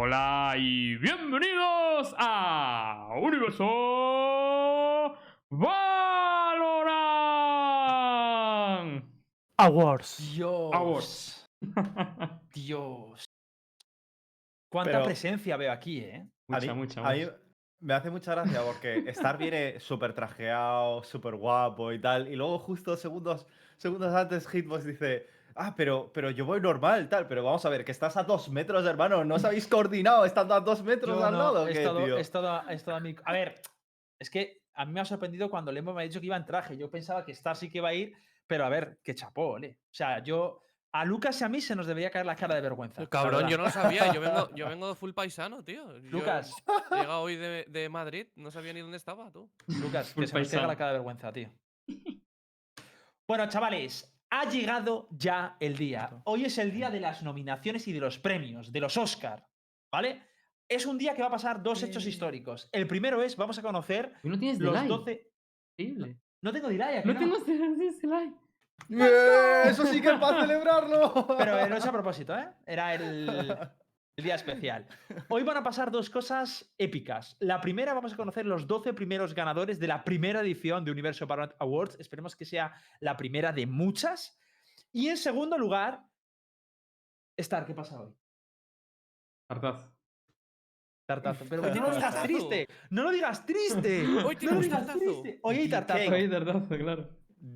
Hola y bienvenidos a Universo Valorant. Awards. Dios. Awards. Dios. Cuánta Pero- presencia veo aquí, ¿eh? Mucha, mí- mucha, mí mucha. me hace mucha gracia porque Star viene súper trajeado, súper guapo y tal. Y luego, justo segundos, segundos antes, Hitbox dice: Ah, pero, pero yo voy normal, tal. Pero vamos a ver, que estás a dos metros, hermano. ¿No os habéis coordinado estando a dos metros Yo al no, lado? he qué, estado- tío? he estado- he estado a mi- A ver, es que a mí me ha sorprendido cuando Lembo me ha dicho que iba en traje. Yo pensaba que Star sí que iba a ir, pero a ver, qué chapó, ¿eh? O sea, yo. A Lucas y a mí se nos debería caer la cara de vergüenza. Cabrón, yo no lo sabía. Yo vengo, yo vengo de full paisano, tío. Yo Lucas. He llegado hoy de, de Madrid, no sabía ni dónde estaba, tú. Lucas, Full que se nos caiga la cara de vergüenza, tío. Bueno, chavales, ha llegado ya el día. Hoy es el día de las nominaciones y de los premios, de los Oscar, ¿vale? Es un día que va a pasar dos hechos Eh. históricos. El primero es, vamos a conocer Y no tienes los delay. 12... Increíble. No tengo delay, ¿a que No no? tengo delay. ¡Bien! Eso sí que es para celebrarlo. Pero eh, no es a propósito, ¿eh? Era el, el día especial. Hoy van a pasar dos cosas épicas. La primera, vamos a conocer los 12 primeros ganadores de la primera edición de Universo Valorant Awards. Esperemos que sea la primera de muchas. Y en segundo lugar, Star, ¿qué pasa hoy? Tartazo. Tartazo. Pero Hoy no lo digas triste. No lo digas triste. Hoy no lo digas tartazo. triste. Hoy hay tartazo. Ahí, tartazo, claro.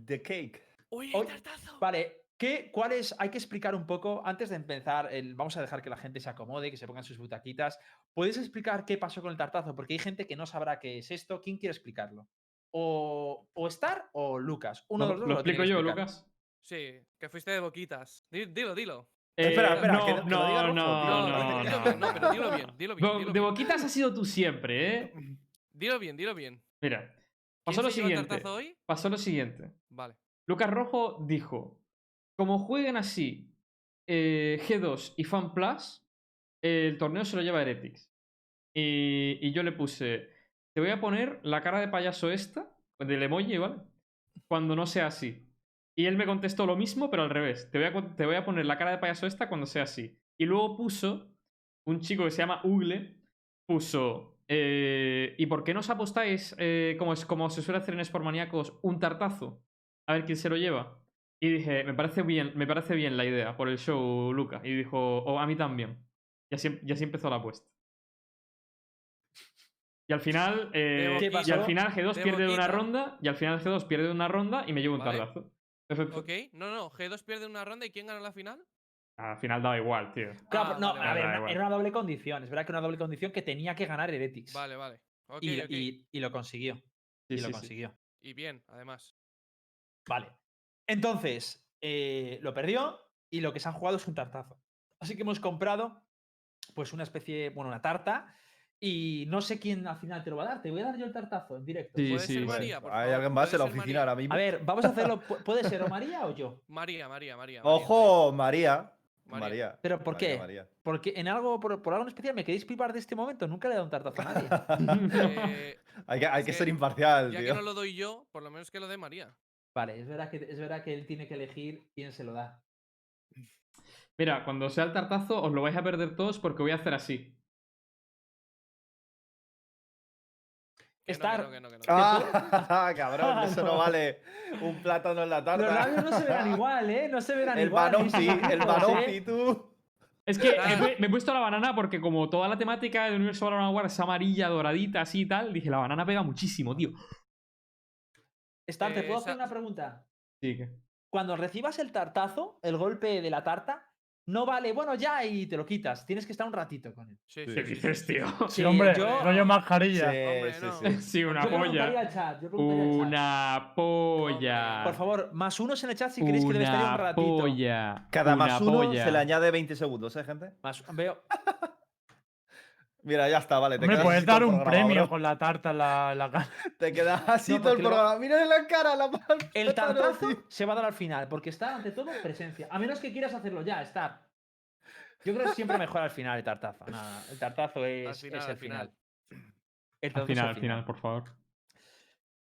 The cake. ¡Uy, Hoy- tartazo! Vale, ¿qué, ¿cuál es? Hay que explicar un poco, antes de empezar, el, vamos a dejar que la gente se acomode, que se pongan sus butaquitas. ¿Puedes explicar qué pasó con el tartazo? Porque hay gente que no sabrá qué es esto. ¿Quién quiere explicarlo? O, o Star o Lucas. Uno de ¿Lo, los dos lo lo explico yo. Lucas? Sí, que fuiste de boquitas. Di- Dilo, dilo. Espera, Eh, espera, no, que- no, diga no, no, No, no, dilo no, bien, no, no, pero no. dilo bien, dilo bien. Bo- dilo de bien. boquitas has sido tú siempre, ¿eh? Dilo bien, dilo bien. Mira, ¿Quién pasó lo se lleva el siguiente. tartazo hoy? Pasó lo siguiente. Vale. Lucas Rojo dijo: Como jueguen así eh, G2 y FanPlus, el torneo se lo lleva Heretics. Y, y yo le puse: Te voy a poner la cara de payaso esta, del emoji, ¿vale? Cuando no sea así. Y él me contestó lo mismo, pero al revés. Te voy a, te voy a poner la cara de payaso esta cuando sea así. Y luego puso un chico que se llama Ugle, puso. eh, ¿Y por qué no os apostáis, eh, como, como se suele hacer en Sportmaníacos, un tartazo? A ver quién se lo lleva. Y dije, me parece bien, me parece bien la idea por el show, Luca. Y dijo, oh, a mí también. Y así, y así empezó la apuesta. Y al final, eh, ¿Qué y al final G2 De pierde una boquita. ronda. Y al final G2 pierde una ronda y me llevo un Vale. tartazo. Perfecto. Ok, no, no, G2 pierde una ronda y ¿quién gana la final? Al final daba igual, tío. Claro, Ah, no, vale, a vale, ver, una- era una doble condición. Es verdad que una doble condición que tenía que ganar Heretics. Vale, vale. Y, y- y lo consiguió. Sí, y sí, lo sí. consiguió. Y bien, además. Vale. Entonces, eh, lo perdió y lo que se han jugado es un tartazo. Así que hemos comprado, pues, una especie, bueno, una tarta. Y no sé quién al final te lo va a dar. Te voy a dar yo el tartazo en directo. Sí, Puede sí, ser. María, por Hay alguien más en la oficina María. ahora mismo. A ver, vamos a hacerlo. pu- ¿Puede ser o María o yo? María, María, María. Ojo, María. María. María. ¿Pero por María, qué? María. Porque en algo, por, por algo en especial, ¿me queréis flipar de este momento? Nunca le he dado un tartazo a nadie. Eh, hay que, hay es que que ser imparcial, ya tío. que no lo doy yo, por lo menos que lo dé María. Vale, es verdad, que, es verdad que él tiene que elegir quién se lo da. Mira, cuando sea el tartazo os lo vais a perder todos porque voy a hacer así. Que no, que Star, no, que no, que no. Ah, cabrón, Ah, eso no. vale un plátano en la tarta. Los labios no se verán igual, ¿eh? No se verán El igual. ni Banoffee, el ¿eh? Banoffee, tú. Es que Ah. me, he pu- me he puesto la banana porque como toda la temática del universo Valorant War es amarilla, doradita, así y tal, dije, la banana pega muchísimo, tío. Star, ¿te Eh, puedo hacer una pregunta? Sí, que... Cuando recibas el tartazo, el golpe de la tarta, no vale, bueno, ya, y te lo quitas. Tienes que estar un ratito con él. Sí, Sí. sí, ¿Qué sí, dices, tío? Sí, Sí, hombre, yo- rollo mascarilla. Hombre, sí, no. sí. Sí, una yo polla. al chat, yo preguntaría al chat. Una polla. Por favor, más unos en el chat si queréis que debe estar un Una ratito. polla. Cada una más uno polla. se le añade 20 segundos, ¿eh, gente? Más, veo. Mira, ya está, vale. Te Hombre, quedas puedes dar un programa, premio bro. con la tarta en la, la cara. Te quedas así No, todo el porque lo- programa. Mira en la cara la. El tartazo se va a dar al final, porque está ante todo presencia. A menos que quieras hacerlo ya, Star. Yo creo que siempre mejor al final el tartazo. Nada, el tartazo es, final, es el final. final. El Al final, el al final, por favor.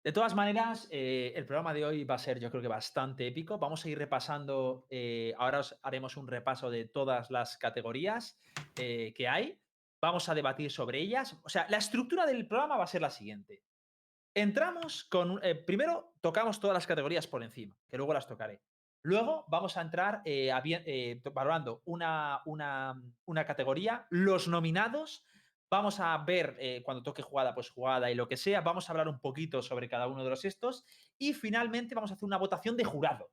De todas maneras, eh, el programa de hoy va a ser, yo creo que bastante épico. Vamos a ir repasando. eh, ahora os haremos un repaso de todas las categorías eh, que hay. Vamos a debatir sobre ellas. O sea, la estructura del programa va a ser la siguiente. Entramos con, eh, primero tocamos todas las categorías por encima, que luego las tocaré. Luego vamos a entrar eh, habi- eh, valorando una, una, una categoría, los nominados. Vamos a ver eh, cuando toque jugada, pues jugada y lo que sea. Vamos a hablar un poquito sobre cada uno de los estos. Y finalmente vamos a hacer una votación de jurado.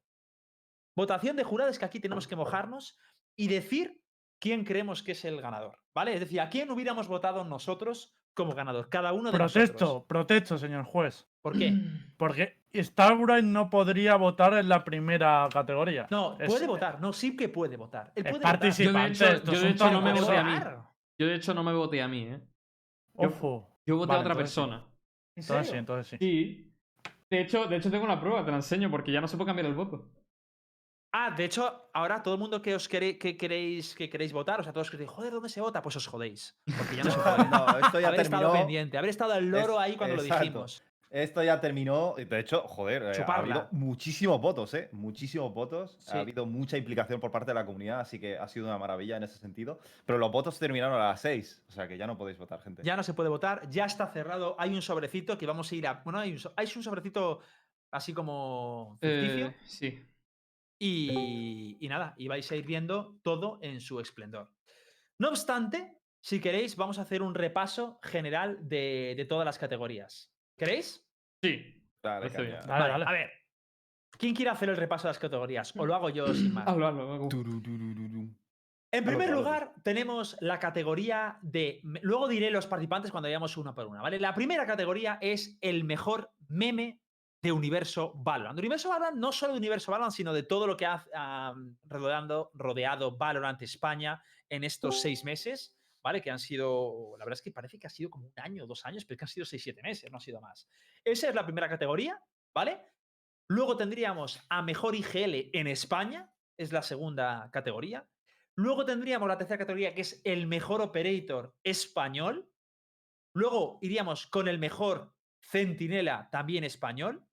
Votación de jurado es que aquí tenemos que mojarnos y decir quién creemos que es el ganador. ¿Vale? Es decir, a quién hubiéramos votado nosotros como ganador. Cada uno de nosotros. Protesto, protesto, señor juez. ¿Por qué? Porque Starbright no podría votar en la primera categoría. No, Es- puede votar. No, sí que puede votar. Él Es puede votar. participante. Yo, de hecho- esto yo de hecho no me voté a mí. votar. Yo de hecho no me voté a mí, ¿eh? Yo- Ojo. Yo voté Vale, a otra entonces sí. persona. ¿En Entonces sí, entonces sí. Sí. De hecho, de hecho tengo una prueba, te la enseño porque ya no se puede cambiar el voto. Ah, de hecho, ahora todo el mundo que os quere- que queréis que queréis votar, o sea, todos que decís, joder, ¿dónde se vota? Pues os jodéis. Porque ya no se puede. no, esto ya haber estado pendiente, haber estado al loro Es- ahí cuando lo dijimos. Esto ya terminó. De hecho, joder, eh, ha habido muchísimos votos, ¿eh? Muchísimos votos. Sí. Ha habido mucha implicación por parte de la comunidad, así que ha sido una maravilla en ese sentido. Pero los votos terminaron a las 6, o sea que ya no podéis votar, gente. Ya no se puede votar, ya está cerrado. Hay un sobrecito que vamos a ir a. Bueno, hay un, so- hay un sobrecito así como ficticio. Eh, sí. Y, y nada, y vais a ir viendo todo en su esplendor. No obstante, si queréis, vamos a hacer un repaso general de, de todas las categorías. ¿Queréis? Sí. Dale. Dale, dale. A ver. ¿Quién quiere hacer el repaso de las categorías? ¿O lo hago yo sin más? Hazlo, hazlo. Tururururu. En primer lugar, tenemos la categoría de. Luego diré los participantes cuando vayamos una por una, ¿vale? La primera categoría es el mejor meme de Universo Valorant. Universo Valorant, no solo de Universo Valorant, sino de todo lo que ha rodeando, rodeado Valorant España en estos seis meses, ¿vale? Que han sido. La verdad es que parece que ha sido como un año, dos años, pero que han sido seis, siete meses, no ha sido más. Esa es la primera categoría, ¿vale? Luego tendríamos a mejor IGL en España, es la segunda categoría. Luego tendríamos la tercera categoría, que es el mejor operator español. Luego iríamos con el mejor centinela, también español.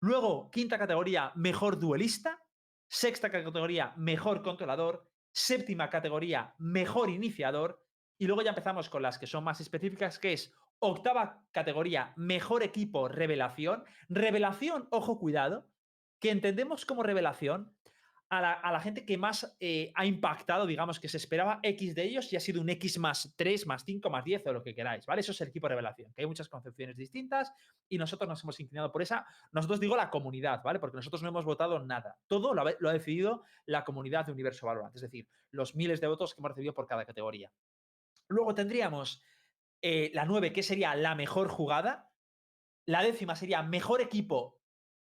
Luego, quinta categoría, mejor duelista. Sexta categoría, mejor controlador. Séptima categoría, mejor iniciador. Y luego ya empezamos con las que son más específicas, que es octava categoría, mejor equipo revelación. Revelación, ojo, cuidado, que entendemos como revelación a la, gente que más eh, ha impactado, digamos, que se esperaba X de ellos y ha sido un X más 3, más 5, más 10 o lo que queráis, ¿vale? Eso es el equipo revelación, que hay muchas concepciones distintas y nosotros nos hemos inclinado por esa. Nosotros digo la comunidad, ¿vale? Porque nosotros no hemos votado nada. Todo lo ha, lo ha decidido la comunidad de Universo Valorant, es decir, los miles de votos que hemos recibido por cada categoría. Luego tendríamos eh, la 9, que sería la mejor jugada. La décima sería mejor equipo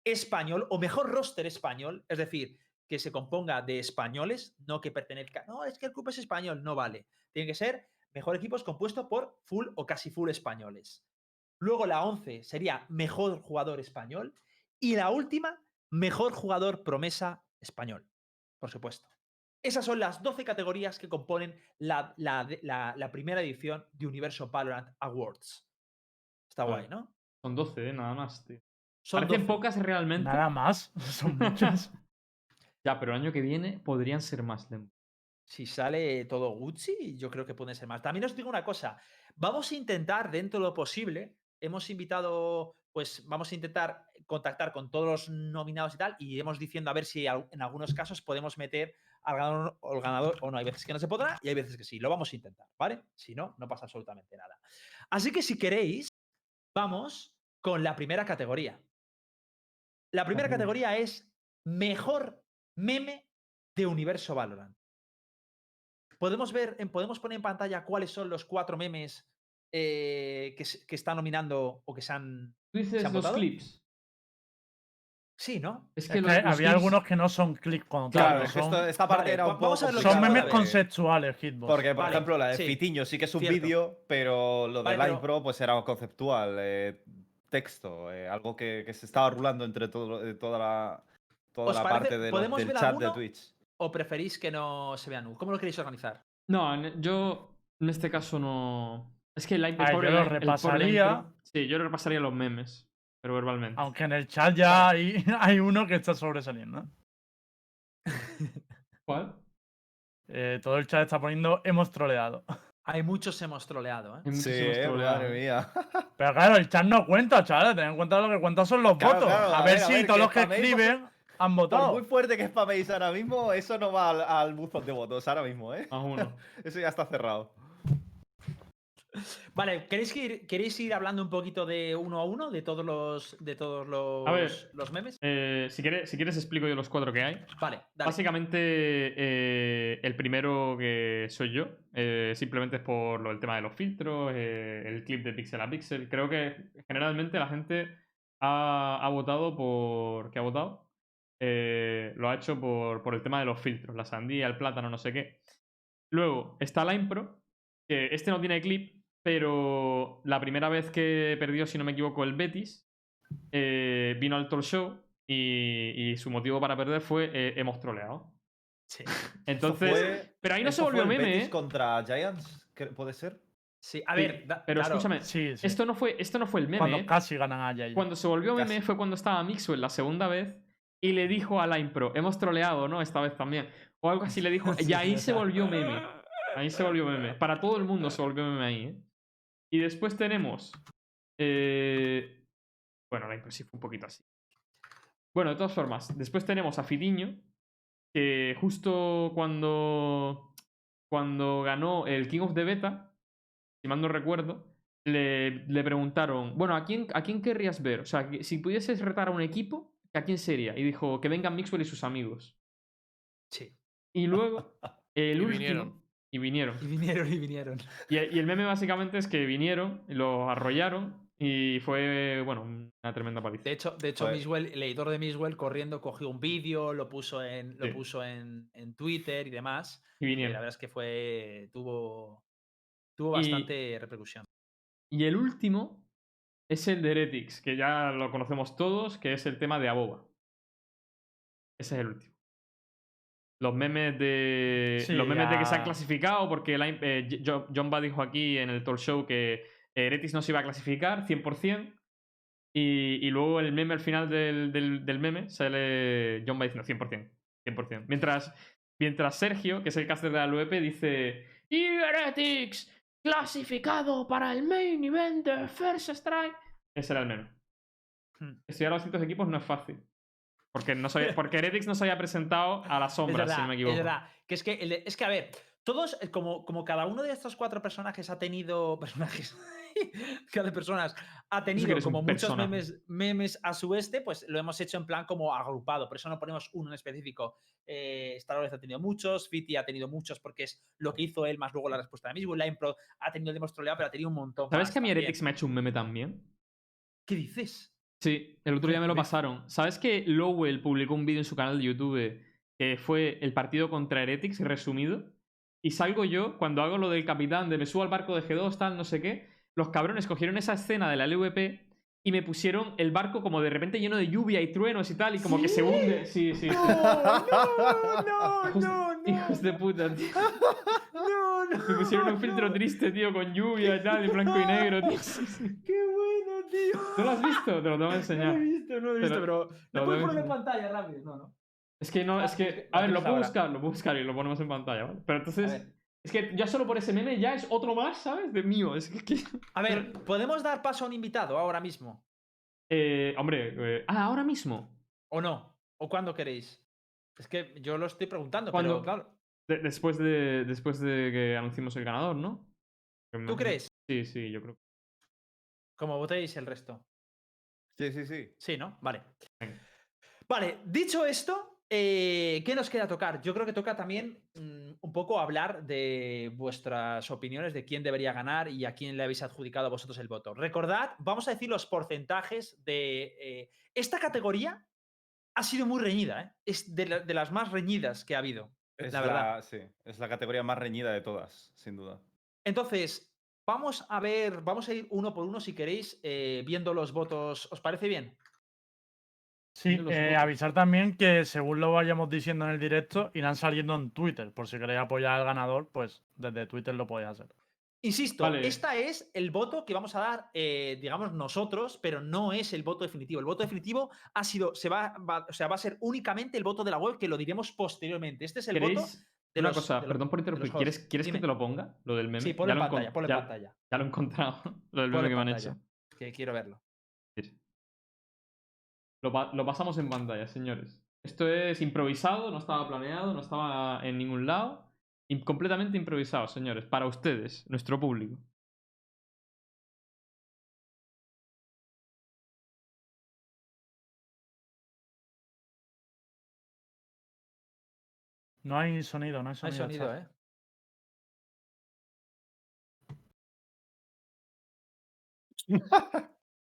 español o mejor roster español, es decir, que se componga de españoles, no que pertenezca. No, es que el club es español, no vale. Tiene que ser mejor equipo es compuesto por full o casi full españoles. Luego la 11 sería mejor jugador español. Y la última, mejor jugador promesa español, por supuesto. Esas son las 12 categorías que componen la, la la- la primera edición de Universo Valorant Awards. Está Vale. guay, ¿no? Son 12, ¿eh? Nada más, tío. Son Parecen 12. pocas realmente. Nada más. Son muchas. Ya, pero el año que viene podrían ser más. Lem. Si sale todo Gucci, yo creo que puede ser más. También os digo una cosa. Vamos a intentar, dentro de lo posible, hemos invitado, pues vamos a intentar contactar con todos los nominados y tal, y iremos diciendo a ver si en algunos casos podemos meter al ganador o al ganador o no. Hay veces que no se podrá y hay veces que sí. Lo vamos a intentar, ¿vale? Si no, no pasa absolutamente nada. Así que si queréis, vamos con la primera categoría. La primera categoría es mejor meme de Universo Valorant. Podemos ver, en- podemos poner en pantalla cuáles son los cuatro memes eh, que, se- que están nominando o que se han. Tú dices han los votado? clips. Sí, ¿no? Es Es que, los había clips- algunos que no son clics como Claro, que es que son, esto- esta parte Vale, era un poco son memes de- conceptuales, Hitbox. Porque, por Vale, ejemplo, la de sí, Fitiño sí que es un vídeo, pero lo de Vale, Live pero- Pro pues era conceptual, eh, texto, eh, algo que, que se estaba rulando entre todo, eh, toda la, toda ¿Os la parece- parte de los- del ver chat de? Twitch. ¿O preferís que no se vean? ¿Cómo lo queréis organizar? No, yo en este caso no. Es que el, el A ver, pobre yo lo el pobre repasaría. Sí, yo le repasaría los memes, pero verbalmente. Aunque en el chat ya hay, hay uno que está sobresaliendo. ¿Cuál? Eh, todo el chat está poniendo hemos troleado. Hay muchos hemos troleado, ¿eh? Hay Sí, muchísimos eh, troleados. madre mía. Pero claro, el chat no cuenta, chavales. Ten en cuenta lo que cuenta son los Claro, votos. claro, a, a ver ver, a si ver, todos que los que escriben han Por votado. muy fuerte que spaméis ahora mismo, eso no va al, al buzón de votos ahora mismo, ¿eh? Más uno. Eso ya está cerrado. Vale, ¿queréis que ir, ¿queréis ir hablando un poquito de uno a uno de todos los, de todos los, A ver. los memes? Eh, si, quieres, si quieres, explico yo los cuatro que hay. Vale, dale. Básicamente, eh, el primero que soy yo, eh, simplemente es por lo del tema de los filtros, eh, el clip de pixel a pixel. Creo que generalmente la gente ha, ha votado por. ¿Qué ha votado? Eh, lo ha hecho por, por el tema de los filtros, la sandía, el plátano, no sé qué. Luego está la impro, que este no tiene clip, pero la primera vez que perdió, si no me equivoco, el Betis, eh, vino al talk show y, y su motivo para perder fue eh, hemos troleado. Sí. Entonces, Fue- pero ahí no se ¿esto fue volvió el meme, Betis ¿eh? contra Giants? ¿Qué- ¿Puede ser? Sí, a ver, da- pero claro, escúchame, Sí, sí. esto no fue, esto no fue el meme. Cuando casi ganan a. Cuando se volvió meme fue cuando estaba Mixwell la segunda vez y le dijo a la impro, hemos troleado, ¿no? Esta vez también. O algo así le dijo. Y ahí se volvió meme. Ahí se volvió meme. Para todo el mundo se volvió meme ahí, ¿eh? Y después tenemos. eh, Bueno, la impro sí fue un poquito así. Bueno, de todas formas, después tenemos a Fidiño, que justo cuando. Cuando ganó el King of the Beta, si mal no recuerdo, le, le preguntaron, bueno, ¿a quién, ¿a quién querrías ver? O sea, si pudieses retar a un equipo, ¿a quién sería? Y dijo, que vengan Mixwell y sus amigos. Sí. Y luego, el Y último... vinieron. Y vinieron. Y vinieron y vinieron. Y, y el meme básicamente es que vinieron, lo arrollaron y fue, bueno, una tremenda paliza. De hecho, de hecho. Miswell, el editor de Miswell corriendo cogió un vídeo, lo puso en, lo Sí. puso en, en Twitter y demás. Y Y la vinieron. verdad es que fue. tuvo. tuvo Y- bastante repercusión. Y el último es el de Heretics, que ya lo conocemos todos, que es el tema de Aboba. Ese es el último. Los memes de. Sí, los memes de que se han clasificado, porque la- eh, Jo- John Ba dijo aquí en el talk show que Heretics no se iba a clasificar 100%. Y, y luego el meme al final del, del, del meme sale John Ba diciendo 100%. 100%. Mientras, mientras Sergio, que es el caster de la dice. ¡Y Heretics! ¡Clasificado para el main event de First Strike! Ese era el meme. Hmm. Estudiar a los distintos equipos no es fácil. Porque, no había- porque Heretics no se había presentado a la Es sombra, verdad, si no me equivoco. es verdad. Que es que, es que a ver, todos, eh, como, como cada uno de estos cuatro personajes ha tenido. Personajes. cada personas ha tenido como muchos memes, memes a su este, pues lo hemos hecho en plan como agrupado. Por eso no ponemos uno en específico. Eh, Star Wars ha tenido muchos, Fiti ha tenido muchos porque es lo que hizo él, más luego la respuesta de mismo. La Impro ha tenido el demostroleado, pero ha tenido un montón. ¿Sabes que a mí. Heretics me ha hecho un meme también? ¿Qué dices? Sí, el otro día me lo pasaron. ¿Sabes que Lowell publicó un vídeo en su canal de YouTube que fue el partido contra Heretics resumido? Y salgo yo, cuando hago lo del capitán, de me subo al barco de G2, tal, no sé qué. Los cabrones cogieron esa escena de la LVP y me pusieron el barco como de repente lleno de lluvia y truenos y tal, y como que se hunde. Sí, sí, sí. no, Hijos, hijos de puta, tío. no, no. Me pusieron un filtro triste, tío, con lluvia y tal, en blanco y negro, tío. Qué bueno, tío. ¿No lo has visto? Te lo tengo que No enseñar. lo he visto, no lo he visto, Pero- Lo puedes poner en pantalla rápido, no, no. Es que no, Ah, es que. A ver, lo puedo buscar, lo puedo buscar y lo ponemos en pantalla, ¿vale? Pero entonces. Es que ya solo por ese meme ya es otro más, ¿sabes? De mío. Es que. A ver, ¿podemos dar paso a un invitado ahora mismo? Eh, hombre. eh, Ah, ahora mismo. ¿O no? ¿O cuándo queréis? Es que yo lo estoy preguntando, ¿Cuándo? pero claro. De- después, de, después de que anunciemos el ganador, ¿no? ¿Tú crees? Sí, sí, yo creo. Como votéis el resto. Sí, sí, sí. Sí, ¿no? Vale. Venga. Vale, dicho esto, eh, ¿qué nos queda tocar? Yo creo que toca también mm, un poco hablar de vuestras opiniones de quién debería ganar y a quién le habéis adjudicado vosotros el voto. Recordad, vamos a decir los porcentajes de eh, esta categoría. Ha sido muy reñida, ¿eh? Es de, la- de las más reñidas que ha habido. Es La verdad. sí, es la categoría más reñida de todas, sin duda. Entonces, vamos a ver, vamos a ir uno por uno si queréis, eh, viendo los votos. ¿Os parece bien? Sí, eh, avisar también que según lo vayamos diciendo en el directo, irán saliendo en Twitter. Por si queréis apoyar al ganador, pues desde Twitter lo podéis hacer. Insisto, Vale. esta es el voto que vamos a dar, eh, digamos, nosotros, pero no es el voto definitivo. El voto definitivo ha sido, se va, va- o sea, va a ser únicamente el voto de la web, que lo diremos posteriormente. Este es el voto ¿Queréis, de Una los- cosa, de los- perdón por interrumpir. ¿Quieres, ¿quieres que te lo ponga? Lo del meme. Sí, ponlo en pantalla, ponlo en pantalla. Ya lo he encontrado. Lo del meme que me han hecho. Que quiero verlo. Lo, pa- lo pasamos en pantalla, señores. Esto es improvisado, no estaba planeado, no estaba en ningún lado. Completamente improvisado, señores. Para ustedes, nuestro público. No hay sonido, no hay No hay sonido. sonido. ¿eh?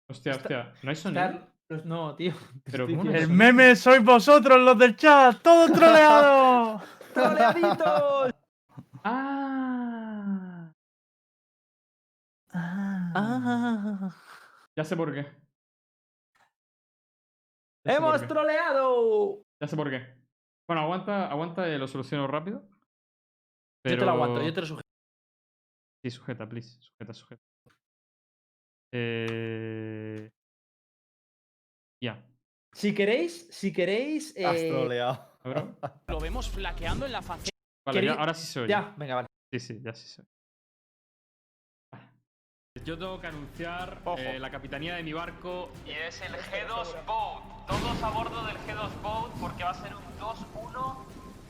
Hostia, hostia. ¿No hay sonido? Los- No, tío. Pero estoy ¿cómo no El meme sois vosotros, los del chat, todos troleados. ¡Troleaditos! ¡Ah! Ah. Ya sé por qué. Ya sé por ¡Hemos qué. troleado! Ya sé por qué. Bueno, aguanta, aguanta y lo soluciono rápido. Yo te lo aguanto, yo te lo sujeto. Sí, sujeta, please. Sujeta, sujeta. Eh... Ya. Si queréis, si queréis. Has eh, troleado. Lo vemos flaqueando en la faceta. Vale, ya- ahora sí soy. Ya, venga, vale. Sí, sí, ya sí soy. Yo tengo que anunciar eh, la capitanía de mi barco y es el G2 Boat. Todos a bordo del G2 Boat porque va a ser un 2-1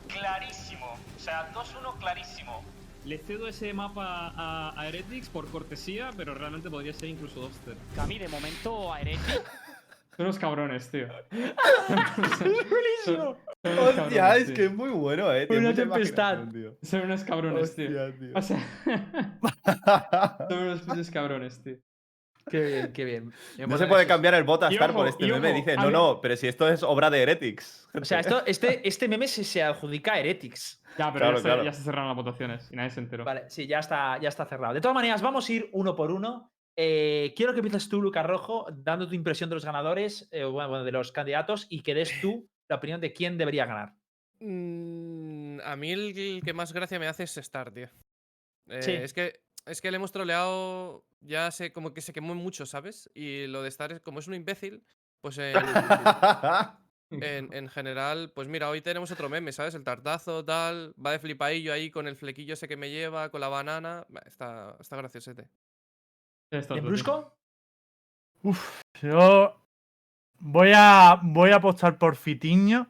clarísimo. O sea, 2-1 clarísimo. Le cedo ese mapa a, a Heretics por cortesía, pero realmente podría ser incluso 2-0. Cami, de momento a Heretic. Son unos cabrones, tío. buenísimo! Hostia, es que es muy bueno, eh. Tiene Una tempestad. tío. Son unos cabrones, tío. Hostia, tío. O sea, son unos cabrones, tío. Qué bien, qué bien. No se puede cambiar el bot a Y Star por este meme. ojo, Dice, no, no, pero si esto es obra de Heretics. O sea, esto, este, este meme se, se adjudica a Heretics. Ya, pero Claro, ya, se, claro. ya se cerraron las votaciones y nadie se enteró. Vale, sí, ya está, ya está cerrado. De todas maneras, vamos a ir uno por uno. Eh, quiero que empieces tú, Lucas Rojo, dando tu impresión de los ganadores, eh, bueno, de los candidatos, y que des tú la opinión de quién debería ganar. Mm, a mí el, que más gracia me hace es Star, tío. Eh, Sí. Es que es que le hemos troleado, ya sé, como que se quemó mucho, ¿sabes? Y lo de Star es como es un imbécil, pues en, en, en general, pues mira, hoy tenemos otro meme, ¿sabes? El tartazo, tal, va de flipaillo ahí con el flequillo ese que me lleva, con la banana. Está, está graciosete. Esto, ¿En. Brusco? Uf, yo voy a, voy a apostar por Fitiño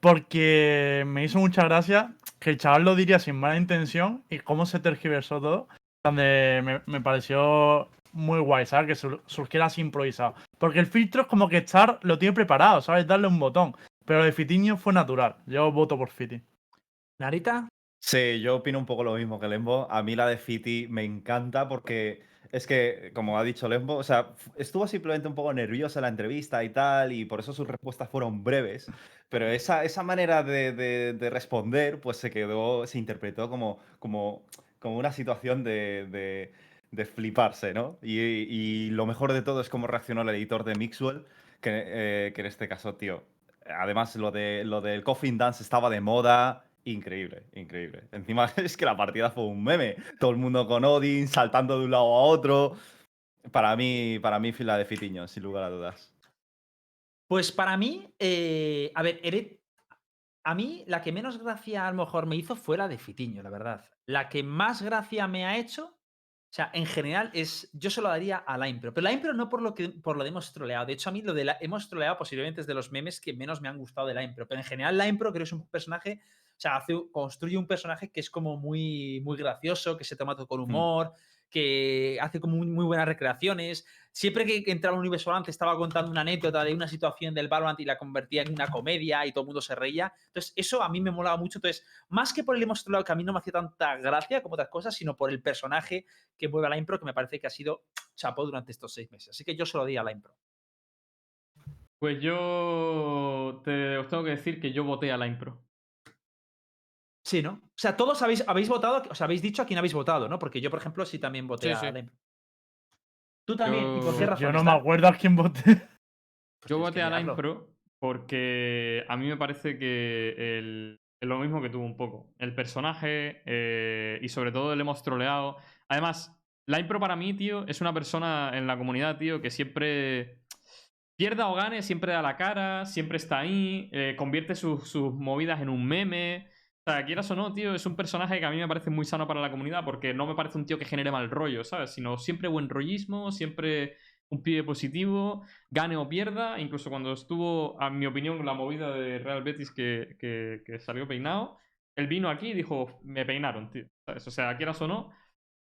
porque me hizo mucha gracia que el chaval lo diría sin mala intención y cómo se tergiversó todo. Donde me, me pareció muy guay, ¿sabes? Que sur- surgiera así improvisado. Porque el filtro es como que Star lo tiene preparado, ¿sabes? Darle un botón. Pero lo de Fitiño fue natural. Yo voto por Fiti. ¿Narita? Sí, yo opino un poco lo mismo que Lembo. A mí la de Fiti me encanta porque es que, como ha dicho Lembo, o sea, estuvo simplemente un poco nerviosa la entrevista y tal, y por eso sus respuestas fueron breves. Pero esa, esa manera de, de- de responder, pues se quedó, se interpretó como, como, como una situación de, de- fliparse, ¿no? Y, y lo mejor de todo es cómo reaccionó el editor de Mixwell, que, eh, que en este caso, tío, Además, lo, de, lo del Coffin Dance estaba de moda. Increíble, increíble. Encima es que la partida fue un meme. Todo el mundo con Odin, saltando de un lado a otro. Para mí, para mí, fila de Fitiño, sin lugar a dudas. Pues para mí, eh, a ver, Eret- a mí la que menos gracia a lo mejor me hizo fue la de Fitiño, la verdad. La que más gracia me ha hecho, o sea, en general es, yo se lo daría a la impro, pero la impro no por lo que por lo de hemos troleado. De hecho, a mí lo de la hemos troleado posiblemente es de los memes que menos me han gustado de la impro, pero en general la impro creo que es un personaje, o sea, hace, construye un personaje que es como muy, muy gracioso, que se toma todo con humor, que hace como muy, muy buenas recreaciones. Siempre que entraba un universo Valorant estaba contando una anécdota de una situación del Valorant y la convertía en una comedia y todo el mundo se reía. Entonces, eso a mí me molaba mucho. Entonces, más que por el hemos troleado, que a mí no me hacía tanta gracia como otras cosas, sino por el personaje que mueve a la impro, que me parece que ha sido chapó durante estos seis meses. Así que yo se lo di a la impro. Pues yo te, os tengo que decir que yo voté a la impro. Sí, ¿no? O sea, todos habéis, habéis votado, os habéis dicho a quién habéis votado, ¿no? Porque yo, por ejemplo, sí también voté Sí, a impro. Tú también. ¿Y por qué Yo- razón? Yo no me acuerdo a quién voté. Yo voté a mirarlo. impro porque a mí me parece que el, es lo mismo que tuvo un poco. El personaje eh, y sobre todo el hemos troleado. Además, la impro para mí, tío, es una persona en la comunidad, tío, que siempre pierda o gane, siempre da la cara, siempre está ahí, eh, convierte sus, sus movidas en un meme. O sea, quieras o no, tío, es un personaje que a mí me parece muy sano para la comunidad porque no me parece un tío que genere mal rollo, ¿sabes? Sino siempre buen rollismo, siempre un pibe positivo, gane o pierda. Incluso cuando estuvo, a mi opinión, la movida de Real Betis que, que- salió peinado, él vino aquí y dijo, me peinaron, tío. ¿sabes? O sea, quieras o no,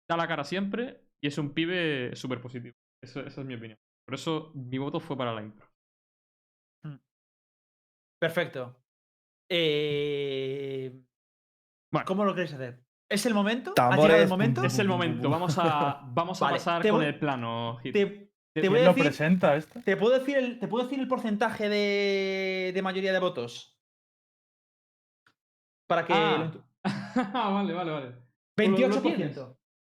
da la cara siempre y es un pibe súper positivo. Eso, esa es mi opinión. Por eso mi voto fue para la impro. Perfecto. Eh, Bueno. ¿Cómo lo queréis hacer? ¿Es el momento? ¿Ha llegado el momento? Es el momento, vamos a, vamos a Vale, pasar te con voy- el plano. Hit. Te, te ¿Quién voy a ¿Quién lo presenta? ¿te puedo decir el, ¿te puedo decir el porcentaje de, de mayoría de votos? Para que... Ah. lo Ah, vale, vale, vale. ¿Lo- lo 28%. tienes?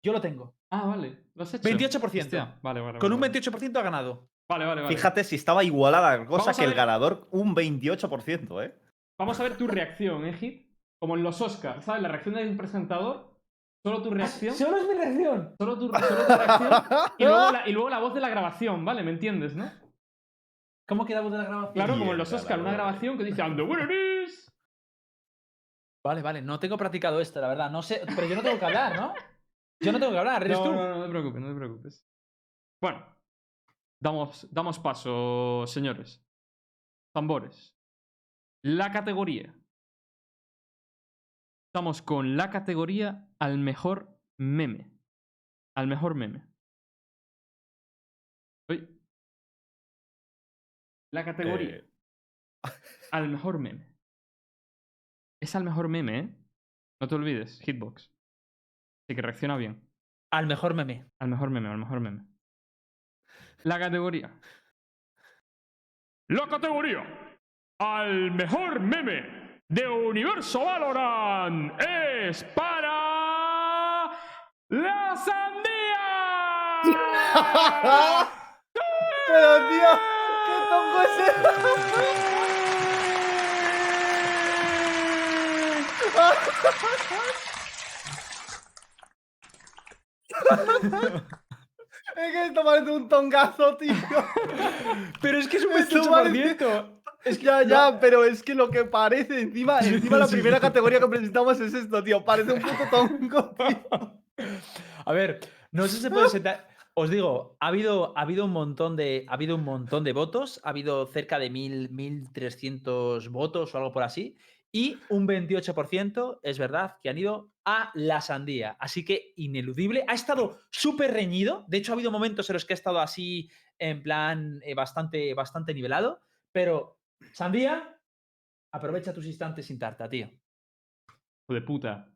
Yo lo tengo. Ah, vale. ¿Lo has hecho? 28%. Hostia, Vale, vale. Con vale, un vale. 28% ha ganado. Vale, vale, vale. Fíjate si estaba igualada la cosa que el ganador un 28%, ¿eh? Vamos a ver tu reacción, ¿eh, Hit? Como en los Oscars, ¿sabes? La reacción de un presentador. Solo tu reacción. Solo es mi reacción. Solo tu, solo tu reacción. Y luego, la, y luego la voz de la grabación, ¿vale? ¿Me entiendes, no? ¿Cómo queda voz de la grabación? Claro, como en los Oscars, la una grabación que dice And the winner is. Vale, vale. No tengo practicado esto, la verdad. No sé. Pero yo no tengo que hablar, ¿no? Yo no tengo que hablar. Eres No, tú. no, no te preocupes, no te preocupes. Bueno, damos, damos paso, señores. Tambores. La categoría. Estamos con la categoría al mejor meme. Al mejor meme. Uy. La categoría. Eh. Al mejor meme. Es al mejor meme, ¿eh? No te olvides, Hitbox. Así que reacciona bien. Al mejor meme. Al mejor meme, al mejor meme. La categoría. La categoría. Al mejor meme de Universo Valorant es para. ¡La sandía! Pero tío, ¿qué tongo es Es que esto parece un tongazo, tío. Pero es que es un Esto 28%. Es que ya, ya, pero es que lo que parece encima, encima la primera categoría que presentamos es esto, tío. Parece un puto tongo, tío. A ver, no sé si se puede sentar. Os digo, ha habido, ha habido un montón de. Ha habido un montón de votos. Ha habido cerca de 1000, 1300 votos o algo por así. Y un 28% es verdad que han ido a la sandía. Así que ineludible. Ha estado súper reñido. De hecho, ha habido momentos en los que ha estado así, en plan, eh, bastante, bastante nivelado. Pero, sandía, aprovecha tus instantes sin tarta, tío. Hijo de puta.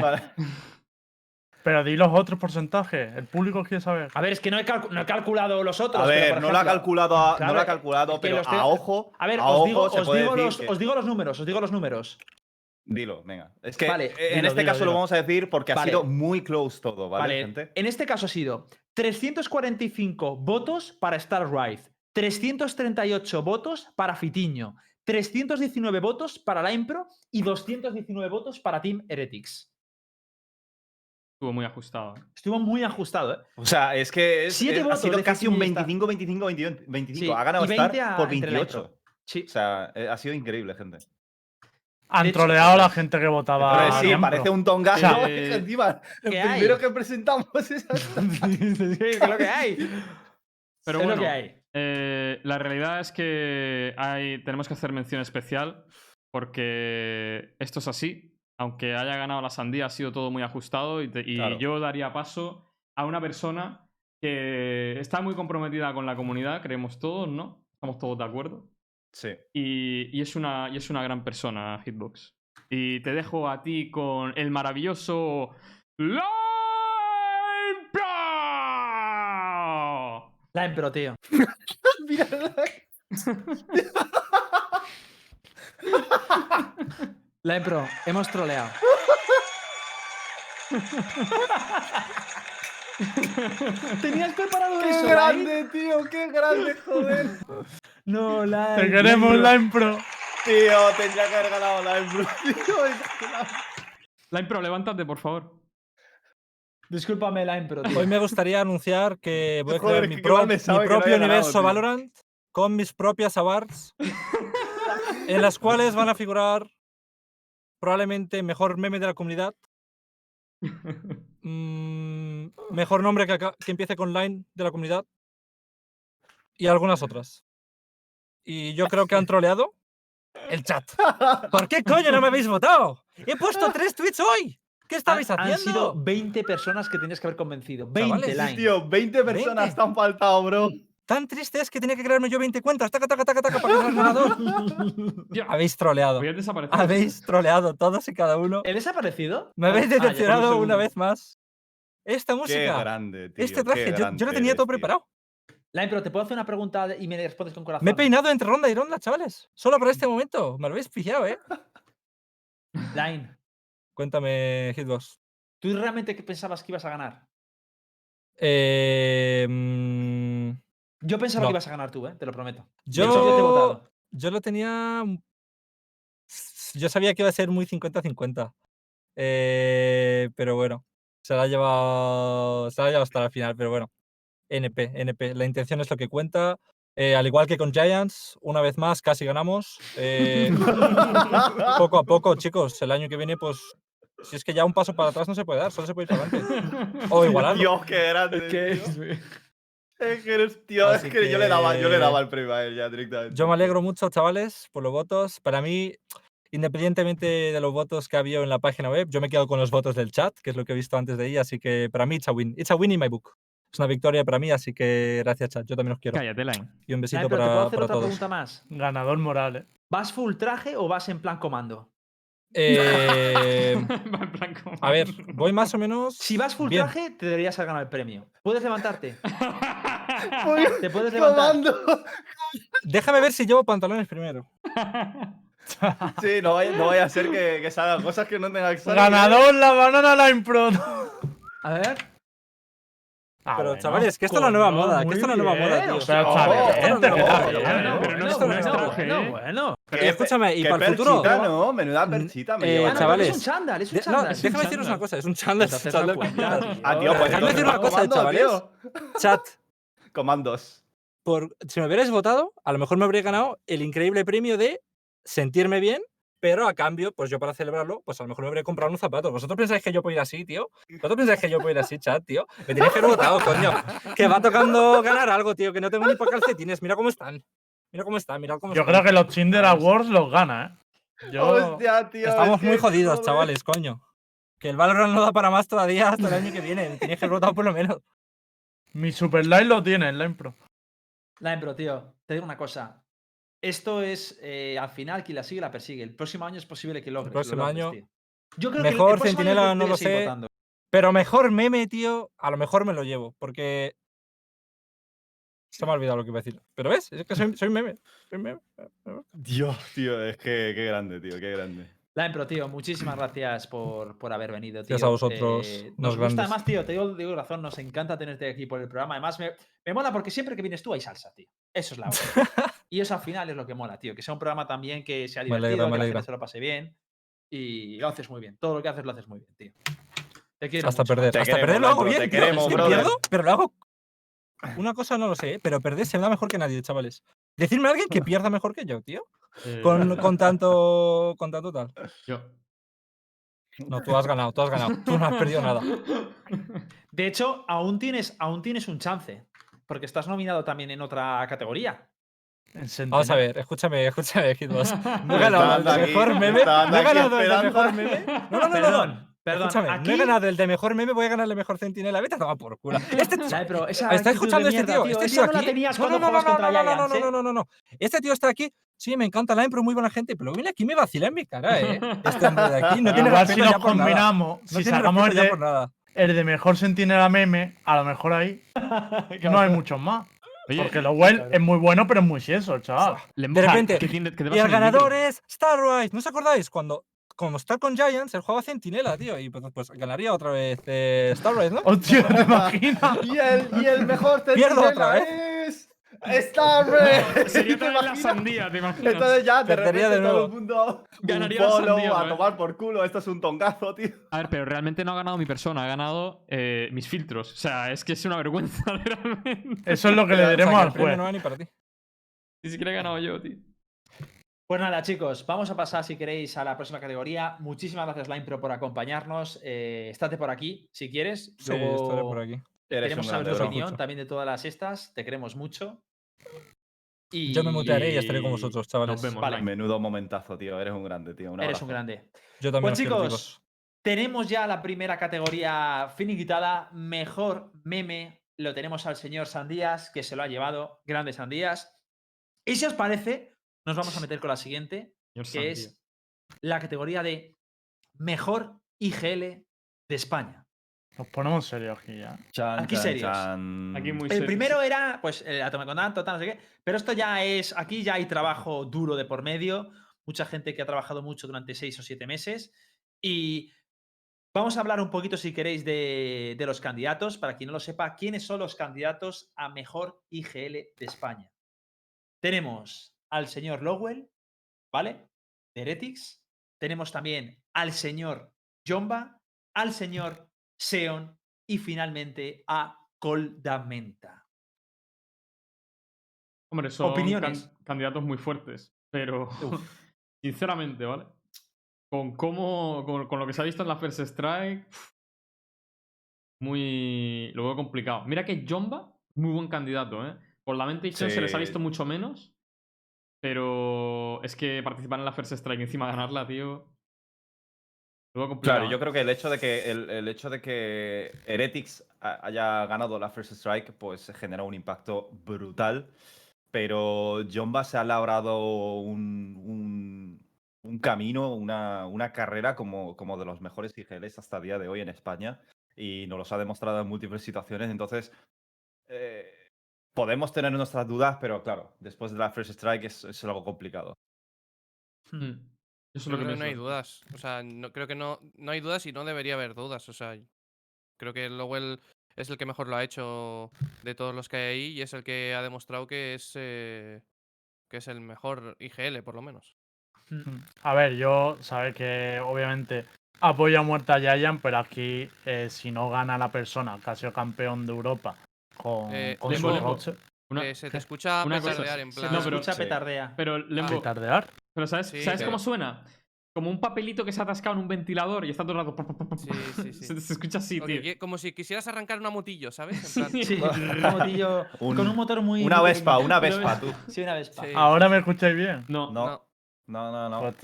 Vale. Pero di los otros porcentajes. El público quiere saber. A ver, es que no he, calcu- no he calculado los otros. A pero, ver, por no lo ha calculado, a- Claro, no lo ha calculado, pero a ojo. A ver, a os ojo digo, os, los, que- os digo los números, os digo los números. Dilo, venga. Es que Vale, en dilo, este dilo, caso dilo. lo vamos a decir porque Vale. ha sido muy close todo, ¿vale, Vale, gente? en este caso ha sido 345 votos para Star Ride, 338 votos para Fitiño, 319 votos para la Impro y 219 votos para Team Heretics. Estuvo muy ajustado. ¿eh? Estuvo muy ajustado, ¿eh? O sea, es que es- Siete es- ha votos sido de casi un Fitini y Star. 25, 25, 25. 25. Sí, Ha ganado y 20 Star a- por entre la 28. intro. Sí. O sea, eh, ha sido increíble, gente. Han de hecho- troleado a la gente que votaba. Pero sí, parece un tongazo. O sea, encima, el primero que presentamos es es lo que hay. Pero es bueno, lo que hay. Eh, la realidad es que hay, tenemos que hacer mención especial porque esto es así. Aunque haya ganado la sandía, ha sido todo muy ajustado y, te- y Claro. yo daría paso a una persona que está muy comprometida con la comunidad, creemos todos, ¿no? Estamos todos de acuerdo. Sí. Y, y es, una, y es una gran persona, Hitbox. Y te dejo a ti con el maravilloso. ¡Limpia! La Impro, tío. Mira, La Impro, hemos troleado. ¿Tenías preparado ¡Qué eso? Lai? grande, tío! ¡Qué grande, joder! No, la. Te queremos, la impro. Tío, tendría que haber ganado la Embru, tío. impro, levántate, por favor. Discúlpame, la Impro, tío. Hoy me gustaría anunciar que voy a Joder, crear mi, pro- no propio ganado, universo tío. Valorant con mis propias awards, en las cuales van a figurar probablemente mejor meme de la comunidad. mm, mejor nombre que, que empiece con line de la comunidad. Y algunas otras. Y yo creo que han troleado el chat. ¿Por qué coño no me habéis votado? He puesto tres tweets hoy. ¿Qué estabais Han- Han sido haciendo? 20 personas que tenías que haber convencido. 20 Chavales, sí, line. Tío, 20 personas 20. te han faltado, bro. Tan triste es que tenía que crearme yo 20 cuentas. Taca, taca, taca, taca, para que ganador. Tío, Habéis troleado. voy a desaparecer. Habéis troleado todos y cada uno. ¿Él desaparecido? Me habéis Ah, decepcionado una segundo. vez más. Esta Qué música, grande, tío. este qué traje, yo, lo tenía eres, todo tío. preparado. Line, pero te puedo hacer una pregunta y me respondes con corazón. Me he peinado entre ronda y ronda, chavales. Solo para este momento. Me lo habéis pillado, ¿eh? Line, Cuéntame, Hitbox. ¿tú realmente qué pensabas que ibas a ganar? Eh, mm, Yo pensaba No. que ibas a ganar tú, ¿eh? Te lo prometo. Yo, hecho, yo te he votado. yo lo tenía. Yo sabía que iba a ser muy 50-50. Eh, pero bueno. Se la ha llevado. Se la ha llevado hasta la final, pero bueno. NP, NP. La intención es lo que cuenta. Eh, al igual que con Giants, una vez más casi ganamos. Eh, poco a poco, chicos. El año que viene, pues. Si es que ya un paso para atrás no se puede dar, solo se puede ir para adelante. O igualarlo. Dios, qué grande. tío. Es que eres, tío, es que, yo le daba, yo le que- daba el premio a él ya directamente. Yo me alegro mucho, chavales, por los votos. Para mí, independientemente de los votos que ha habido en la página web, yo me quedo con los votos del chat, que es lo que he visto antes de ella. Así que para mí, it's a win. It's a win in my book. Es una victoria para mí, así que gracias, chat. Yo también os quiero. Cállate, Line. Y un Line, besito pero te puedo para, hacer para otra todos. pregunta más. Ganador Morales. ¿Vas full traje o vas en plan comando? Eh, a ver, voy más o menos. Si vas full Bien. traje, te deberías haber ganado el premio. ¿Puedes levantarte? ¿Te puedes levantar? Déjame ver si llevo pantalones primero. Sí, no vaya, no vaya a ser que, que salgan cosas que no tengan que salir. Ganador la banana Line Pro. A ver. Ah, Pero, bueno. chavales, que esto es la nueva moda. Que esto es la nueva moda, tío. Pero está Oh, bien, esto te no queda es bien, bueno, pero no bueno, bueno, ¿eh? bueno. Pero escúchame, y para el futuro. perchita, ¿no? Menuda perchita me eh, lleva. No, chavales, Es un chándal, es un no, chándal. déjame deciros una cosa, es un chándal. no. Ah, tío, pues Dejadme decir una cosa, chavales. Chat, Comandos. por, si me hubierais votado, a lo mejor me habría ganado el increíble premio de sentirme bien, pero a cambio, pues yo para celebrarlo, pues a lo mejor me habría comprado unos zapatos. ¿Vosotros pensáis que yo puedo ir así, tío? ¿Vosotros pensáis que yo puedo ir así, chat, tío? Me tenéis que votado, coño. Que va tocando ganar algo, tío, que no tengo ni para calcetines. Mira cómo están. Mira cómo están, mira cómo Yo están. creo que los Tinder Awards los gana, ¿eh? Yo... Hostia, tío. Estamos es muy jodidos, joder. chavales, coño. Que el Valorant no da para más todavía hasta el año que viene. Me tenéis que votado por lo menos. Mi Super Line lo tiene, el Line Pro. Line, pero tío, te digo una cosa. Esto es, eh, al final, quien la sigue la persigue. El próximo año es posible que logres. lo próximo logres, año. Yo creo que el- el mejor próximo año centinela, no lo sé. votando. Pero mejor meme, tío, a lo mejor me lo llevo, porque. Se me ha olvidado lo que iba a decir. Pero ves, es que soy, soy meme. soy meme. Dios, tío, es que qué grande, tío, qué grande. Line, pero tío, muchísimas gracias por, por haber venido, tío. Gracias a vosotros, Eh, nos gusta, grandes. además, tío, te digo, digo razón, nos encanta tenerte aquí por el programa. Además, me, me mola porque siempre que vienes tú hay salsa, tío. Eso es la hora. y eso al final es lo que mola, tío. Que sea un programa también que sea divertido, alegra, que la gente se lo pase bien. Y lo haces muy bien. Todo lo que haces lo haces muy bien, tío. Te quiero Hasta mucho, perder. Te Hasta queremos, perder lo hago bien. te tío, queremos, pierdo, pero lo hago. Una cosa no lo sé, ¿eh? pero perder se me da mejor que nadie, chavales. Decirme a alguien que pierda mejor que yo, tío. Eh, Con, con tanto. Con tanto tal. Yo. No, tú has ganado, tú has ganado. Tú no has perdido nada. De hecho, aún tienes, aún tienes un chance. Porque estás nominado también en otra categoría. Vamos a ver, escúchame, escúchame, Hitbox. No he ganado el dando de aquí- mejor meme. No he ganado el de esperando. mejor meme. No, no, no, no. Perdón, perdón. Escúchame, aquí, no he ganado el de mejor meme, voy a ganar el mejor centinela. Vete a tomar por culo. Este Ay, pero esa ¿Está escuchando este tío? Este tío aquí. No, no, no, no, no, no, ¿eh? no, no, no, no. Este tío está aquí. Sí, me encanta la pero muy buena gente, pero viene aquí y me vacila en mi cara, ¿eh? Este hombre de aquí no tiene Igual si nos ya combinamos, No si sacamos el de, el de mejor Sentinela meme, a lo mejor ahí no hay muchos más. Oye, Porque lo well es muy bueno, pero es muy sieso, chaval. le- de repente, Y el en el ganador es Starrise. ¿No os acordáis? Cuando, cuando está con Giants, él juega centinela, tío. Y pues, pues ganaría otra vez eh, Starrise, ¿no? Hostia, ¿te imaginas? Y el, y el mejor Pierdo centinela otra es. Starry. Sería ¿Te también la imaginas? sandía, ¿te imaginas? Entonces ya de Perdería repente de todo nuevo. el mundo Ganaría un la follow, sandía, a ¿no? tomar por culo. Esto es un tongazo, tío. A ver, pero realmente no ha ganado mi persona, ha ganado eh, mis filtros. O sea, es que es una vergüenza, realmente. Eso es lo que le O sea, diremos que al juez. no va ni para ti. Ni siquiera he ganado yo, tío. Pues nada, chicos, vamos a pasar, si queréis, a la próxima categoría. Muchísimas gracias, Linepro, por acompañarnos. Eh, estate por aquí, si quieres. Sí, estaré por Luego aquí. Eres Queremos saber tu opinión también de todas las estas. Te queremos mucho. Y Yo me mutearé y estaré con vosotros, chavales. Nos vemos. Vale. Line. Menudo momentazo, tío. Eres un grande, tío. Un Eres un grande. Yo también. Pues quiero, chicos, tenemos ya la primera categoría finiquitada. Mejor meme. Lo tenemos al señor Sandías, que se lo ha llevado. Grande Sandías. Y si os parece, nos vamos a meter con la siguiente, Señor que Sandía. es la categoría de Mejor IGL de España. Nos ponemos serios aquí ya. Chan, Aquí chan, serios. chan. Aquí muy El primero era, pues, el Atomicondanto, tal, no sé qué. Pero esto ya es. Aquí ya hay trabajo duro de por medio. Mucha gente que ha trabajado mucho durante seis o siete meses. Y vamos a hablar un poquito, si queréis, de, de los candidatos. Para quien no lo sepa, ¿quiénes son los candidatos a mejor IGL de España? Tenemos al señor Lowell, ¿vale? De Heretics. Tenemos también al señor Jomba, al señor Seon y finalmente a Coldamenta. Hombre, son can- candidatos muy fuertes, pero sinceramente, ¿vale? Con cómo, con, con lo que se ha visto en la First Strike, muy, lo veo complicado. Mira que Jomba, muy buen candidato, ¿eh? Por la mente y Chen se les ha Sí. visto mucho menos, pero es que participar en la First Strike encima ganarla, tío. Claro, yo ¿eh? creo que el hecho de que el, el hecho de que Heretics ha- haya ganado la First Strike, pues genera un impacto brutal. Pero Jomba se ha labrado un, un- un camino, una, una carrera como, como de los mejores IGLs hasta el día de hoy en España. Y nos los ha demostrado en múltiples situaciones. Entonces, eh, podemos tener nuestras dudas, pero claro, después de la First Strike es, es algo complicado. Mm. Eso es Yo lo que creo que no hay dudas. O sea, no, creo que no, no hay dudas y no debería haber dudas. O sea, creo que Lowell es el que mejor lo ha hecho de todos los que hay ahí y es el que ha demostrado que es, eh, que es el mejor IGL, por lo menos. Mm. A ver, yo, sabes que obviamente apoyo a muerte a Giant, pero aquí, eh, si no gana la persona que ha sido campeón de Europa con, Eh, con Lembo, su Una- se te escucha una cosa, petardear en Se plan. te No, pero- escucha petardea. Pero Lembo, petardear. pero ¿sabes, Sí, ¿sabes pero- cómo suena? Como un papelito que se ha atascado en un ventilador y está todo el rato. Sí, sí, sí. Se, se escucha así, tío. como si quisieras arrancar una motillo, ¿sabes? En plan, Sí. Sí, un motillo Un- con un motor muy. Una Vespa, una Vespa, tú. Sí, una Vespa. Sí. Ahora me escucháis bien. No, No, no. no, no, no. Pues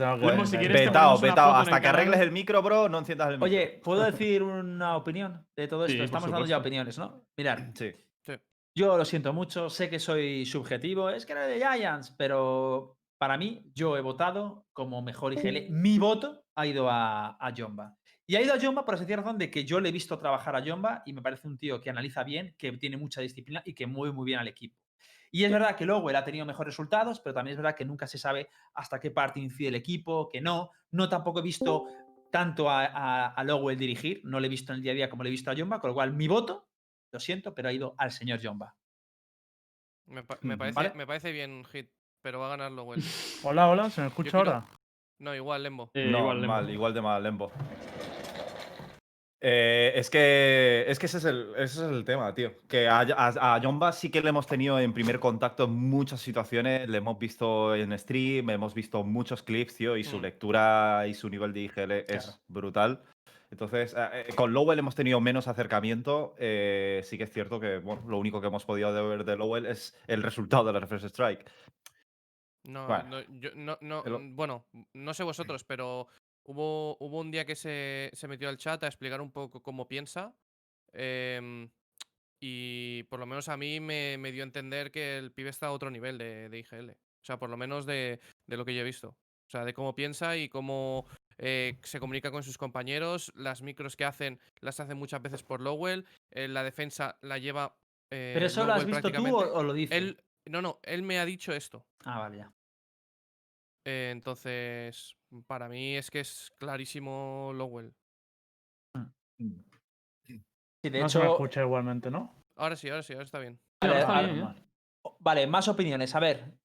si una en Hasta que arregles el micro, bro, no enciendas el micro. Oye, ¿puedo decir una opinión de todo esto? Sí, Estamos dando ya opiniones, ¿no? Mirad, Sí. Yo lo siento mucho, sé que soy subjetivo, es que era de Giants, pero para mí, yo he votado como mejor IGL. Mi voto ha ido a, a Jomba. Y ha ido a Jomba por la sencilla razón de que yo le he visto trabajar a Jomba y me parece un tío que analiza bien, que tiene mucha disciplina y que mueve muy bien al equipo. Y es verdad que Lowell ha tenido mejores resultados, pero también es verdad que nunca se sabe hasta qué parte incide el equipo, que no. No tampoco he visto tanto a, a, a Lowell dirigir, no le he visto en el día a día como le he visto a Jomba, con lo cual mi voto, lo siento, pero ha ido al señor Jomba. Me, pa- me Ujú. parece, ¿Vale? me parece bien, Hit, pero va a ganar Lowell. Hola, hola, ¿se me escucha quiero- ahora? No, igual, Lembo. Eh, no, igual, Lembo. mal, igual de mal, Lembo. Eh, es que es que ese es el, ese es el tema, tío. Que a, a, a Jomba sí que le hemos tenido en primer contacto en muchas situaciones. Le hemos visto en stream, hemos visto muchos clips, tío, y su Mm. lectura y su nivel de IGL es brutal. Entonces, eh, eh, con Lowell hemos tenido menos acercamiento. eh, sí que es cierto que bueno, lo único que hemos podido ver de Lowell es el resultado de la First Strike. No, Bueno. no, yo, no, no, El mm, bueno, no sé vosotros, pero hubo, hubo un día que se, se metió al chat a explicar un poco cómo piensa. em, y por lo menos a mí me, me dio a entender que el pibe está a otro nivel de, de IGL. O sea, por lo menos de, de lo que yo he visto. O sea, de cómo piensa y cómo eh, se comunica con sus compañeros. Las micros que hacen, las hacen muchas veces por Lowell. eh, la defensa la lleva. eh, ¿Pero eso lo has visto tú o, lo dices? Él, no, no, él me ha dicho esto. Ah, vale, ya. Eh, entonces, para mí es que es clarísimo Lowell. Sí, de no se me hecho, escucha igualmente, ¿no? Ahora sí, ahora sí, ahora está bien. Sí, ahora Vale, está ahora- bien, ¿eh? Vale. Vale, más opiniones. A ver,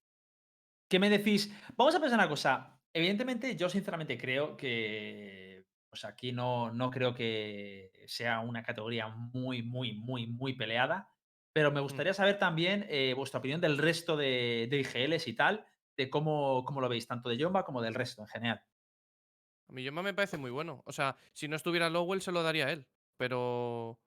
¿qué me decís? Vamos a pensar una cosa. Evidentemente, yo sinceramente creo que. Pues aquí no, no creo que sea una categoría muy, muy, muy, muy peleada. Pero me gustaría saber también eh, vuestra opinión del resto de, de IGLs y tal. de cómo, cómo lo veis, tanto de Jomba como del resto en general. A mí Yoma me parece muy bueno. O sea, si no estuviera Lowell se lo daría a él. Pero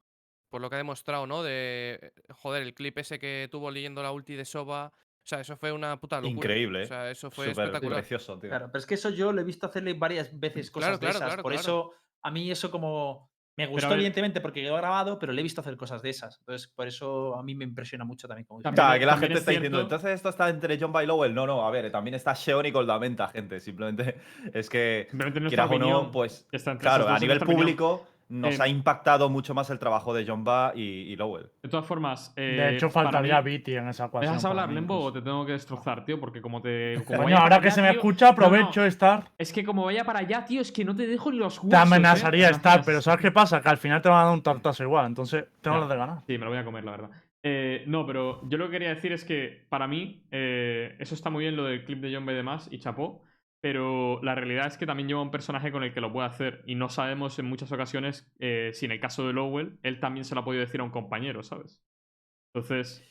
por lo que ha demostrado, ¿no? De, eh, joder, el clip ese que tuvo leyendo la ulti de Soba. O sea, eso fue una puta locura. Increíble, O ¿eh? sea, eso fue Súper espectacular. precioso, tío. Claro, pero es que eso yo lo he visto hacerle varias veces cosas Claro, de claro, esas. claro, Por claro. eso, a mí eso como. Me gustó, ver- evidentemente, porque quedó grabado, pero le he visto hacer cosas de esas. Entonces, por eso a mí me impresiona mucho también. Como También- O sea, que la gente es está diciendo, cierto- entonces esto está entre John y Lowell. No, no, a ver, también está Sheon y Coldamenta, gente. Simplemente es que, Simplemente quieras o no, opinión pues, está entre claro, a nivel opinión. Nos Eh, ha impactado mucho más el trabajo de John y, y Lowell. De todas formas. De eh, hecho, para faltaría Viti en esa ¿Me ecuación. dejas hablar, mí, Lembo, incluso. o te tengo que destrozar, tío? Porque como te. como Coño, ahora que allá, se me tío- escucha, No, no, aprovecho estar. Es que como vaya para allá, tío, es que no te dejo ni los huesos. Te ¿eh? amenazaría Gracias. estar, pero ¿sabes qué pasa? Que al final te van a dar un tartazo igual, entonces tengo las de ganar. Sí, me lo voy a comer, la verdad. Eh, no, pero yo lo que quería decir es que para mí, eh, eso está muy bien lo del clip de John B. y demás, y chapó. Pero la realidad es que también lleva un personaje con el que lo puede hacer. Y no sabemos en muchas ocasiones eh, si en el caso de Lowell, él también se lo ha podido decir a un compañero, ¿sabes? Entonces,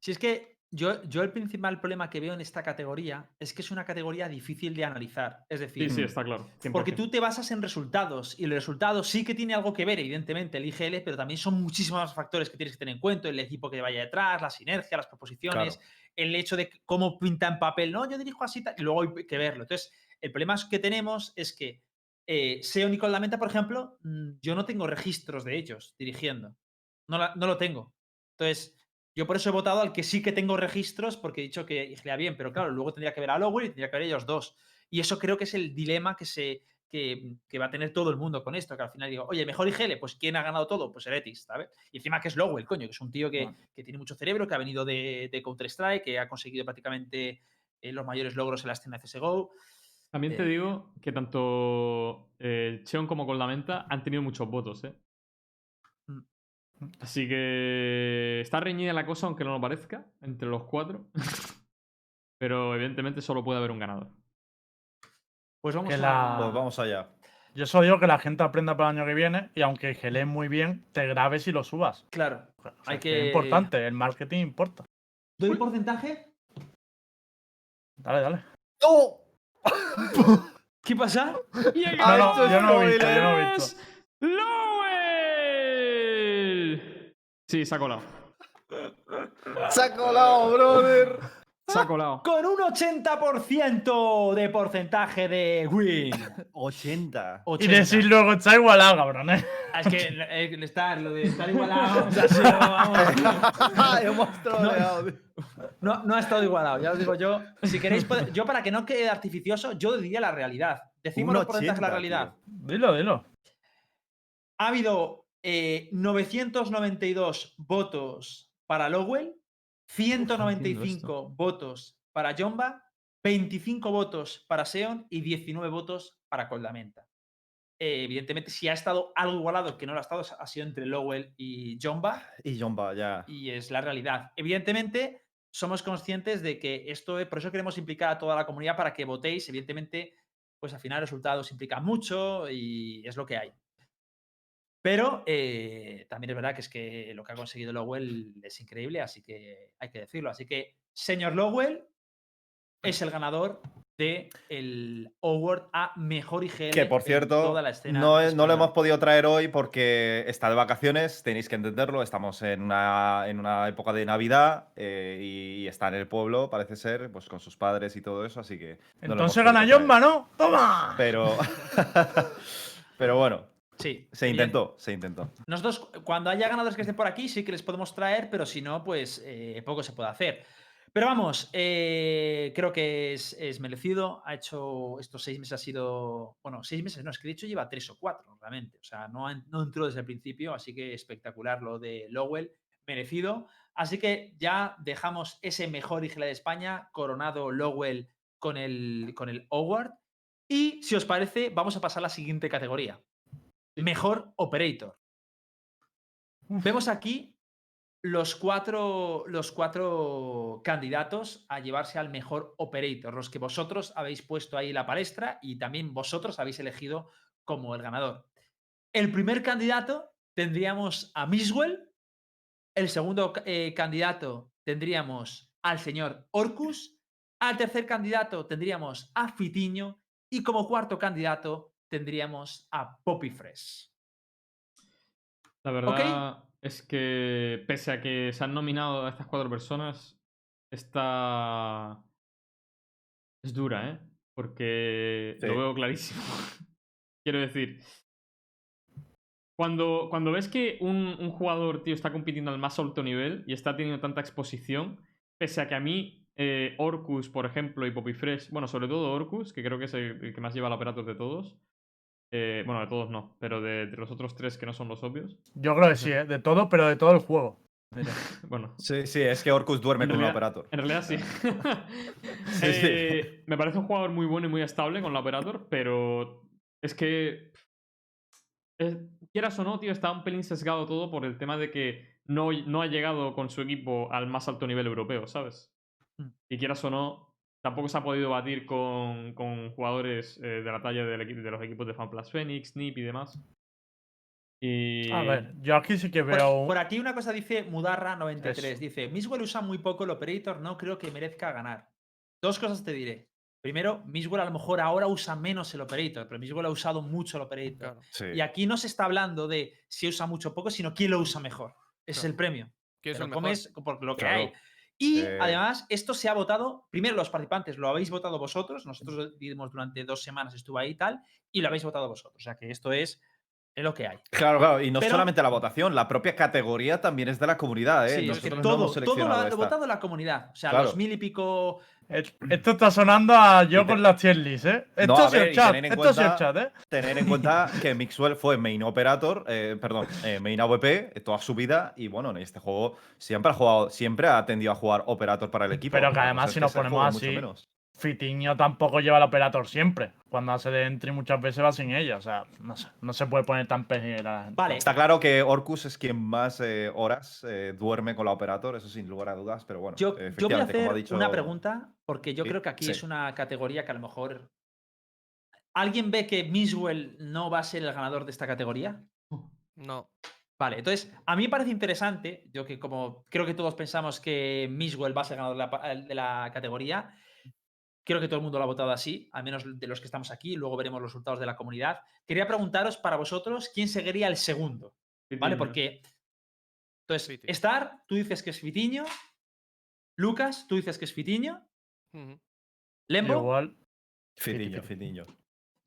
Si es que yo, yo el principal problema que veo en esta categoría es que es una categoría difícil de analizar. Es decir, sí, sí, está claro. 100%. Porque tú te basas en resultados y el resultado sí que tiene algo que ver, evidentemente, el IGL, pero también son muchísimos más factores que tienes que tener en cuenta, el equipo que vaya detrás, la sinergia, las proposiciones, el hecho de cómo pinta en papel, no, yo dirijo así, y luego hay que verlo. Entonces, el problema que tenemos es que eh, SEO Nicole Lamenta, por ejemplo, mm, yo no tengo registros de ellos dirigiendo. No, la- no lo tengo. Entonces, yo por eso he votado al que sí que tengo registros, porque he dicho que IGLea bien, pero claro, luego tendría que ver a Lowell y tendría que ver a ellos dos. Y eso creo que es el dilema que, se, que, que va a tener todo el mundo con esto, que al final digo, oye, mejor IGL, pues ¿quién ha ganado todo? Pues Heretics, ¿sabes? Y encima que es Lowell, coño, que es un tío que, Bueno. que tiene mucho cerebro, que ha venido de, de Counter-Strike, que ha conseguido prácticamente eh, los mayores logros en la escena de CSGO. También te Eh, digo que tanto eh, Cheon como Coldamenta han tenido muchos votos, ¿eh? Así que está reñida la cosa, aunque no lo parezca, entre los cuatro. Pero evidentemente solo puede haber un ganador. Pues vamos Que a... la- Pues vamos allá. Yo solo digo que la gente aprenda para el año que viene y aunque geleen muy bien, te grabes y lo subas. Claro. O sea, Hay es que- Es importante, el marketing importa. ¿Doy porcentaje? Dale, dale. ¡Oh! ¿Qué pasa? Y No, no, yo no he visto, yo no he es visto. Lowell. Sí, se ha colado. ¡Se ha colado, brother! Se ha colado. Con un 80% de porcentaje de win. 80. Y 80. decir luego está igualado, cabrón, ¿eh? Ah, Es que eh, estar, lo de estar igualado, o sea, vamos, no, no ha estado igualado, ya os digo yo. Si queréis, yo para que no quede artificioso, yo diría la realidad. Decimos los Un porcentajes de la 80, realidad. tío. Dilo, dilo. Ha habido eh, 992 votos para Lowell, 195 votos para Jomba, 25 votos para Seon y 19 votos para Coldamenta. Eh, evidentemente, si ha estado algo igualado, que no lo ha estado, ha sido entre Lowell y Jomba, Y Jomba, ya. y es la realidad. Evidentemente, somos conscientes de que esto, es- por eso queremos implicar a toda la comunidad para que votéis. Evidentemente, pues al final resultados implican mucho y es lo que hay. Pero eh, también es verdad que es que lo que ha conseguido Lowell es increíble, así que hay que decirlo. Así que, señor Lowell es el ganador del el award a mejor IGL Que por en cierto, toda la escena no, es- no lo hemos podido traer hoy porque está de vacaciones, tenéis que entenderlo. Estamos en una, en una época de Navidad eh, y, y está en el pueblo, parece ser, pues con sus padres y todo eso, así que. no Entonces gana. Jomba, ¿no? ¡Toma! Pero. pero bueno, Sí, se intentó, se intentó. Nosotros, cu- cuando haya ganadores que estén por aquí, sí que les podemos traer, pero si no, pues eh, poco se puede hacer. Pero vamos, eh, creo que es, es merecido. Ha hecho estos seis meses, ha sido. Bueno, seis meses, no, es que de hecho lleva tres o cuatro, realmente. O sea, no, no entró desde el principio, así que espectacular lo de Lowell, merecido. Así que ya dejamos ese mejor IGL de España, coronado Lowell con el, con el Award. Y si os parece, vamos a pasar a la siguiente categoría. Mejor Operator. Vemos aquí los cuatro, los cuatro candidatos a llevarse al mejor operator, los que vosotros habéis puesto ahí en la palestra y también vosotros habéis elegido como el ganador. El primer candidato tendríamos a Miswell, el segundo eh, candidato tendríamos al señor Orcus Al tercer candidato tendríamos a Fitiño y como cuarto candidato tendríamos a Poppy Fresh. La verdad es que pese a que se han nominado a estas cuatro personas, esta es dura, ¿eh? Porque Sí. lo veo clarísimo. Quiero decir, cuando, cuando ves que un, un jugador, tío, está compitiendo al más alto nivel y está teniendo tanta exposición, pese a que a mí eh, Orcus, por ejemplo, y Poppy Fresh, bueno, sobre todo Orcus, que creo que es el, el que más lleva el operator de todos, eh, bueno, de todos no, pero de, de los otros tres que no son los obvios, Yo creo que sí, ¿eh? de todo, pero de todo el juego. bueno, Sí, sí, es que Orcus duerme En con realidad- operator. En realidad sí. Sí, sí. Eh, Me parece un jugador muy bueno y muy estable con la Operator, pero es que. es- quieras o no, tío, está un pelín sesgado todo por el tema de que no, no ha llegado con su equipo al más alto nivel europeo, ¿sabes? Mm. Y quieras o no, tampoco se ha podido batir con, con jugadores eh, de la talla del de los equipos de FanPlus Phoenix, NIP y demás. Y. A ver, yo aquí sí que veo. por aquí una cosa dice Mudarra93. Eso. Dice, Miswell usa muy poco el operator, no creo que merezca ganar. Dos cosas te diré. Primero, Miswell a lo mejor ahora usa menos el operator, pero Miswell ha usado mucho el operator. Claro. Sí. Y aquí no se está hablando de si usa mucho o poco, sino quién lo usa mejor. Ese es Claro. el premio. ¿Quién es el mejor? comes por lo que Claro. hay. Y Eh, además, esto se ha votado, primero los participantes lo habéis votado vosotros, nosotros dimos durante dos semanas, estuvo ahí y tal, y lo habéis votado vosotros. O sea que esto es, es lo que hay. Claro, claro, y no Pero- solamente la votación, la propia categoría también es de la comunidad, ¿eh? Sí, es que Nosotros no todo, hemos todo lo ha esta. votado la comunidad. O sea, Claro. los mil y pico. Esto está sonando a yo con las tier list, ¿eh? Esto sido ver, el y chat, tener en esto cuenta- chat, ¿eh? Tener en cuenta que Mixwell fue main operator, eh, perdón, eh, main AWP toda su vida y bueno, en este juego siempre ha jugado, siempre ha tendido a jugar operator para el equipo. Pero que además cosa es si nos ponemos así. Fitiño tampoco lleva el operator siempre. Cuando hace de entry muchas veces va sin ella. O sea, no sé, no se puede poner tan pejera. Vale. Está claro que Orcus es quien más eh, horas eh, duerme con la operator, eso sin lugar a dudas, pero bueno. Yo, yo voy a efectivamente, como hacer ha dicho- una pregunta, porque yo Sí, creo que aquí sí. es una categoría que a lo mejor. ¿Alguien ve que Miswell no va a ser el ganador de esta categoría? No. Vale, entonces, a mí me parece interesante, yo que como creo que todos pensamos que Miswell va a ser ganador de la, pa- de la categoría, creo que todo el mundo lo ha votado así, al menos de los que estamos aquí, luego veremos los resultados de la comunidad. Quería preguntaros para vosotros quién seguiría el segundo, ¿vale? Fitiño. Porque, entonces, Fiti. Star, tú dices que es Fitiño, Lucas, tú dices que es Fitiño. Lembo, Igual. Fitiño, Fiti, Fitiño.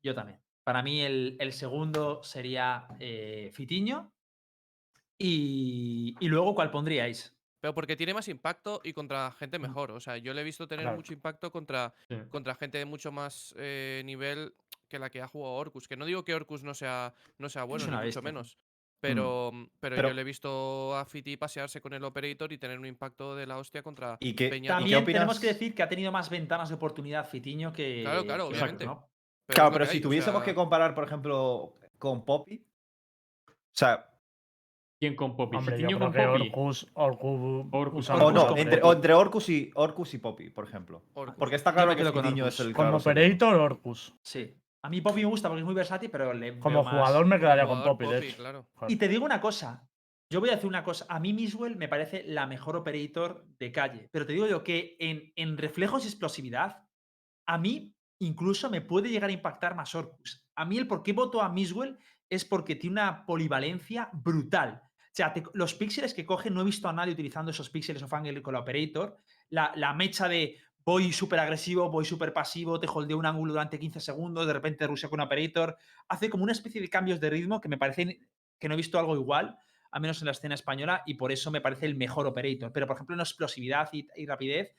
yo también. Para mí el, el segundo sería eh, Fitiño. Y, y luego, ¿cuál pondríais? Pero porque tiene más impacto y contra gente mejor. O sea, yo le he visto tener Claro. mucho impacto contra, Sí. contra gente de mucho más eh, nivel que la que ha jugado Orcus. Que no digo que Orcus no sea, no sea bueno, ni mucho menos. Pero, pero, Pero- yo le he visto a Fiti pasearse con el Operator y tener un impacto de la hostia contra ¿Y qué, Peña. y qué También tenemos que decir que ha tenido más ventanas de oportunidad Fitiño que. Claro, claro, que obviamente. Orcus, ¿no? Pero Claro, pero que si hay, o tuviésemos sea, que comparar, por ejemplo, con Poppy. O sea, ¿Quién con Poppy? Hombre, yo creo con que Poppy. Orcus, Orcus, Orcus, o no, entre, Operator. o entre Orcus y Orcus y Poppy, por ejemplo. Orcus. Porque está claro que Orcus. es el Como claro operator, Orcus. Sí. A mí Poppy me gusta porque es muy versátil, pero le Como veo más- jugador me quedaría con jugador Poppy, de Poppy, hecho. claro. Y te digo una cosa. Yo voy a decir una cosa. A mí Miswell me parece la mejor operator de calle. Pero te digo yo que en, en reflejos y explosividad, a mí incluso me puede llegar a impactar más Orcus. A mí el por qué voto a Miswell es porque tiene una polivalencia brutal. O sea, te- los píxeles que coge, no he visto a nadie utilizando esos píxeles of angle con la operator. La, mecha de voy súper agresivo, voy súper pasivo, te holdeo un ángulo durante 15 segundos, de repente rusea con operator. Hace como una especie de cambios de ritmo que me parecen que no he visto algo igual, al menos en la escena española, y por eso me parece el mejor operator. Pero, por ejemplo, en explosividad y, y rapidez,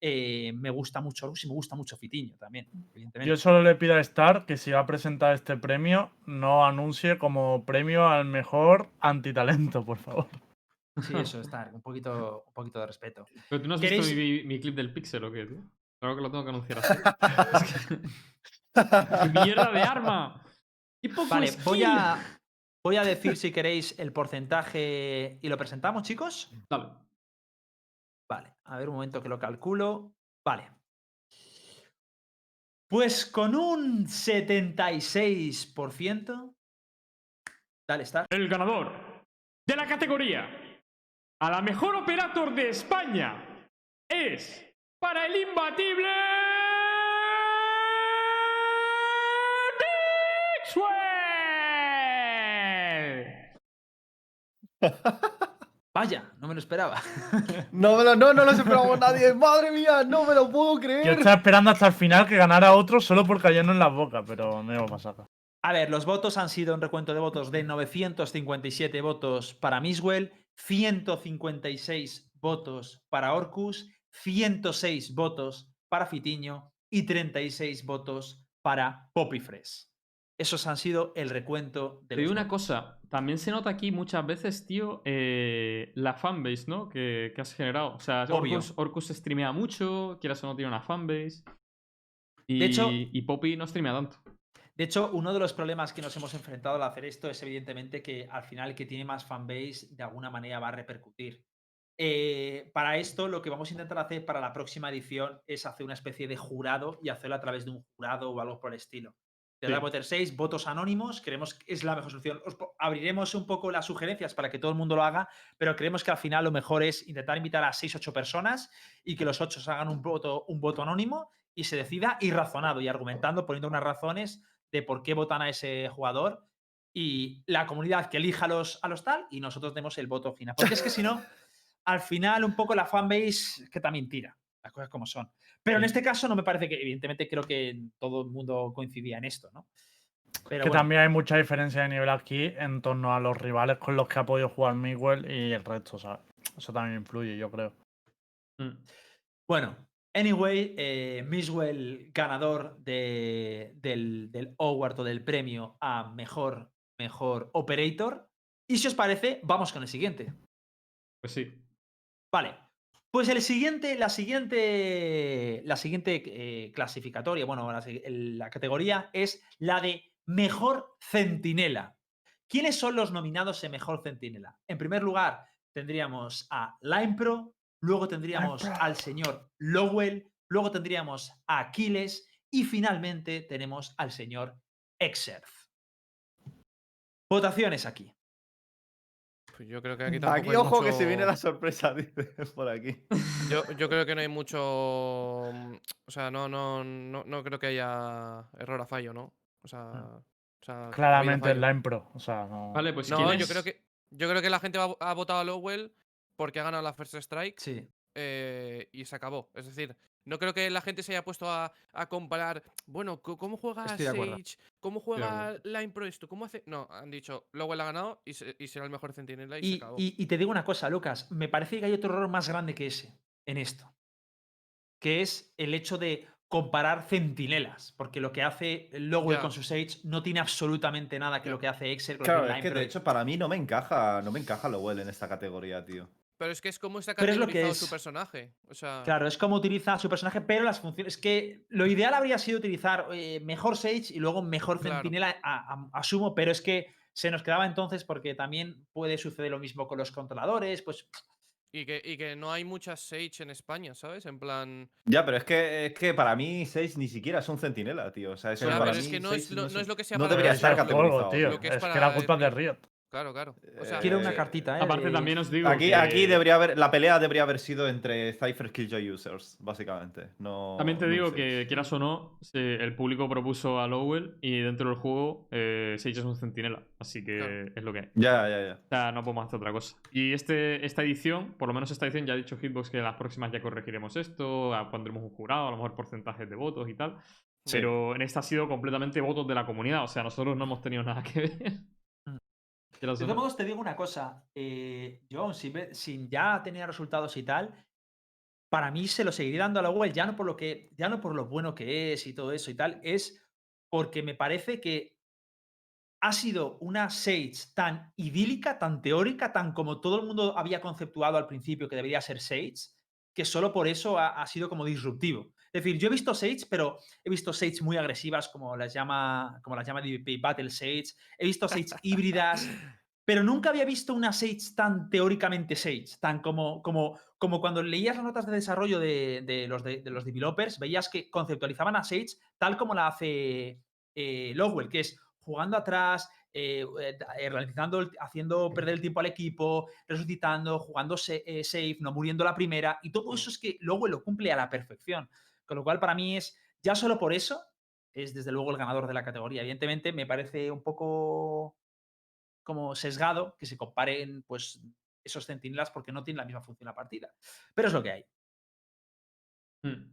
eh, me gusta mucho Orcus y me gusta mucho Fitiño también, evidentemente. Yo solo le pido a Star que si va a presentar este premio, no anuncie como premio al mejor antitalento, por favor. Sí, eso está, un poquito, un poquito de respeto. ¿Pero tú no has ¿Queréis- visto mi, mi clip del Pixel o qué, tío? Claro que lo tengo que anunciar así. Es que- ¡Qué ¡Mierda de arma! ¡Qué poco Vale, voy a, voy a decir si queréis el porcentaje y lo presentamos, chicos. Dale. Vale, a ver un momento que lo calculo. Vale. Pues con un 76%. Dale, está. El ganador de la categoría a la mejor operator de España es para el imbatible. Dixwell. Vaya, no me lo esperaba. No, me lo, no, no lo esperamos nadie. Madre mía, no me lo puedo Yo creer. estaba esperando hasta el final que ganara otro solo por callarnos en las bocas, pero no iba a pasar. A ver, los votos han sido un recuento de votos de 957 votos para Miswell, 156 votos para Orcus, 106 votos para Fitiño y 36 votos para Poppyfresh. Esos han sido el recuento de Te digo una cosa, también se nota aquí muchas veces, tío, eh, la fanbase, ¿no? Que, que has generado. O sea, Orcus streamea mucho, quieras o no tiene una fanbase. Y, De hecho- y Poppy no streamea tanto. De hecho, uno de los problemas que nos hemos enfrentado al hacer esto es evidentemente que al final el que tiene más fanbase de alguna manera va a repercutir. Eh, para esto, lo que vamos a intentar hacer para la próxima edición es hacer una especie de jurado y hacerlo a través de un jurado o algo por el estilo. De. Dragon Potter 6, votos anónimos, creemos que es la mejor solución. Os abriremos un poco las sugerencias para que todo el mundo lo haga, pero creemos que al final lo mejor es intentar invitar a 6, 8 personas y que los 8 hagan un voto, un voto anónimo y se decida y razonado y argumentando, poniendo unas razones de por qué votan a ese jugador y la comunidad que elija a los, a los tal y nosotros demos el voto final. Porque es que si no, al final un poco la fanbase que también tira, las cosas como son. Pero en este caso no me parece que, evidentemente creo que todo el mundo coincidía en esto, ¿no? Pero que bueno, también hay mucha diferencia de nivel aquí en torno a los rivales con los que ha podido jugar Miguel y el resto, ¿sabes? Eso también influye, yo creo. Mm. Bueno, anyway, eh, Miswell ganador de- del, del award o del premio a mejor, mejor operator. Y si os parece, vamos con el siguiente. Pues sí. Vale. Pues el siguiente, la siguiente, la siguiente eh, clasificatoria, bueno, la, la categoría es la de mejor centinela. ¿Quiénes son los nominados en mejor centinela? En primer lugar, tendríamos a Limepro, luego tendríamos Limepro. al señor Lowell, luego tendríamos a Aquiles y finalmente tenemos al señor Exerth. Votaciones aquí. Yo creo que aquí tampoco Aquí, ojo que se viene la sorpresa, dice por aquí. Yo, yo creo que no hay mucho. mm, O sea, no, no, no, no creo que haya error a fallo, ¿no? O sea. o sea, ha habido Claramente el fallo. Line Pro. O sea, no. Vale, pues No, ¿quién yo es? creo que. Yo creo que la gente ha votado a Lowell porque ha ganado la First Strike Sí. eh, y se acabó. Es decir, no creo que la gente se haya puesto a, a comparar. Bueno, ¿cómo juega. Sage? ¿Cómo juega Line Pro esto? ¿Cómo hace.? No, han dicho, Lowell ha ganado y, se- y será el mejor centinela y, se acabó. y- y te digo una cosa, Lucas, me parece que hay otro error más grande que ese en esto, que es el hecho de comparar centinelas, porque lo que hace Lowell con sus Sage no tiene absolutamente nada que lo que hace Excel con Claro, es que de hecho para mí no me encaja, no me encaja Lowell en esta categoría, tío. Pero es que es como está Pero es lo que categorizado es. su personaje. O sea. Claro, es como utiliza su personaje, pero las funciones. Es que lo ideal habría sido utilizar eh, mejor Sage y luego mejor Claro. Centinela, a- a- asumo, pero es que se nos quedaba entonces porque también puede suceder lo mismo con los controladores, pues Y que, y que no hay muchas Sage en España, ¿sabes? En plan. Ya, pero es que, es que para mí Sage ni siquiera es un centinela, tío. O sea, eso Ya, para pero es que no es lo- no es lo que sea No para debería estar categorizado. tío. Lo que es Es, que la culpa es de Riot. Claro, claro. O sea, quiero Eh, una cartita, ¿eh? Aparte también os digo Aquí, que- aquí debería haber, la pelea debería haber sido entre Cypher Killjoy users, básicamente. No, También te no digo que, quieras o no, se- el público propuso a Lowell y dentro del juego eh, Sage es un centinela. Así que Claro. es lo que hay. Ya, ya, ya. O sea, no podemos hacer otra cosa. Y este, esta edición, por lo menos esta edición, ya ha dicho Hitbox que en las próximas ya corregiremos esto, a- pondremos un jurado, a lo mejor porcentajes de votos y tal. Sí. Pero en esta ha sido completamente votos de la comunidad. O sea, nosotros no hemos tenido nada que ver. De todos modos, te digo una cosa. eh, yo, aún sin, ya tener resultados y tal, para mí se lo seguiré dando a la Google, ya no por lo que, ya no por lo bueno que es y todo eso y tal, es porque me parece que ha sido una Sage tan idílica, tan teórica, tan como todo el mundo había conceptuado al principio que debería ser Sage, que solo por eso ha, ha sido como disruptivo. Es decir, yo he visto Sage, pero he visto Sage muy agresivas, como las llama, como las llama DVP Battle Sage. He visto Sage híbridas, pero nunca había visto una Sage tan teóricamente Sage, tan como, como, como cuando leías las notas de desarrollo de, de los, de, de los developers, veías que conceptualizaban a Sage tal como la hace eh, Lowell, que es jugando atrás, eh, eh, eh, ralentizando, el- haciendo perder el tiempo al equipo, resucitando, jugando se- eh, safe, no muriendo la primera. Y todo eso es que luego lo cumple a la perfección. Con lo cual, para mí es, ya solo por eso, es desde luego el ganador de la categoría. Evidentemente, me parece un poco como sesgado que se comparen pues, esos centinelas porque no tienen la misma función la partida. Pero es lo que hay. Mm.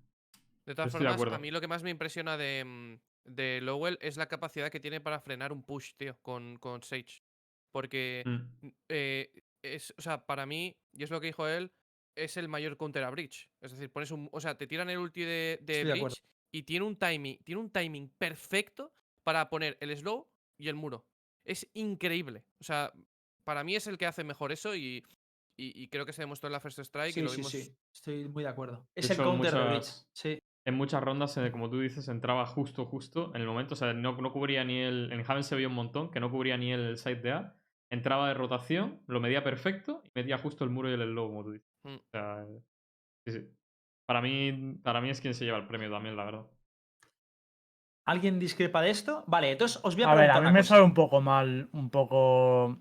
De todas Estoy de formas, acuerdo. a mí lo que más me impresiona de, mm, de Lowell es la capacidad que tiene para frenar un push, tío, con, con Sage. Porque, Mm. eh, es, o sea, para mí, y es lo que dijo él, es el mayor counter a Breach. Es decir, pones un, o sea, te tiran el ulti de, de Estoy de y tiene un timing, tiene un timing perfecto para poner el slow y el muro. Es increíble. O sea, para mí es el que hace mejor eso y, y- y creo que se demostró en la First Strike y Sí, lo sí, vimos sí. Estoy muy de acuerdo. Es De el counter de Breach. muchas- Sí. En muchas rondas, eh, como tú dices, entraba justo, justo en el momento. O sea, no, no cubría ni el. En Haven se veía un montón, que no cubría ni el side de A. Entraba de rotación, lo medía perfecto y metía justo el muro y el slow, como tú dices. Mm. O sea, eh, sí, sí. Para mí, para mí es quien se lleva el premio también, la verdad. ¿Alguien discrepa de esto? Vale, entonces os voy a A ver, preguntar a mí una me cosa. sabe un poco mal, un poco...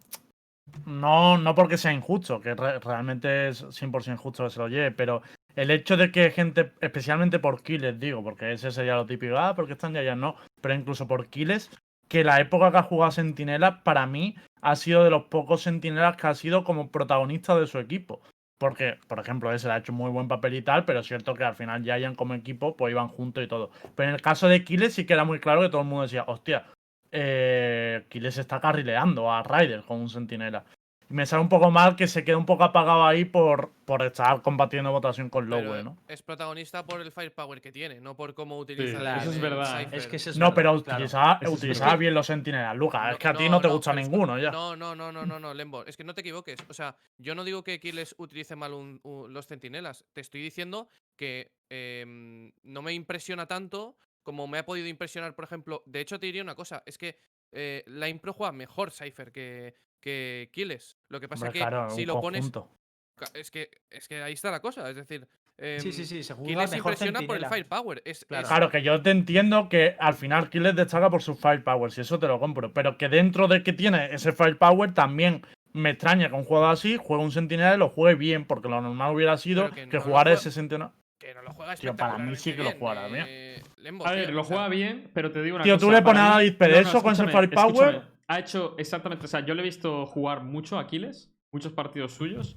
No, no porque sea injusto, que re- realmente es 100% justo que se lo lleve, pero el hecho de que gente, especialmente por kills, digo, porque ese sería lo típico, ah, porque están ya ya no, pero incluso por kills, que la época que ha jugado Sentinela, para mí, ha sido de los pocos Sentinelas que ha sido como protagonista de su equipo. Porque, por ejemplo, ese le ha hecho muy buen papel y tal, pero es cierto que al final ya hayan como equipo, pues iban juntos y todo. Pero en el caso de Kiles sí que era muy claro que todo el mundo decía, hostia, eh, Kiles está carrileando a Ryder con un sentinela. Y me sale un poco mal que se quede un poco apagado ahí por, por estar combatiendo votación con Pero Lowe, ¿no? es protagonista por el firepower que tiene, no por cómo utiliza claro, eso es verdad, Cypher. Es que ese es No, verdad, pero claro. utilizaba, Eso verdad. bien los sentinelas, Lucas. No, es que a ti no, te gusta ninguno ya. No, no, no, no, no, no, Lembo. Es que no te equivoques. O sea, yo no digo que Kiles utilice mal un- un- los centinelas. Te estoy diciendo que em, no me impresiona tanto como me ha podido impresionar, por ejemplo. De hecho, te diría una cosa: es que eh, la Impro juega mejor Cypher que, que Kiles. Lo que pasa Hombre, que claro, si lo pones. conjunto. ca- Es que, es que ahí está la cosa. Es decir. Sí, sí, em, sí, se juega Kiles mejor impresiona por el firepower. Es, Claro. es- Claro, que yo te entiendo que al final Kiles destaca por su firepower, si eso te lo compro. Pero que dentro de que tiene ese firepower también me extraña que un juego así juegue un sentinela y lo juegue bien, porque lo normal hubiera sido que que, no lo jugara juega- ese sentinela. que no lo juega Tío, para mí sí que lo espectacularmente juega bien, eh, Lembo, A tío, ver, lo o sea, juega bien, pero te digo una Tío, cosa. tú le pones a David Pereso con ese firepower. escúchame. Ha hecho exactamente. O sea, yo le he visto jugar mucho a Aquiles, muchos partidos suyos.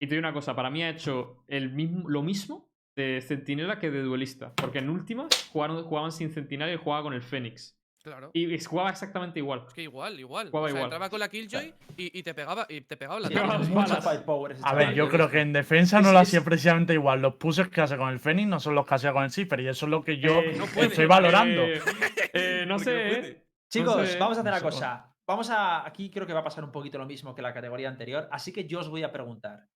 Y te digo una cosa, para mí ha hecho el mismo, lo mismo de centinela que de duelista. Porque en últimas jugaron, jugaban sin centinela y jugaba con el Fénix. Claro. Y jugaba exactamente igual. Es que igual, igual. Jugaba o sea, igual. entraba con la Killjoy y, y te pegaba y te pegaba la tabla. A ver, yo creo he que en defensa no lo hacía precisamente igual. Los pushes que hace con el Fénix no son los que hacía con el Cipher. Y eso es lo que yo Eh, no puede, estoy valorando. Eh, eh, no sé. ¿eh? Chicos, No sé, vamos a hacer una cosa. Vamos a. Aquí creo que va a pasar un poquito lo mismo que la categoría anterior. Así que yo os voy a preguntar.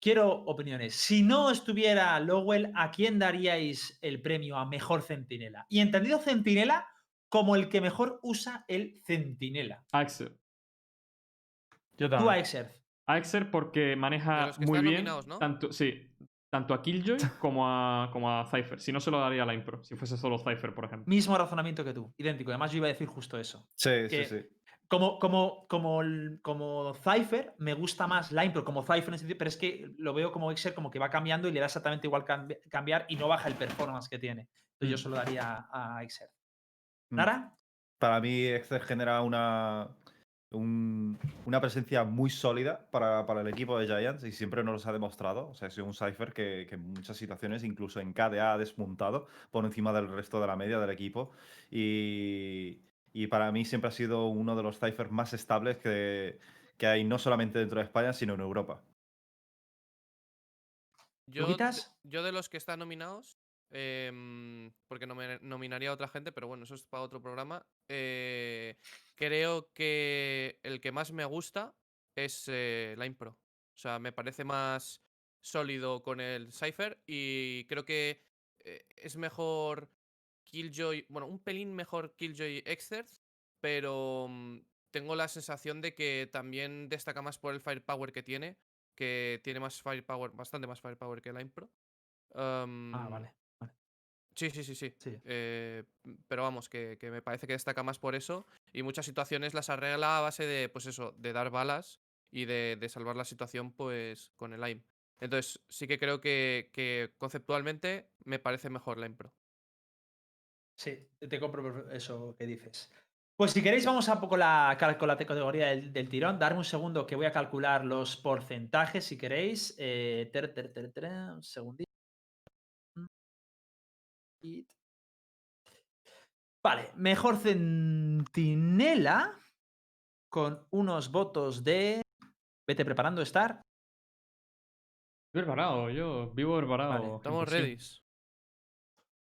Quiero opiniones. Si no estuviera Lowell, ¿a quién daríais el premio a mejor centinela? Y entendido centinela como el que mejor usa el centinela. Axel. Yo Tú, también. Exerth. Axel porque De maneja los que muy están bien. Tanto, sí, tanto a Killjoy como a, como a Cypher. Si no, se lo daría a la Impro. Si fuese solo Cypher, por ejemplo. Mismo razonamiento que tú. Idéntico. Además, yo iba a decir justo eso. Sí, Que- sí, sí. Como, como, como, como Cypher, me gusta más la impro como Cypher en ese sentido, pero es que lo veo como Excel como que va cambiando y le da exactamente igual cambi- cambiar y no baja el performance que tiene. Entonces yo Mm. solo daría a Excel. Mm. ¿Nara? Para mí, Excel genera una, un- una presencia muy sólida para, para el equipo de Giants y siempre nos los ha demostrado. O sea, ha sido un Cypher que, que en muchas situaciones, incluso en KDA, ha despuntado por encima del resto de la media del equipo. Y, y para mí siempre ha sido uno de los Cyphers más estables que, que hay no solamente dentro de España, sino en Europa. Yo, yo de los que están nominados, em, porque nomi- nominaría a otra gente, pero bueno, eso es para otro programa. eh, creo que el que más me gusta es eh, la Impro. O sea, me parece más sólido con el Cypher y creo que eh, es mejor Killjoy, bueno, un pelín mejor Killjoy Exert, pero mm, tengo la sensación de que también destaca más por el firepower que tiene, que tiene más firepower, bastante más firepower que la Impro. Ah, Am, vale. Sí, sí, sí, sí. Sí. Eh, pero vamos, que, que me parece que destaca más por eso. Y muchas situaciones las arregla a base de, pues eso, de dar balas y de, de salvar la situación, pues, con el AIM. Entonces, sí que creo que, que conceptualmente me parece mejor la Impro. Sí, te- compro eso que dices. Pues si queréis, vamos a poco la, con la categoría del, del tirón. Darme un segundo que voy a calcular los porcentajes, si queréis. Eh, ter, ter, ter, ter, un segundito. Vale, mejor centinela con unos votos de. Vete preparando, Star. Estoy preparado, yo vivo preparado. Estamos 100%. ready.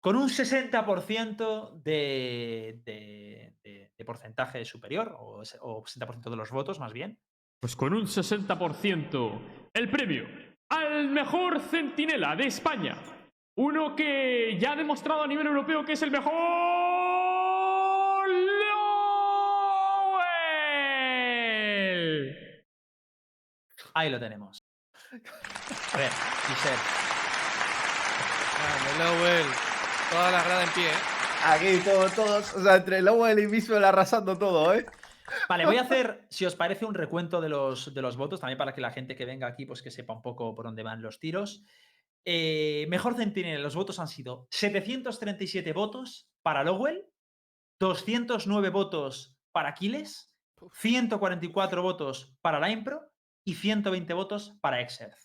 Con un 60% de, de- de- de porcentaje superior, o, o 60% de los votos, más bien. Pues con un 60%, el premio al mejor centinela de España. Uno que ya ha demostrado a nivel europeo que es el mejor. Lowell. Ahí lo tenemos. A ver, Giselle. Lowell. Toda la grada en pie, ¿eh? Aquí todos, todos, o sea, entre Lowell y Miswell arrasando todo, ¿eh? Vale, voy a hacer, si os parece, un recuento de los, de los votos, también para que la gente que venga aquí, pues que sepa un poco por dónde van los tiros. Eh, mejor centinela, los votos han sido 737 votos para Lowell, 209 votos para Aquiles, 144 votos para la Impro y 120 votos para Exerth.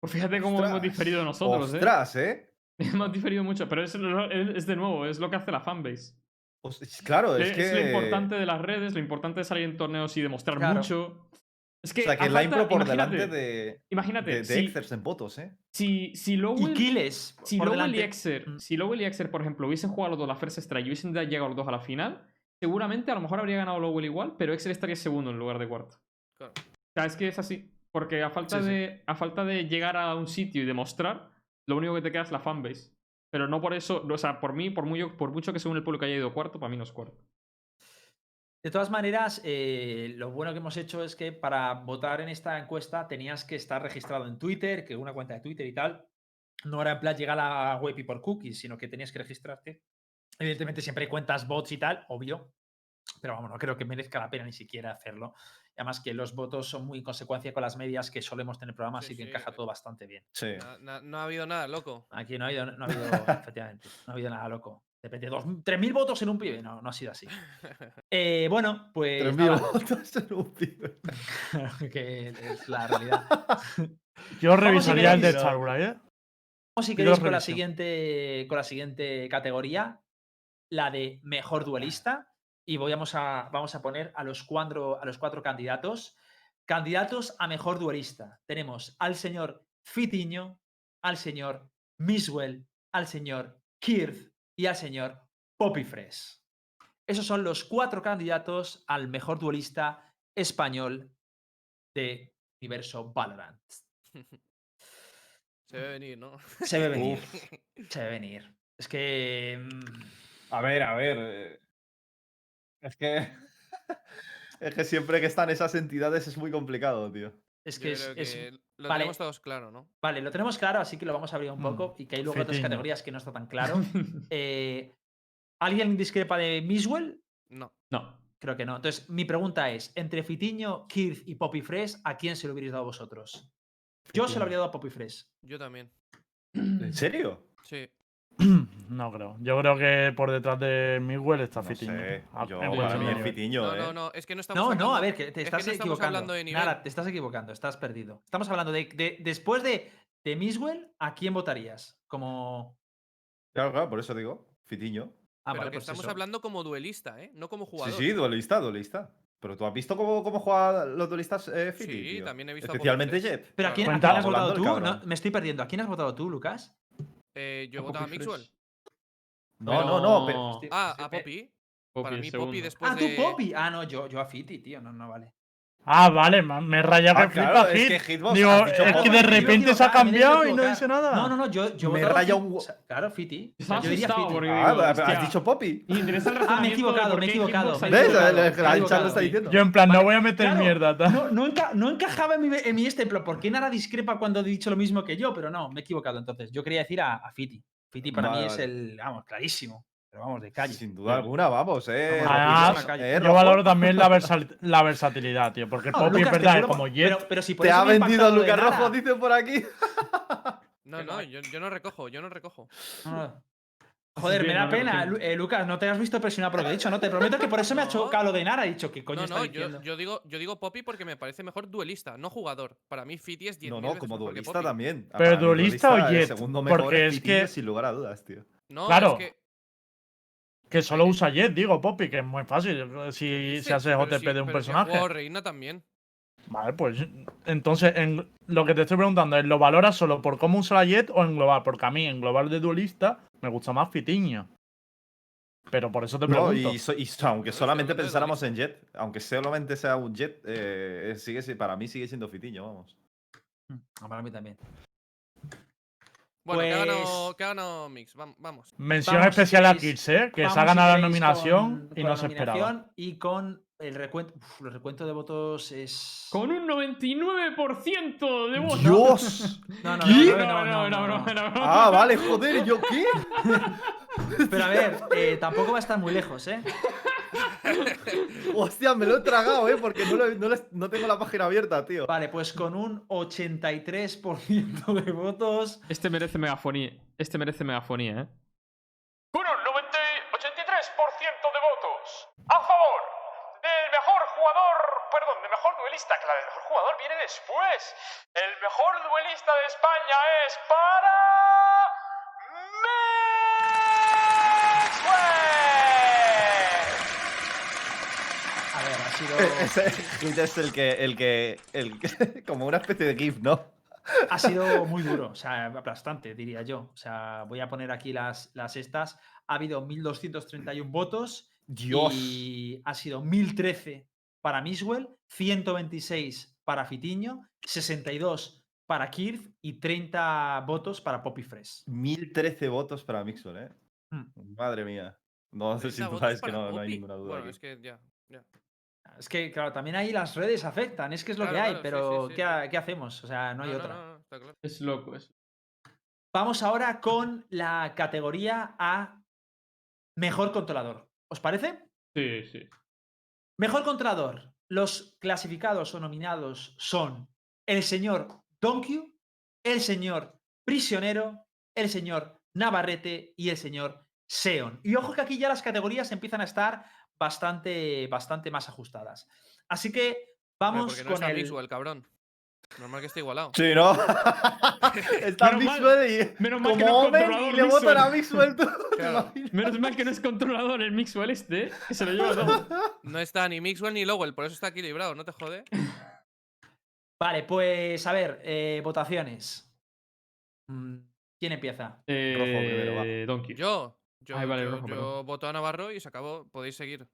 Pues fíjate cómo hemos diferido nosotros, ¿eh? Ostras, ¿eh? Hemos diferido mucho, pero es, es- es de nuevo, es lo que hace la fanbase. Os- es- Claro, es Es, que. lo importante de las redes, lo importante de salir en torneos y demostrar Claro. mucho. Es que, O sea, que a la impro por delante de. Imagínate, De, de si, Exers en votos, ¿eh? si, si Y Lowell, Aquiles, si Lowell y. Exer, Mm. si Lowell y Exer, por ejemplo, hubiesen jugado los dos la First Strike y hubiesen llegado los dos a la final, seguramente a lo mejor habría ganado Lowell igual, pero Exer estaría segundo en lugar de cuarto. Claro. O sea, es que es así. Porque a falta, Sí, sí. de, a falta de llegar a un sitio y demostrar, lo único que te queda es la fanbase. Pero no por eso, o sea, por mí, por, por mucho que según el público haya ido cuarto, para mí no es cuarto. De todas maneras, eh, lo bueno que hemos hecho es que para votar en esta encuesta tenías que estar registrado en Twitter, que una cuenta de Twitter y tal. No era en plan llegar a la web y por cookies, sino que tenías que registrarte. Evidentemente siempre hay cuentas bots y tal, obvio. Pero vamos, no creo que merezca la pena ni siquiera hacerlo. Además que los votos son muy en consecuencia con las medias que solemos tener programas Sí, y que sí, encaja eh. todo bastante bien. Sí. No ha habido nada, loco. Aquí no ha habido, no ha habido efectivamente, no ha habido nada loco. Depende, dos- 3.000 votos en un pibe. No, no ha sido así. Eh, bueno, pues. 3.000 nada, votos en un pibe. que es la realidad. Yo si revisaría el de queréis. Starbury, ¿eh? Vamos, si queréis, con la, siguiente, con la siguiente categoría, la de mejor duelista. Y voy- vamos a, vamos a poner a los, cuatro, a los cuatro candidatos. Candidatos a mejor duelista. Tenemos al señor Fitiño, al señor Miswell, al señor Kirth y al señor Poppy Fresh. Esos son los cuatro candidatos al mejor duelista español de universo Valorant. Se ve venir, ¿no? Se ve venir. Se ve venir. Es que. mm, A ver, a ver. Es que. es que siempre que están esas entidades es muy complicado, tío. Es que es. es- lo vale. tenemos todos claro, ¿no? Vale, lo tenemos claro, así que lo vamos a abrir un Mm, poco. Y que hay luego otras categorías que no está tan claro. Eh, ¿Alguien discrepa de Miswell? No. no. Creo que no. Entonces, mi pregunta es: entre Fitiño, Kirth y Poppy Fresh, ¿a quién se lo hubierais dado vosotros? Yo se lo habría dado a Poppy Fresh. Yo también. ¿En serio? Sí. No creo. Yo creo que por detrás de Miguel está No Fitiño. sé. A- Yo, para mí es. Fitiño, No, ¿eh? no, no. Es que no estamos No, hablando... no, a ver, que te es que estás no equivocando. hablando de nivel. Nada, te estás equivocando, estás perdido. Estamos hablando de, de- después de, de Miswell, ¿a quién votarías? Como. Claro, claro, por eso digo. Fitiño. Ah, Pero vale, que pues estamos eso. hablando como duelista, ¿eh? No como Sí, jugador. sí, duelista, duelista. Pero tú has visto cómo, cómo juegan los duelistas eh, Fiti, Sí, tío? también he visto Especialmente. Pero ¿a quién, a Cuenta- quién has votado tú? No, me estoy perdiendo. ¿A quién has votado tú, Lucas? Eh, yo A votaba a Mixwell. No, no, no. Pero, Ah, a Poppy. Poppy Para mí. Poppy después Ah, de... tú, Poppy. Ah, no, yo, yo a Fiti, tío. No, no vale. Ah, vale, me he rayado Ah, que claro, flipa es Hit. que Hitbox Digo, dicho es que de repente se ha cambiado y no dice nada. No, no, no, yo, yo Me raya un O sea, Claro, Fiti. O sea, yo diría Fiti. porque Ah, digo, has dicho Poppy. Ah, me he equivocado, me he equivocado. ¿Ves? El- chat lo está diciendo. Yo en plan, Vale, no voy a meter claro, mierda. No, no, enca- no encajaba en mi, en mi este, pero ¿por qué Nara discrepa cuando he dicho lo mismo que yo? Pero no, me he equivocado entonces. Yo quería decir a, a Fiti. Fiti para Vale, mí es el, vamos, clarísimo. Pero vamos, de calle. Sin duda alguna, vamos, eh. Además, calle. eh, yo valoro también la, versal- la versatilidad, tío. Porque No, Poppy es Lucas, te verdad, juro- como Jet. pero, pero si por Te eso ha vendido Lucas. Rojo, dice por aquí. No, Que no, yo, yo no recojo, yo no recojo. No. Joder, bien, me da no pena, eh, Lucas, no te has visto presionado por lo que he dicho, ¿no? Te prometo que por eso me ha chocado lo de Nara. He dicho, ¿qué coño No, está no, yo, diciendo? yo digo, yo digo Poppy porque me parece mejor duelista, no jugador. Para mí Fiti es 10 No, no, como que duelista también. Pero duelista o Jet, segundo mejor porque es que- sin lugar a dudas, tío. No, Claro. es que, Que solo usa Jet, digo, Poppy, que es muy fácil. Si sí, se hace sí- de un pero personaje. Reina también. Vale, pues entonces en lo que te estoy preguntando es, ¿lo valoras solo por cómo usa la Jet o en global? Porque a mí en global de duelista me gusta más Fitiño. Pero por eso te No, pregunto. y, so- y so- aunque solamente pensáramos en Jet, aunque solamente sea un Jet, eh, sigue, si- para mí sigue siendo Fitiño, vamos. Mm, Para mí también. Bueno, que, ha ganado, Pues- ha ganado Mix, vam- vamos. Mención Vamos, si especial a Kids, ¿eh? que se ha si ganado la nominación con- y con no la se esperaba. nominación Y con el recuento. Uf, los recuentos de votos es. Con un 99% de votos. ¡Dios! No, no, ¿Qué? no, no, no, no, no, no. ah, vale, joder, ¿yo qué? Pero a ver, eh, tampoco va a estar muy lejos, ¿eh? Hostia, me lo he tragado, ¿eh? Porque no, lo- no les- no tengo la página abierta, tío. Vale, pues con un 83% de votos. Este merece megafonía. Este merece megafonía, ¿eh? Con un 90 83% de votos a favor del mejor jugador, perdón, del mejor duelista, que la del mejor jugador viene después. El mejor duelista de España es para Maxwell. A ver, ha sido. Es el que, el que, el que- como una especie de GIF, ¿no? Ha sido muy duro, o sea, aplastante, diría yo. O sea, voy a poner aquí las, las estas. Ha habido 1.231 votos Dios. y ha sido 1.013 para Miswell, 126 para Fitiño, 62 para Kirth y 30 votos para Poppy Fresh. 1013 votos para Mixwell, ¿eh? Hmm. Madre mía. No sé si 30 tú sabes que no, no hay ninguna duda. Bueno, aquí. es que ya. ya. Es que, claro, también ahí las redes afectan, es que es lo que Claro, hay, claro, pero sí, sí, ¿qué, ha- qué hacemos? O sea, no hay otra. No, no, está claro. Es loco, es. Vamos ahora con la categoría a mejor controlador. ¿Os parece? Sí, sí. Mejor controlador. Los clasificados o nominados son el señor Donkey, el señor Prisionero, el señor Navarrete y el señor Seon. Y ojo que aquí ya las categorías empiezan a estar bastante, bastante más ajustadas. Así que vamos porque no con el. Mixwell, cabrón. Normal que esté igualado. Sí, ¿no? Está Menos mal- Mixwell y. menos mal que no es controlador y le votan a Mixwell. Mixwell, ¿tú te Claro. Menos mal que no es controlador el Mixwell este, ¿eh? que se lo lleva todo. No está ni Mixwell ni Lowell, por eso está equilibrado, no te jode. Vale, pues a ver, eh, votaciones. Mm, ¿Quién empieza? Eh, primero, Donkey. Yo, yo, Ay, vale, yo, rojo, yo perdón. voto a Navarro y se acabó, podéis seguir.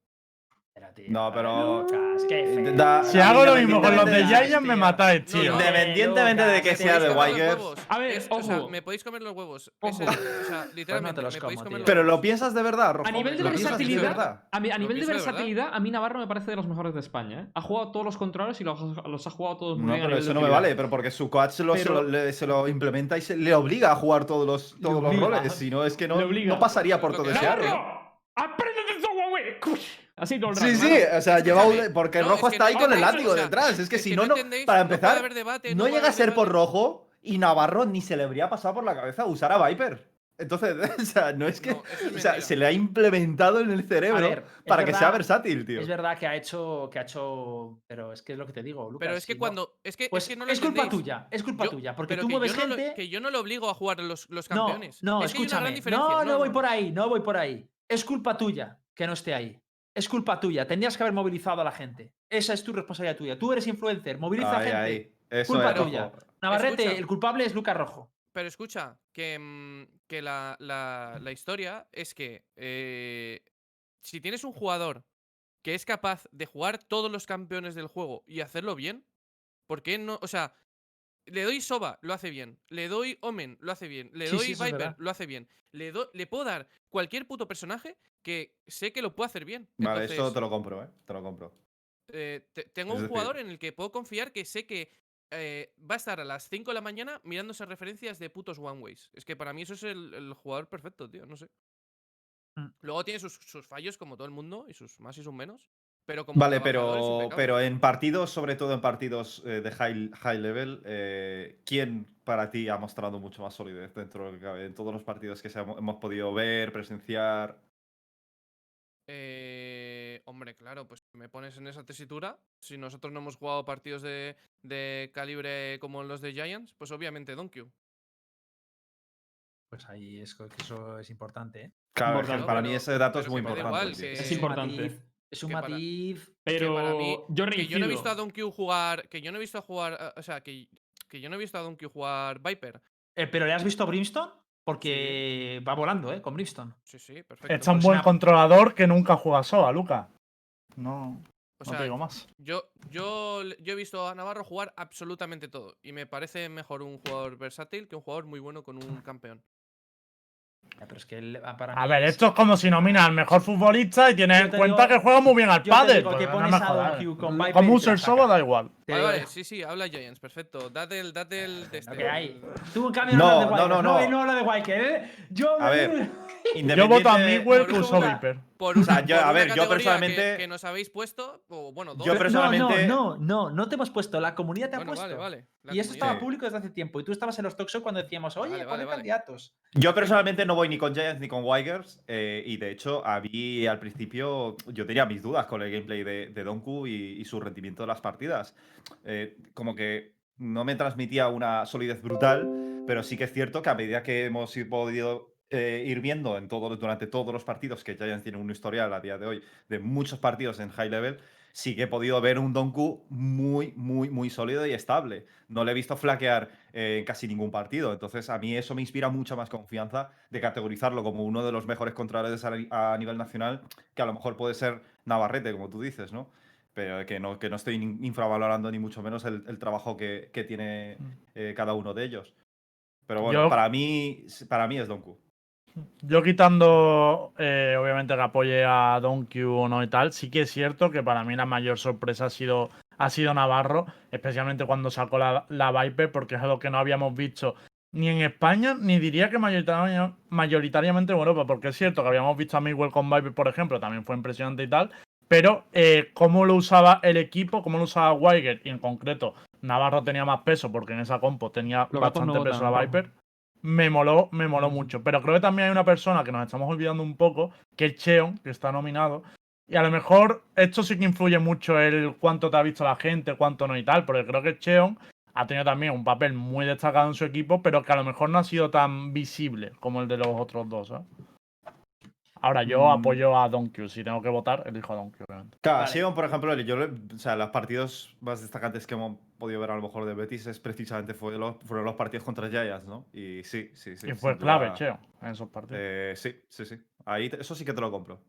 No, pero- Lucas, qué feo. Da- Si hago lo mismo con los de Giants, me matáis, No, tío. no, Independientemente de que sea de huevos. A ver, Es- o sea, ojo. me podéis comer los huevos. Ojo. Es el- o sea, literalmente, los me podéis como, comer tío. los Pero lo piensas de verdad, Rojo. A nivel de ¿Lo piensas de versatilidad, a, mi- a Lo nivel de versatilidad, a mí Navarro me parece de los mejores de España. ¿eh? Ha jugado todos los controles y los, los ha jugado todos muy No, bien. pero eso no me vale, pero porque su coach se lo, se lo- le- se lo implementa y se, le obliga a jugar todos los, todos los roles. Si no, es que no, no pasaría por todo ese. ¡Navarro! ¡Apréndete Huawei! Así todo el rato. Sí, sí, o sea, lleva un, porque no, Rojo es que está no ahí con el látigo o sea, detrás. Es que es si que no, no no, para no puede empezar, haber debate, no no puede llega a ser por debate. Rojo y Navarro ni se le habría pasado por la cabeza usar a Viper. Entonces, o sea, no es que. No, o sea, se le ha implementado en el cerebro ver, para que sea versátil, tío. Es verdad que ha hecho, que ha hecho, pero es que es lo que te digo, Lucas. Pero es que si no- cuando. Es que, pues es que no lo culpa entendéis. tuya, es culpa Yo- tuya, porque tú que mueves no lo- gente. que yo no lo obligo a jugar los, los no, campeones. no, es gran escúchame. diferencia. No, no, voy por ahí, no voy por ahí. Es culpa tuya que no esté ahí. Es culpa tuya. Tendrías que haber movilizado a la gente. Esa es tu responsabilidad tuya. Tú eres influencer, moviliza a gente. ahí. Eso Culpa es, tuya. Navarrete, Escucha. el culpable es Lucas Rojo. Pero escucha, que, mm, que la, la- la historia es que eh, si tienes un jugador que es capaz de jugar todos los campeones del juego y hacerlo bien, ¿por qué no? O sea, le doy Soba, lo hace bien. Le doy Omen, lo hace bien. Le Sí, doy sí, Viper, lo hace bien. Le, do- le puedo dar cualquier puto personaje que sé que lo puede hacer bien. Vale, Entonces, eso te lo compro, ¿eh? Te lo compro. eh, te- tengo Es un decir- jugador en el que puedo confiar que sé que eh, va a estar a las 5 de la mañana mirándose referencias de putos one ways. Es que para mí eso es el, el jugador perfecto, tío. No sé. Mm. Luego tiene sus, sus fallos, como todo el mundo, y sus más y sus menos. Pero como Vale, pero, pero en partidos, sobre todo en partidos eh, de high, high level, eh, ¿quién para ti ha mostrado mucho más solidez dentro de lo que cabe? En todos los partidos que se hemos, hemos podido ver, presenciar. Eh, hombre, claro, pues me pones en esa tesitura. Si nosotros no hemos jugado partidos de, de calibre como los de Giants, pues obviamente Donkey. Pues ahí es que eso es importante, ¿eh? Claro, Importante. para mí ese dato es muy importante. igual, tío. que- Es importante. Es un para- matiz. Pero que para mí, yo que yo no he visto a. Donkey jugar, que yo no he visto a jugar, o sea, que, que yo no he visto a Donkey jugar Viper. Eh, ¿Pero le has visto a Brimstone? Porque va volando, ¿eh? Con Brimstone. Sí, sí, perfecto. Un pues buen una- controlador que nunca juega sola, Luca. No, O no sea, te digo más. yo, yo, yo he visto a Navarro jugar absolutamente todo. Y me parece mejor un jugador versátil que un jugador muy bueno con un campeón. Ya, pero es que él, ah, para A mí ver, es- esto es como si nominas al mejor futbolista y tienes en cuenta digo- que juega muy bien al que pues no a con Viper Como solo da igual. Vale, vale, sí, sí, habla Giants, perfecto. Date el, date el este. hay. el- Tú, en cambio, No, no, hablas de no, Walker. no, no. él no habla de Walker, ¿eh? Yo, A ver, Yo voto a Miguel usó Viper. Por O una, sea, yo- por a una ver, yo que- personalmente- Que, nos habéis puesto, o bueno, dos. Yo personalmente- No, no, no, no, no te hemos puesto. La comunidad te ha puesto. vale, vale. la Y esto estaba público desde hace tiempo. Y tú estabas en los talk show cuando decíamos, oye, Vale, candidatos. Yo personalmente no voy ni con Giants ni con Wigers. eh, y de hecho, a mí al principio yo tenía mis dudas con el gameplay de, de Donku y, y su rendimiento de las partidas. Eh, como que no me transmitía una solidez brutal, pero sí que es cierto que a medida que hemos podido eh, ir viendo en todo, durante todos los partidos, que Giants tiene un historial a día de hoy de muchos partidos en high level, sí que he podido ver un Donku muy, muy, muy sólido y estable. No le he visto flaquear eh, en casi ningún partido. Entonces, a mí eso me inspira mucha más confianza de categorizarlo como uno de los mejores controladores a, ni- a nivel nacional, que a lo mejor puede ser Navarrete, como tú dices, ¿no? Pero que no, que no estoy in- infravalorando ni mucho menos el, el trabajo que, que tiene Mm. eh, cada uno de ellos. Pero bueno, Yo- para, mí, para mí es Donku. Yo quitando, eh, obviamente, que apoye a Donkey o no y tal, sí que es cierto que para mí la mayor sorpresa ha sido, ha sido Navarro, especialmente cuando sacó la, la Viper, porque es algo que no habíamos visto ni en España, ni diría que mayoritaria- mayoritariamente en Europa, porque es cierto que habíamos visto a Miguel con Viper, por ejemplo, también fue impresionante y tal, pero eh, cómo lo usaba el equipo, cómo lo usaba Weiger, y en concreto Navarro tenía más peso, porque en esa compo tenía bastante no peso la. Viper me moló, me moló mucho. Pero creo que también hay una persona que nos estamos olvidando un poco, que es Cheon, que está nominado. Y a lo mejor esto sí que influye mucho el cuánto te ha visto la gente, cuánto no y tal, porque creo que Cheon ha tenido también un papel muy destacado en su equipo, pero que a lo mejor no ha sido tan visible como el de los otros dos. ¿sabes? Ahora yo Mm. apoyo a Donkey. Si tengo que votar, elijo a Donkey, obviamente. Claro, Vale. Sion, por ejemplo, yo, o sea, los partidos más destacantes que hemos podido ver a lo mejor de Betis es precisamente fue los, fueron los partidos contra Giants, ¿no? Y sí, sí, sí. y fue clave, duda, Cheon, en esos partidos. eh, sí, sí, sí. Ahí te- eso sí que te lo compro.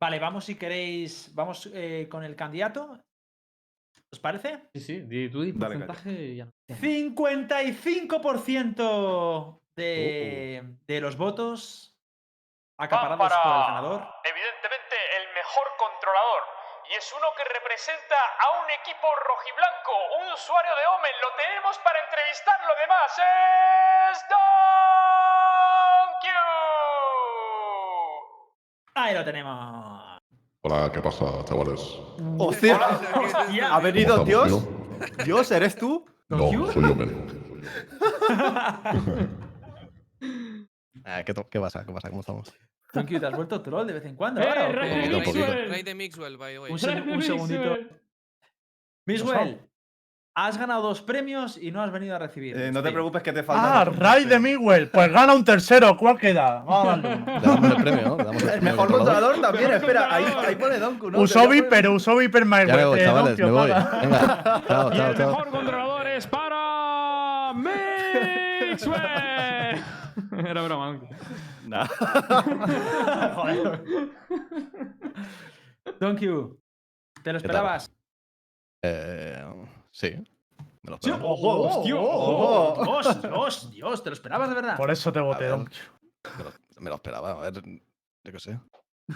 Vale, vamos si queréis. Vamos eh, con el candidato. ¿Os parece? Sí, sí, di, tú di Dale, porcentaje y ya. 55% de, de los votos acaparados por el ganador. Evidentemente. Y es uno que representa a un equipo rojiblanco, un usuario de Omen. Lo tenemos para entrevistar. Lo demás es Donkey. Ahí lo tenemos. Hola, ¿qué pasa, chavales? ¡Hostia! Hostia. ¿Ha venido ¿Cómo Dios? ¿Dios, eres tú? No, ¿Donkey? soy yo, men. Ah, ¿qué, to- ¿Qué pasa? ¿Qué pasa? ¿Cómo estamos? Donkey, ¿te has vuelto troll de vez en cuando? ¡Eh, ahora, o qué? de Poquito. Mixwell! Rey de Mixwell, by the way. Un, seg- un segundito. Miswell, has ganado dos premios y no has venido a recibir. Eh, no te Sí. preocupes que te falta. Ah, Ray de Miguel. Pues gana un tercero. ¿Cuál queda? Vamos a darle uno. Le damos el premio, ¿no? Le damos el El premio al mejor controlador. controlador también, Mejor espera, ahí, ahí pone Donku, ¿no? Usó Viper, usó Viper Miguel. Ya me voy, Eh, chavales, me voy. Venga, chao, Y chao, el chao. mejor controlador es para Mixwell. Era broma. aunque. Nah. Joder. Donkey, ¿te lo esperabas? Eh, sí, me lo esperaba. ¡Ojo! hostia, ¡Ojo! ojo. ¡Dios, Dios, Dios! ¿Te lo esperabas de verdad? Por eso te voté. Donkey. Me lo, me lo esperaba, a ver, yo qué sé.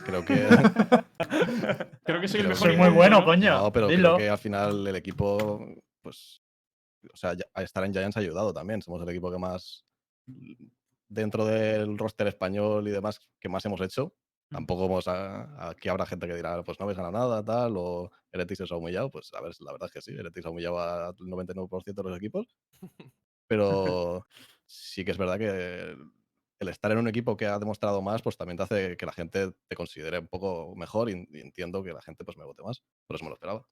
Creo que. Creo que soy el mejor. Soy muy bueno, ¿no? coño. No, pero Dilo. creo que al final el equipo pues, o sea, estar en Giants ha ayudado también. Somos el equipo que más, dentro del roster español y demás, que más hemos hecho. Tampoco vamos a, aquí habrá gente que dirá, pues no habéis ganado nada, tal, o Heretics os ha humillado. Pues a ver, la verdad es que sí, Heretics ha humillado al 99% de los equipos. Pero sí que es verdad que el estar en un equipo que ha demostrado más, pues también te hace que la gente te considere un poco mejor y, y entiendo que la gente pues me vote más. Por eso me lo esperaba.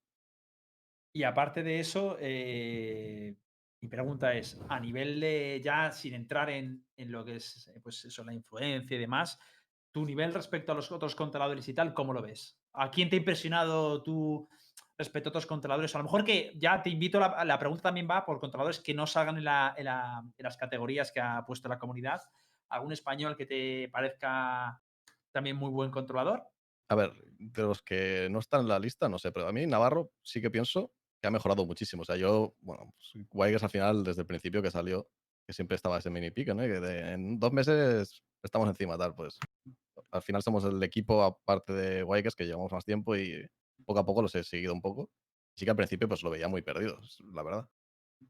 Y aparte de eso, eh, mi pregunta es, a nivel de ya sin entrar en, en lo que es eh, pues eso, la influencia y demás, tu nivel respecto a los otros controladores y tal, ¿cómo lo ves? ¿A quién te ha impresionado tú respecto a otros controladores? A lo mejor que ya te invito, la, la pregunta también va por controladores que no salgan en, la- en la- en las categorías que ha puesto la comunidad. ¿Algún español que te parezca también muy buen controlador? A ver, de los que no están en la lista, no sé, pero a mí Navarro sí que pienso que ha mejorado muchísimo. O sea, yo, bueno, pues, Guaygas al final, desde el principio que salió, que siempre estaba ese mini pique, ¿no? Y que de- en dos meses estamos encima, tal, pues al final somos el equipo, aparte de Guaygas, que llevamos más tiempo y poco a poco los he seguido un poco. Sí que al principio pues lo veía muy perdido, la verdad.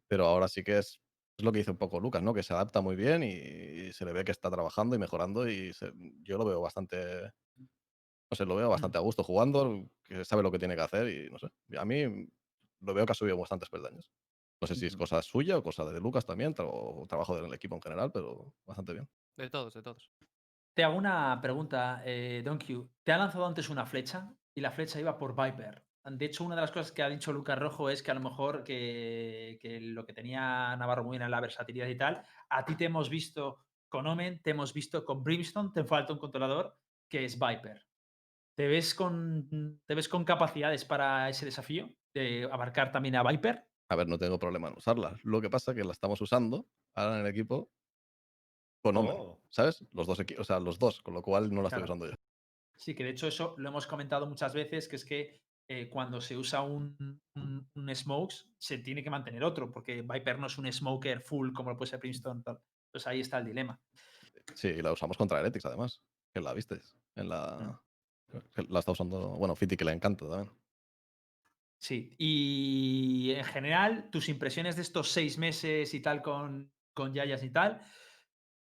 Pero ahora sí que es, es lo que dice un poco Lucas, ¿no? Que se adapta muy bien y, se le ve que está trabajando y mejorando y se- yo lo veo bastante, no sé, lo veo bastante a gusto jugando, que sabe lo que tiene que hacer y no sé. A mí lo veo que ha subido bastantes peldaños. No sé si es cosa suya o cosa de Lucas también, tra- o trabajo del equipo en general, pero bastante bien. De todos, de todos. Te hago una pregunta, eh, Don Q. Te ha lanzado antes una flecha y la flecha iba por Viper. De hecho, una de las cosas que ha dicho Lucas Rojo es que a lo mejor que, que lo que tenía Navarro muy bien era la versatilidad y tal. A ti te hemos visto con Omen, te hemos visto con Brimstone, te falta un controlador que es Viper. ¿Te ves con, te ves con capacidades para ese desafío de abarcar también a Viper? A ver, no tengo problema en usarla. Lo que pasa es que la estamos usando ahora en el equipo con Omen, Oh. ¿sabes? Los dos equipos, o sea, los dos, con lo cual no la estoy Claro. usando yo. Sí, que de hecho eso lo hemos comentado muchas veces, que es que eh, cuando se usa un, un, un smokes se tiene que mantener otro, porque Viper no es un smoker full como lo puede ser Princeton. tal. Entonces ahí está el dilema. Sí, y la usamos contra Heretics además, que la visteis. En la... La está usando, bueno, Fiti que le encanta también. Sí, y en general, tus impresiones de estos seis meses y tal con, con Yayas y tal,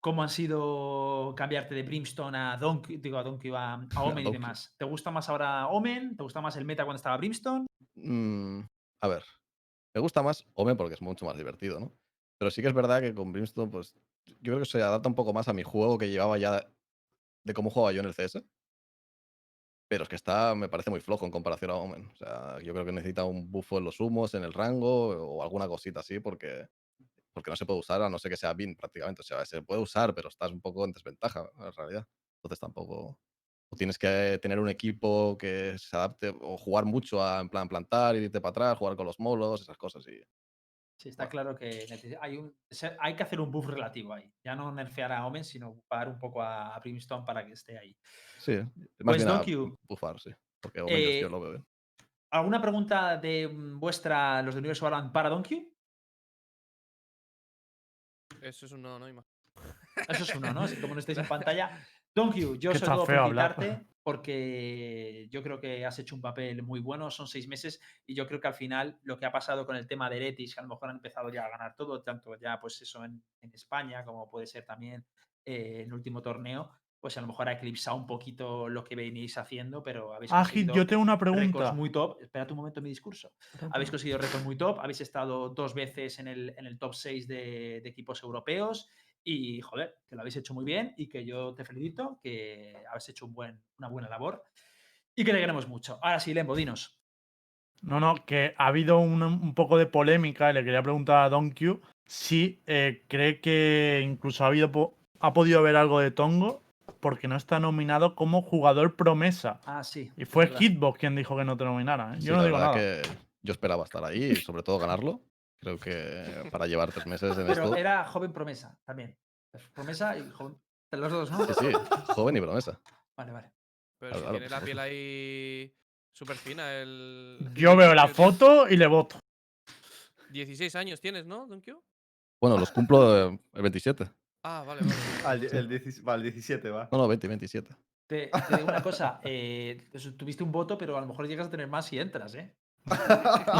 ¿cómo han sido cambiarte de Brimstone a Donkey, digo a Donkey, a, a Omen y demás? ¿Te gusta más ahora Omen? ¿Te gusta más el meta cuando estaba Brimstone? Mm, a ver, me gusta más Omen porque es mucho más divertido, ¿no? Pero sí que es verdad que con Brimstone, pues yo creo que se adapta un poco más a mi juego que llevaba ya de cómo jugaba yo en el CS. Pero es que está, me parece muy flojo en comparación a Omen. O sea, yo creo que necesita un buffo en los humos, en el rango o alguna cosita así porque, porque no se puede usar a no ser que sea bin prácticamente. O sea, se puede usar, pero estás un poco en desventaja en realidad. Entonces tampoco... O tienes que tener un equipo que se adapte o jugar mucho a en plan plantar, irte para atrás, jugar con los molos, esas cosas. Y Sí, está claro que hay, un, hay que hacer un buff relativo ahí. Ya no nerfear a Omen, sino parar un poco a, a Brimstone para que esté ahí. sí, más Pues, a Donkey, bufar, sí. Porque Omen eh, lo. ¿Alguna pregunta de mm, vuestra, los de Universo Valorant, para Donkey? Eso es un no, no hay más. Eso es uno, ¿no? Así como no estáis en pantalla. Donkey, yo está todo feo hablar. Porque yo creo que has hecho un papel muy bueno, son seis meses y yo creo que al final lo que ha pasado con el tema de Eretis, que a lo mejor han empezado ya a ganar todo, tanto ya pues eso en, en España como puede ser también eh, en el último torneo, pues a lo mejor ha eclipsado un poquito lo que venís haciendo, pero habéis Ah, conseguido yo tengo una pregunta. muy top. Espérate un momento en mi discurso. Habéis conseguido récords muy top, habéis estado dos veces en el, en el top 6 de, de equipos europeos y, joder, que lo habéis hecho muy bien y que yo te felicito, que habéis hecho un buen, una buena labor y que te queremos mucho. Ahora sí, Lembo, dinos. No, no, que ha habido un, un poco de polémica y le quería preguntar a Don Q si eh, cree que incluso ha, habido ha podido haber algo de Tongo porque no está nominado como jugador promesa. Ah, sí. Y fue. Hitbox quien dijo que no te nominara. ¿eh? Sí, Yo no la digo verdad nada. que yo esperaba estar ahí y sobre todo ganarlo. Creo que para llevar tres meses en Pero esto. era joven promesa también. Promesa y joven. Los dos, ¿no? Sí, sí, joven y promesa. Vale, vale. Pero Claro, si claro, tiene la piel supuesto. ahí súper fina, el. Yo veo la foto y le voto. 16 años tienes, ¿no, Don Q? Bueno, los cumplo eh, el 27. Ah, vale, vale. El, 17 va, el 17 va. No, no, 20, 27. Te, te digo una cosa. eh, tuviste un voto, pero a lo mejor llegas a tener más si entras, ¿eh?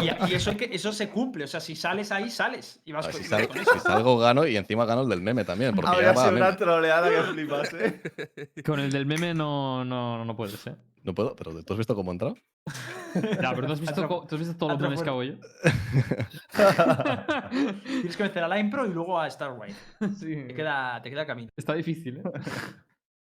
Y, y eso, hay que, eso se cumple. O sea, si sales ahí, sales. Y vas A ver, con, si, sal- con eso. si salgo, gano y encima gano el del meme también. Porque ya Habría va sido meme. una troleada que flipas, ¿eh? Con el del meme no, no, no puedes, ¿eh? No puedo, pero ¿tú has visto cómo he entrado? Ya, pero ¿tú has visto, tú has visto todos los memes que hago yo? Tienes que vencer a Line Pro y luego a Starway. Sí. Te queda, te queda camino. Está difícil, ¿eh?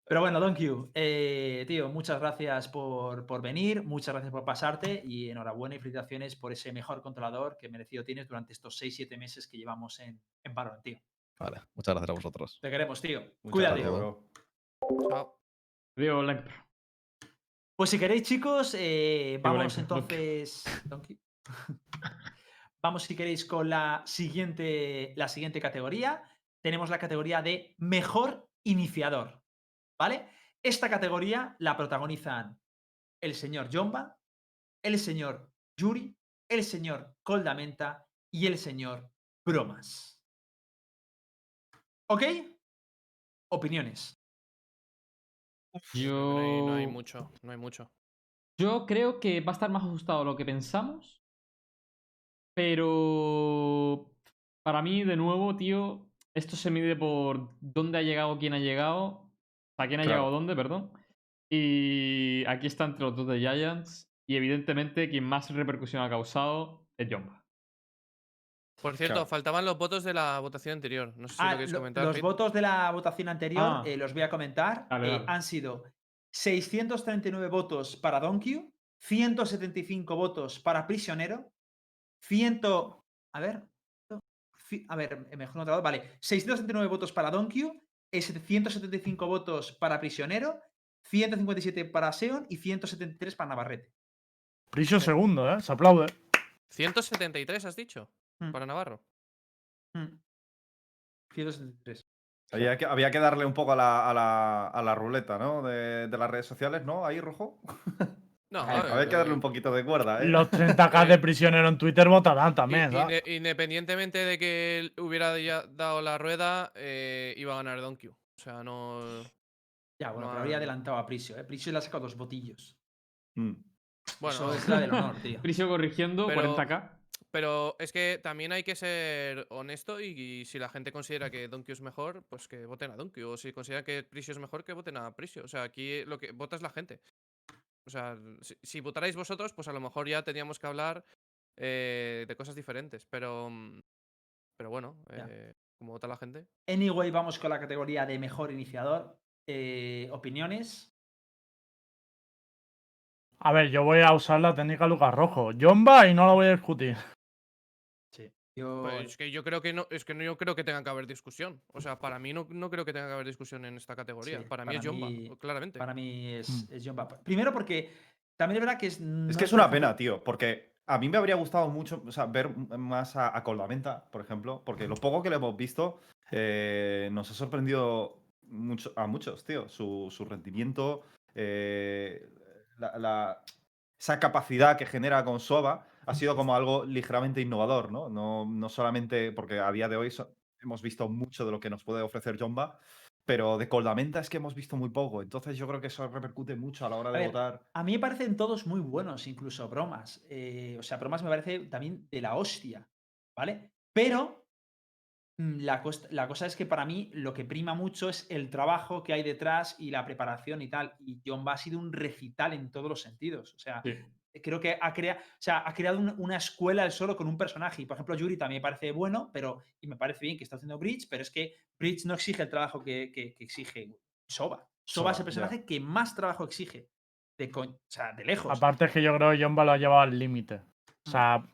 Pero bueno, Don Q, eh, tío, muchas gracias por, por venir, muchas gracias por pasarte y enhorabuena y felicitaciones por ese mejor controlador que merecido tienes durante estos 6-7 meses que llevamos en, en Valorant, tío. Vale, muchas gracias a vosotros. Te queremos, tío. Muchas Cuídate. gracias, bro. Chao. Digo, like, Pues si queréis, chicos, eh, vamos entonces. Don Q. vamos, si queréis, con la siguiente, la siguiente categoría. Tenemos la categoría de mejor iniciador. ¿Vale? Esta categoría la protagonizan el señor Jomba, el señor Yuri, el señor Coldamenta y el señor Bromas. ¿Ok? Opiniones. Yo... No hay, no hay mucho, no hay mucho. Yo creo que va a estar más ajustado a lo que pensamos. Pero para mí, de nuevo, tío, esto se mide por dónde ha llegado, quién ha llegado. Sea, quién ha Claro. llegado dónde, perdón. Y aquí está entre los dos de Giants. Y evidentemente, quien más repercusión ha causado es Jomba. Por cierto, Claro. faltaban los votos de la votación anterior. No sé si Ah, lo queréis lo- comentar. los Pete. votos de la votación anterior Ah. eh, los voy a comentar. Dale, Eh, dale. han sido 639 votos para Donkey, 175 votos para Prisionero, 100. A ver. A ver, eh, mejor notado. Vale, 639 votos para Donkey, 175 votos para Prisionero, 157 para Seon y 173 para Navarrete. Prisio segundo, ¿eh? Se aplaude. 173 has dicho. Mm. Para Navarro. Mm. 173. Había que, había que darle un poco a la, a la, a la ruleta, ¿no? De, de las redes sociales, ¿no? Ahí, rojo. No, Había que darle un poquito de cuerda, ¿eh? Los 30k de prisionero en Twitter votarán también, ¿sabes? inde- independientemente de que él hubiera dado la rueda, eh, iba a ganar Donkey. O sea, no. Ya, bueno, No pero habría hay- adelantado a Prisio. ¿eh? Prisio le ha sacado dos botillos. Mm. Bueno, Eso es la del honor, tío. Prisio corrigiendo, Pero- 40k. Pero es que también hay que ser honesto y, y si la gente considera que Donkey es mejor, pues que voten a Donkey. O si consideran que Prisio es mejor, que voten a Prisio. O sea, aquí lo que vota es la gente. O sea, si, si votarais vosotros, pues a lo mejor ya teníamos que hablar eh, de cosas diferentes. Pero, mm, pero bueno, eh, como vota la gente. Anyway, vamos con la categoría de mejor iniciador. Eh, opiniones. A ver, yo voy a usar la técnica Lucas Rojo. Jomba y no la voy a discutir. Yo, Pues es que yo creo que no, es que no yo creo que tenga que haber discusión. O sea, para mí no, no creo que tenga que haber discusión en esta categoría. Sí, para mí para es Jomba, mí- claramente. para mí es, Mm. es Bap- Primero porque también es verdad que es. no Es que es un una pena, tío, porque a mí me habría gustado mucho o sea, ver más a, a Coldamenta, por ejemplo, porque lo poco que le hemos visto eh, nos ha sorprendido mucho, a muchos, tío. Su, su rendimiento, eh, la, la- esa capacidad que genera con Soba ha sido como algo ligeramente innovador, ¿no? No, no solamente porque a día de hoy so- hemos visto mucho de lo que nos puede ofrecer Jomba, pero de Coldamenta es que hemos visto muy poco. Entonces yo creo que eso repercute mucho a la hora A de ver, votar. A mí me parecen todos muy buenos, incluso bromas. Eh, o sea, bromas me parece también de la hostia, ¿vale? Pero mm, la cosa es que para mí lo que prima mucho es el trabajo que hay detrás y la preparación y tal. Y John ha sido un recital en todos los sentidos. O sea, Sí. Creo que ha, crea- o sea, ha creado un- una escuela él solo con un personaje. Y por ejemplo, Yuri también me parece bueno, pero y me parece bien que está haciendo Bridge, pero es que Bridge no exige el trabajo que, que- que exige Soba. Soba es el ya. personaje que más trabajo exige. De, o sea, de lejos. Aparte es que yo creo que Jomba lo ha llevado al límite. O sea,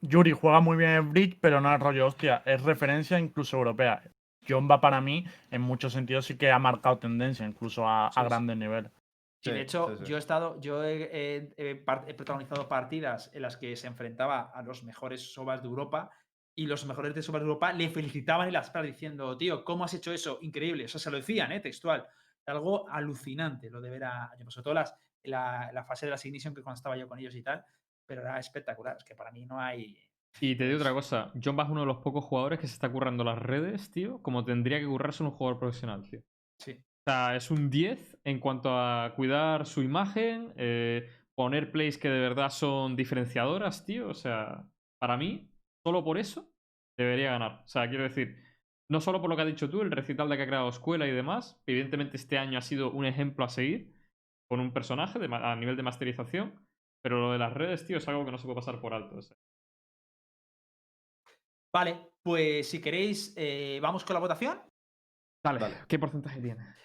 Yuri juega muy bien en Bridge, pero no es rollo hostia. Es referencia incluso europea. Jomba para mí, en muchos sentidos, sí que ha marcado tendencia, incluso a, a Sí, sí. grandes niveles. Sí, de hecho, sí, sí. yo he estado, yo he, he- he par- he protagonizado partidas en las que se enfrentaba a los mejores sobas de Europa y los mejores de sobas de Europa le felicitaban en las pras diciendo, tío, ¿cómo has hecho eso? Increíble. O sea, se lo decían, ¿eh? Textual. Algo alucinante lo de ver a, sobre todo las, la, la fase de la Ignition que cuando estaba yo con ellos y tal, pero era espectacular. Es que para mí no hay. Y te digo otra cosa, John Bass es uno de los pocos jugadores que se está currando las redes, tío, como tendría que currarse un jugador profesional, tío. Sí. O sea, es un 10 en cuanto a cuidar su imagen, eh, poner plays que de verdad son diferenciadoras, tío. O sea, para mí, solo por eso, debería ganar. O sea, quiero decir, no solo por lo que has dicho tú, el recital de que ha creado escuela y demás. Evidentemente, este año ha sido un ejemplo a seguir con un personaje de a nivel de masterización. Pero lo de las redes, tío, es algo que no se puede pasar por alto. o sea. Vale, pues si queréis, eh, vamos con la votación. Dale, ¿qué porcentaje tiene?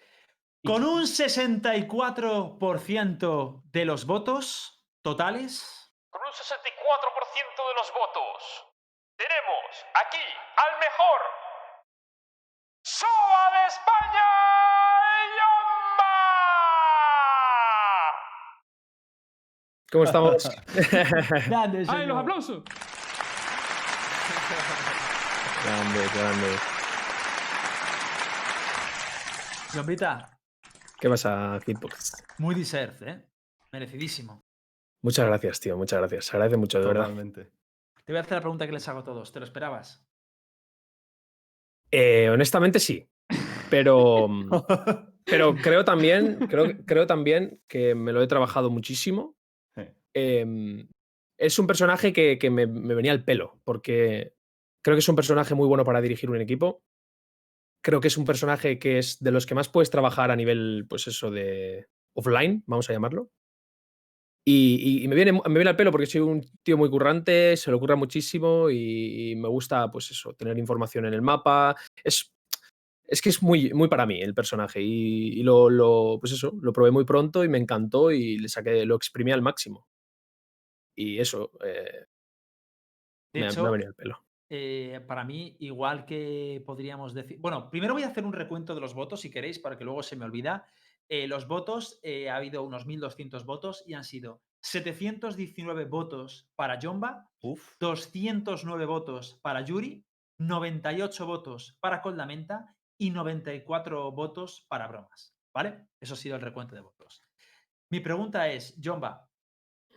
Con un 64% de los votos totales, Con un 64% de los votos, tenemos aquí al mejor SOA de España, Yomba. ¿Cómo estamos? grande, ¡Ay, los aplausos! grande, grande. Yombita, ¿Qué pasa, Hitbox? muy deserved, ¿eh? Merecidísimo. Muchas gracias, tío. Muchas gracias. Se agradece mucho, de verdad. Totalmente. Te voy a hacer la pregunta que les hago a todos. ¿Te lo esperabas? Eh, honestamente, sí. Pero, pero creo también, creo, creo también que me lo he trabajado muchísimo. Em, es un personaje que, que me, me venía al pelo, porque creo que es un personaje muy bueno para dirigir un equipo. Creo que es un personaje que es de los que más puedes trabajar a nivel, pues eso, de offline, vamos a llamarlo. Y, y- y me, viene, me viene al pelo porque soy un tío muy currante, se lo ocurra muchísimo y, y me gusta, pues eso, tener información en el mapa. Es, es que es muy, muy para mí el personaje y, lo, lo- pues eso, lo probé muy pronto y me encantó y le saqué, lo exprimí al máximo. Y eso, eh, me, ha venido al pelo. Eh, para mí, igual que podríamos decir. Bueno, primero voy a hacer un recuento de los votos, si queréis, para que luego se me olvida. Eh, los votos, eh, ha habido unos 1.200 votos y han sido 719 votos para Jomba, Uf. 209 votos para Yuri, 98 votos para Coldamenta y 94 votos para Bromas. ¿Vale? Eso ha sido el recuento de votos. Mi pregunta es, Jomba,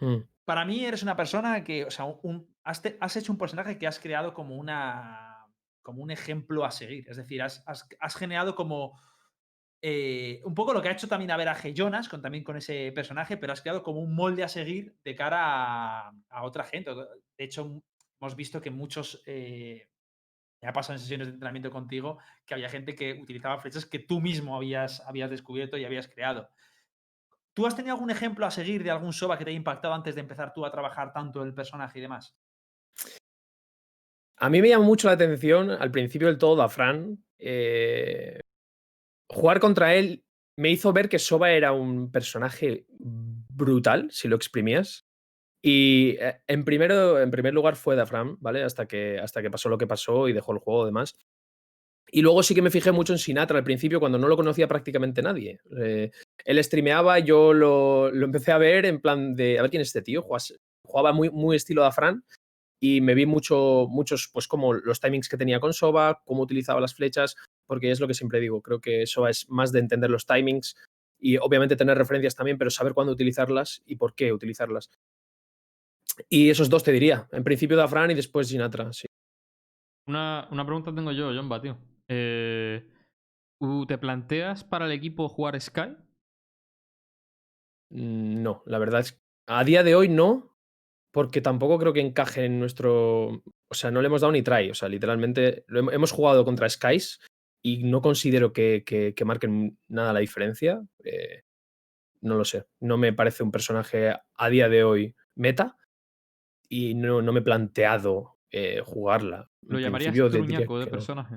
Mm. para mí eres una persona que, o sea, un- has, hecho un personaje que has creado como una como un ejemplo a seguir. Es decir, has, generado como eh, un poco lo que ha hecho también a ver a. Jonas, con, también con ese personaje, pero has creado como un molde a seguir de cara a, otra gente. De hecho, hemos visto que muchos. eh, ha pasado en sesiones de entrenamiento contigo que había gente que utilizaba flechas que tú mismo habías, habías descubierto y habías creado. ¿Tú has tenido algún ejemplo a seguir de algún SOBA que te haya impactado antes de empezar tú a trabajar tanto el personaje y demás? A mí me llamó mucho la atención al principio del todo Dafran. eh, jugar contra él me hizo ver que Soba era un personaje brutal, si lo exprimías. Y eh, en, primero, en primer lugar fue Dafran, ¿vale? Hasta que, hasta que pasó lo que pasó y dejó el juego demás. Y luego sí que me fijé mucho en Sinatra al principio, cuando no lo conocía prácticamente nadie. Eh, él streameaba, yo lo, lo empecé a ver en plan de, a ver quién es este tío. Jugas- Jugaba muy, muy estilo Dafran y me vi mucho, muchos, pues como los timings que tenía con Soba, cómo utilizaba las flechas, porque es lo que siempre digo, creo que Soba es más de entender los timings y obviamente tener referencias también, pero saber cuándo utilizarlas y por qué utilizarlas. Y esos dos te diría, en principio Dafran y después Sinatra, sí. Una, una pregunta tengo yo, Jomba, tío. Eh, ¿tú ¿Te planteas para el equipo jugar Sky? Mm, No, la verdad es a día de hoy no, porque tampoco creo que encaje en nuestro. O sea, no le hemos dado ni try. O sea, literalmente lo hemos jugado contra Skies y no considero que, que- que marquen nada la diferencia. Eh, no lo sé. No me parece un personaje a día de hoy meta y no, no me he planteado eh, jugarla. Lo llamarías truñaco de no. personaje.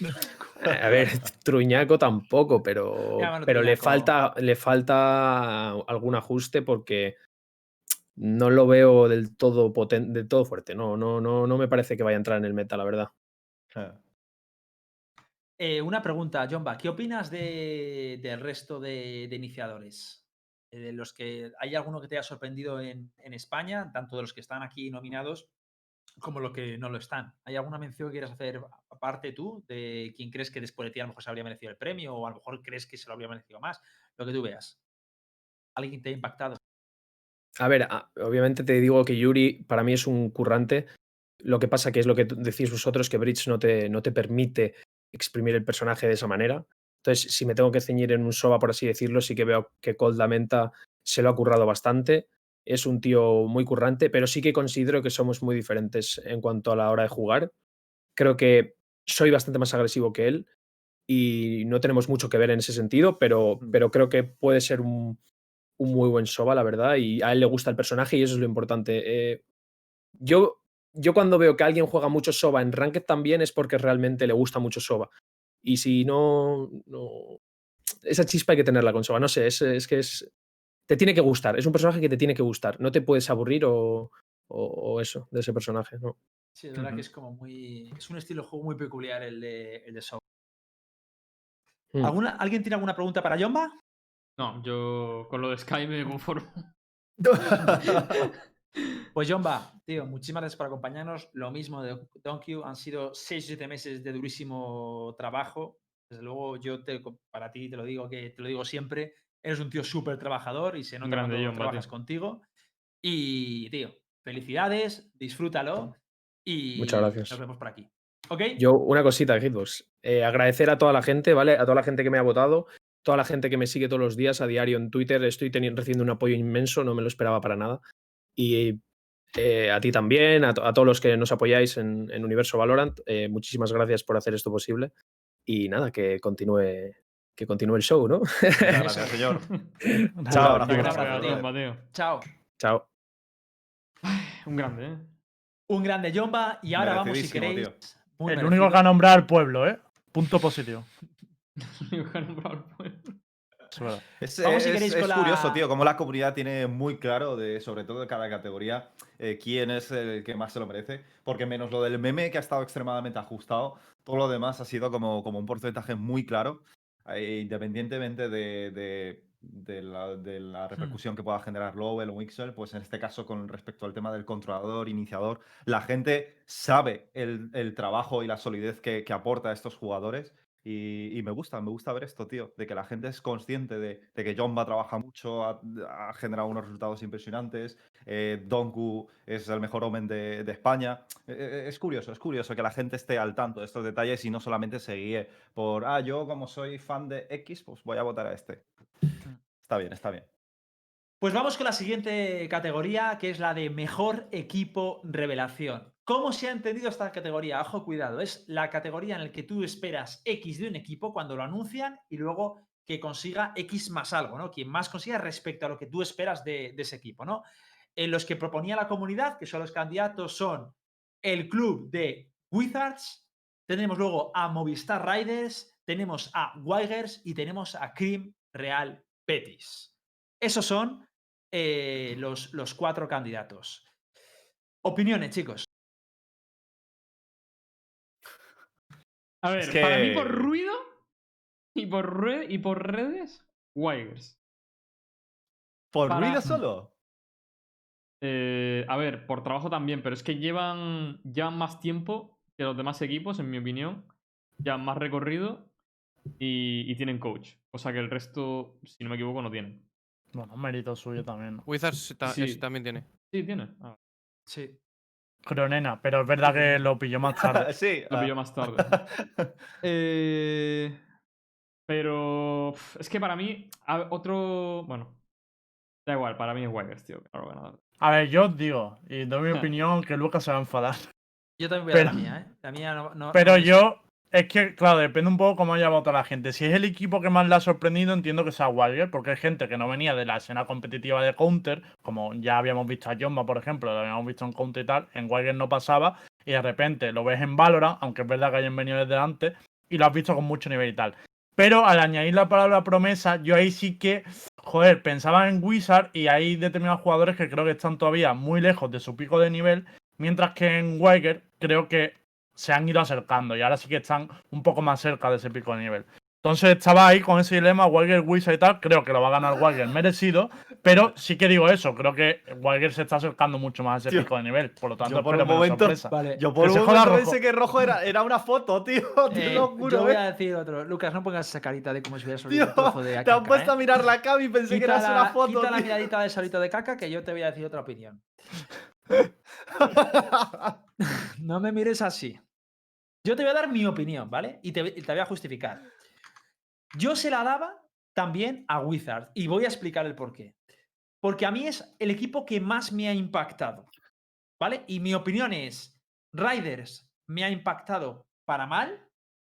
Eh, A ver, truñaco tampoco, pero, pero le falta, le falta algún ajuste porque no lo veo del todo potente, del todo fuerte. No, no, no, no me parece que vaya a entrar en el meta, la verdad. Eh, una pregunta, Jomba, ¿qué opinas de- del resto de, de iniciadores? Eh, De los que hay alguno que te haya sorprendido en, en España, tanto de los que están aquí nominados como los que no lo están. ¿Hay alguna mención que quieras hacer aparte tú de quién crees que después de ti a lo mejor se habría merecido el premio o a lo mejor crees que se lo habría merecido más? Lo que tú veas. ¿Alguien te ha impactado? A ver, a- obviamente te digo que Yuri para mí es un currante. Lo que pasa que es lo que decís vosotros, que Bridge no te, no te permite exprimir el personaje de esa manera. Entonces, si me tengo que ceñir en un SOBA, por así decirlo, sí que veo que Cold Lamenta se lo ha currado bastante. es un tío muy currante, pero sí que considero que somos muy diferentes en cuanto a la hora de jugar. Creo que soy bastante más agresivo que él y no tenemos mucho que ver en ese sentido, pero, Mm. pero creo que puede ser un, un muy buen Soba, la verdad, y a él le gusta el personaje y eso es lo importante. Eh, yo, yo cuando veo que alguien juega mucho Soba en Ranked también es porque realmente le gusta mucho Soba. Y si no, no esa chispa hay que tenerla con Soba. No sé, es, es que es. Te tiene que gustar. Es un personaje que te tiene que gustar. No te puedes aburrir o, o- o eso de ese personaje. ¿no? Sí, es verdad que es como muy. Es un estilo de juego muy peculiar el de, el de Soul. Mm. ¿Alguna, ¿Alguien tiene alguna pregunta para Yomba? No, yo con lo de Sky me conformo. Pues Yomba, tío, muchísimas gracias por acompañarnos. Lo mismo de Donkey, han sido 6 o 7 meses de durísimo trabajo. Desde luego, yo te, para ti te lo digo que te lo digo siempre. Eres un tío súper trabajador y se nota grande, cuando trabajas tío. contigo. Y, tío, felicidades, disfrútalo y Muchas gracias. nos vemos por aquí. ¿Ok? Yo, una cosita Hitbox. Eh, agradecer a toda la gente, ¿vale? A toda la gente que me ha votado, toda la gente que me sigue todos los días a diario en Twitter. Estoy teniendo, recibiendo un apoyo inmenso, no me lo esperaba para nada. Y eh, a ti también, a, to- a todos los que nos apoyáis en, en Universo Valorant, eh, muchísimas gracias por hacer esto posible. Y nada, que continúe, que continúe el show, ¿no? Gracias, señor. Chao, tío. Chao. Chao. Un grande, ¿eh? Un grande Yomba y ahora vamos, si queréis. El único que ha nombrado al pueblo, ¿eh? Punto positivo. Es si es- queréis, es la- curioso, tío, como la comunidad tiene muy claro, de, sobre todo de cada categoría, eh, quién es el que más se lo merece. Porque menos lo del meme, que ha estado extremadamente ajustado, todo lo demás ha sido como, como un porcentaje muy claro, eh, independientemente de, de- de la, de Hmm. la repercusión que pueda generar Lowell o Wixel, pues en este caso con respecto al tema del controlador, iniciador, la gente sabe el, el trabajo y la solidez que, que aporta a estos jugadores. Y, y me gusta, me gusta ver esto, tío, de que la gente es consciente de, de que Jomba trabaja mucho, ha, ha generado unos resultados impresionantes, eh, Donku es el mejor Omen de, de España. Eh, eh, es curioso, es curioso que la gente esté al tanto de estos detalles y no solamente se guíe por, ah, yo como soy fan de X, pues voy a votar a este. Está bien, está bien. Pues vamos con la siguiente categoría, que es la de mejor equipo revelación. ¿Cómo se ha entendido esta categoría? Ojo, cuidado, es la categoría en la que tú esperas X de un equipo cuando lo anuncian y luego que consiga X más algo, ¿no? Quien más consiga respecto a lo que tú esperas de, ese equipo, ¿no? En los que proponía la comunidad, que son los candidatos, son el club de Wizards, tenemos luego a Movistar Riders, tenemos a Wigers y tenemos a Cream Real Betis. Esos son eh, los cuatro candidatos. Opiniones, chicos. A ver, Es para mí por ruido y por, red, y por redes, Wigers. ¿Por Para- ruido solo? Eh, a ver, por trabajo también, pero es que llevan, llevan más tiempo que los demás equipos, en mi opinión. Llevan más recorrido y, y tienen coach. O sea que el resto, si no me equivoco, no tienen. Bueno, mérito suyo también. ¿no? Wizards ta- Sí. ese también tiene. Sí, tiene. Ah, Sí. Cronena, pero es verdad que lo pilló más tarde. sí. lo ah. pilló más tarde. Eh, pero es que para mí, otro. Bueno, da igual, para mí es Wigers, tío. Claro, ganador. A ver, yo os digo, y doy mi opinión, que Lucas se va a enfadar. Yo también voy a dar la Pero- mía, ¿eh? La mía no. no- Pero no yo, es que, claro, depende un poco cómo haya votado la gente. Si es el equipo que más le ha sorprendido, entiendo que sea Walger, porque hay gente que no venía de la escena competitiva de Counter, como ya habíamos visto a Jomba, por ejemplo, lo habíamos visto en Counter y tal, en Walger no pasaba, y de repente lo ves en Valorant, aunque es verdad que hayan venido desde antes, y lo has visto con mucho nivel y tal. Pero al añadir la palabra promesa, yo ahí sí que, joder, pensaba en Wizard y hay determinados jugadores que creo que están todavía muy lejos de su pico de nivel, mientras que en Weiger creo que se han ido acercando y ahora sí que están un poco más cerca de ese pico de nivel. Entonces estaba ahí con ese dilema, Weiger, Wizard y tal, creo que lo va a ganar Weiger merecido, pero sí que digo eso, creo que Weiger se está acercando mucho más a ese Tío, pico de nivel, por lo tanto yo por espero un momento- sorpresa. Vale. Yo por Que un momento rojo. pensé que rojo era, era una foto, tío. Te Eh, lo yo voy eh. a decir otro. Lucas, no pongas esa carita de como si un trozo de te han caca, puesto ¿eh? a mirar la cam y pensé que Quita era la, una foto. quita la miradita de solito de caca que yo te voy a decir otra opinión. No me mires así. Yo te voy a dar mi opinión, ¿vale? Y te, voy a justificar. Yo se la daba también a Wizard y voy a explicar el porqué. porque a mí es el equipo que más me ha impactado. ¿Vale? Y mi opinión es, Riders me ha impactado para mal,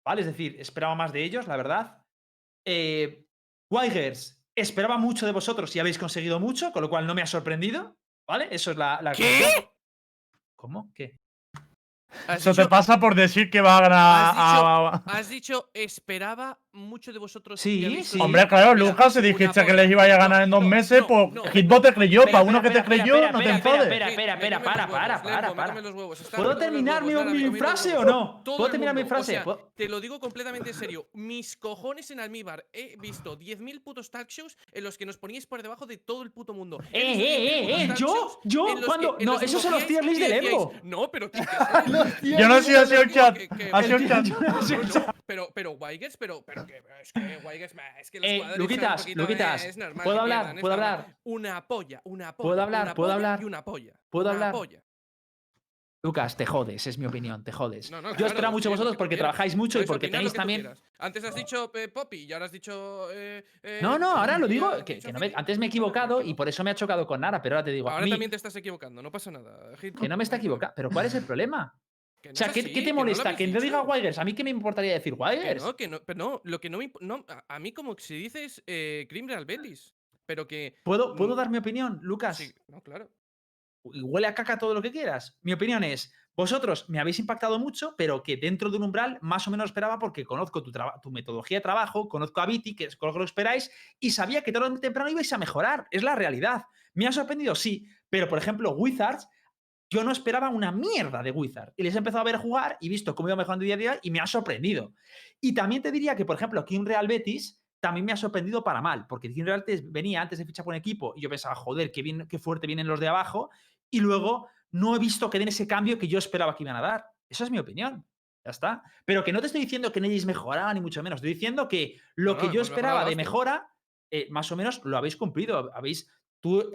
¿vale? Es decir, esperaba más de ellos, la verdad. Eh, Wigers, esperaba mucho de vosotros y habéis conseguido mucho, con lo cual no me ha sorprendido, ¿vale? Eso es la... la ¿Qué? conclusión. ¿Cómo? ¿Qué? Eso te pasa por decir que va a ganar. Has dicho- a- Has dicho, esperaba mucho de vosotros. Sí, sí. Hombre, claro, Lucas, si dijiste que les iba a ganar en dos No, meses, no, pues no. Hitbox te creyó. Para uno que te creyó, no te espera, espera, enfades. espera, espera, para, para, para, ¿Puedo terminar mi, frase o no? ¿Puedo terminar mi frase? sea, ¿Puedo- Te lo digo completamente en serio. Mis cojones en almíbar. He visto 10.000 putos talk shows en los que nos poníais por debajo de todo el puto mundo. Eh, 10.000 eh, putos eh, talk yo, yo, en no, esos son los tier list del Evo. No, pero Yo no he sido así el chat. Ha sido el chat. pero, pero Wigers, pero, es que Wigers, ma, es que los Eh, Luquitas, poquito, Luquitas, eh, es normal ¿puedo hablar? pierdan, ¿Puedo hablar? Una polla, una polla. ¿Puedo hablar? una ¿Puedo polla hablar? Y una polla. ¿Puedo una hablar? polla. Lucas, te jodes, es mi opinión, te jodes. No, no, Yo claro, esperaba mucho vosotros porque trabajáis mucho y porque tenéis también. quieras. Antes has dicho eh, Poppy y ahora has dicho. eh, eh, No, no, ahora lo digo, has que, dicho que no me- Fiti. antes me he equivocado y por eso me ha chocado con Nara, pero ahora te digo, a Ahora mí, también te estás equivocando, no pasa nada. Hit. que no me está equivocando. Pero ¿cuál es el problema? Que O sea, ¿qué, así, qué que te molesta? que no diga. Wigers. ¿A mí qué me importaría decir Que no, que no, pero no, lo que no me no, a, mí como si dices eh, Cream Real Betis, pero que ¿Puedo, ¿Puedo Mm. dar mi opinión, Lucas? sí, no, claro. y huele a caca todo lo que quieras. Mi opinión es, vosotros me habéis impactado mucho, pero que dentro de un umbral más o menos esperaba porque conozco tu, tu metodología de trabajo, conozco a Viti, que es con lo que lo esperáis, y sabía que tarde o temprano ibais a mejorar. Es la realidad. ¿Me ha sorprendido? Sí. Pero, por ejemplo, Wizards, yo no esperaba una mierda de Wizards. Y les he empezado a ver jugar y visto cómo iba mejorando día a día y me ha sorprendido. Y también te diría que, por ejemplo, King Real Betis también me ha sorprendido para mal, porque King Real Betis venía antes de fichar por un equipo y yo pensaba, joder, qué, bien, qué fuerte vienen los de abajo, y luego no he visto que den ese cambio que yo esperaba que iban a dar. Esa es mi opinión. Ya está. Pero que no te estoy diciendo que no hayáis mejorado, ni mucho menos. Estoy diciendo que lo No, que no, yo hemos esperaba mejorado de mejora, eh, más o menos lo habéis cumplido. Habéis. Tú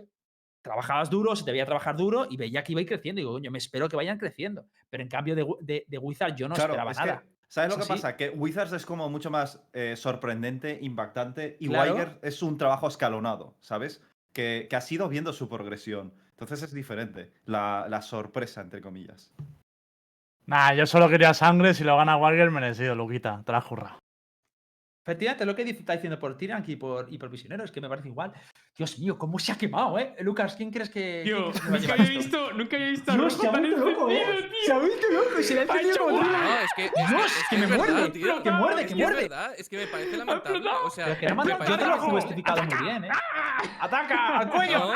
trabajabas duro, se te veía trabajar duro y veía que ibais creciendo. Y digo, coño, me espero que vayan creciendo. Pero en cambio de, de, de Wizard yo no Claro, esperaba es que, nada. ¿Sabes Es lo que así. pasa? Que Wizards es como mucho más eh, sorprendente, impactante, y Claro. Es un trabajo escalonado, ¿sabes? Que, que has ido viendo su progresión. Entonces es diferente, la, la sorpresa, entre comillas. Nah, yo solo quería sangre. Si lo gana Wagner, merecido, Luquita. Te la has currado. Efectivamente, lo que está diciendo por Tirank y por, y por Visionero, es que me parece igual. Dios mío, cómo se ha quemado, ¿eh? Lucas, ¿quién crees que.? quién Tío, crees que nunca había, visto, nunca había visto a Dios, se ha vuelto loco, ¿eh? Se ha vuelto loco y se le ha encendido hecho como. No, es que, Dios, es que me muerde, tío. que muerde, Es que que es muerde. verdad, es que me parece lamentable. O sea, que yo te lo he justificado muy bien, ¿eh? ¡Ataca! ¡Al cuello! No,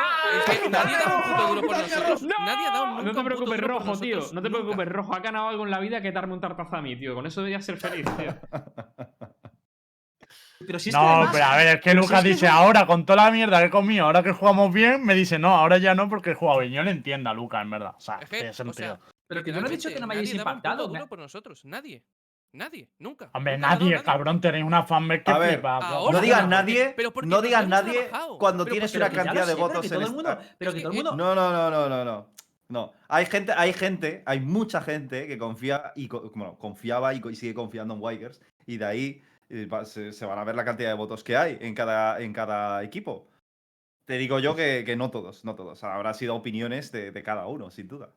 es que nadie da un puto duro por nosotros. Nadie ha dado nunca No te un preocupes, rojo, tío. No te preocupes, rojo. Ha ganado algo en la vida que darme un tartazo a mí, tío. Con eso deberías ser feliz, tío. Pero si es que No, además- pero a ver, es que si Lucas es que dice ahora, con toda la mierda que he comido, ahora que jugamos bien, me dice no, ahora ya no porque he jugado bien. Yo le entiendo a Lucas, en verdad. O sea, Es que, tiene o sentido. sea, Pero que no he dicho que no me hayáis impactado. duro me- por nosotros. Nadie. Nadie. Nunca. Hombre, Nunca ha dado nadie, cabrón, tenéis una fanbase que A ver, flipa. ahora- no digas nadie, pero porque no digas nadie trabajado. cuando Pero tienes porque- una cantidad de sé, pero votos que en todo el mundo, pero que todo el mundo. No, no, no, no, no, no. No, hay gente, hay gente, hay mucha gente que confía y co- bueno, confiaba y, co- y sigue confiando en Wigers y de ahí va- se, se van a ver la cantidad de votos que hay en cada, en cada equipo. Te digo yo que, que no todos, no todos. Habrá sido opiniones de, de cada uno, sin duda.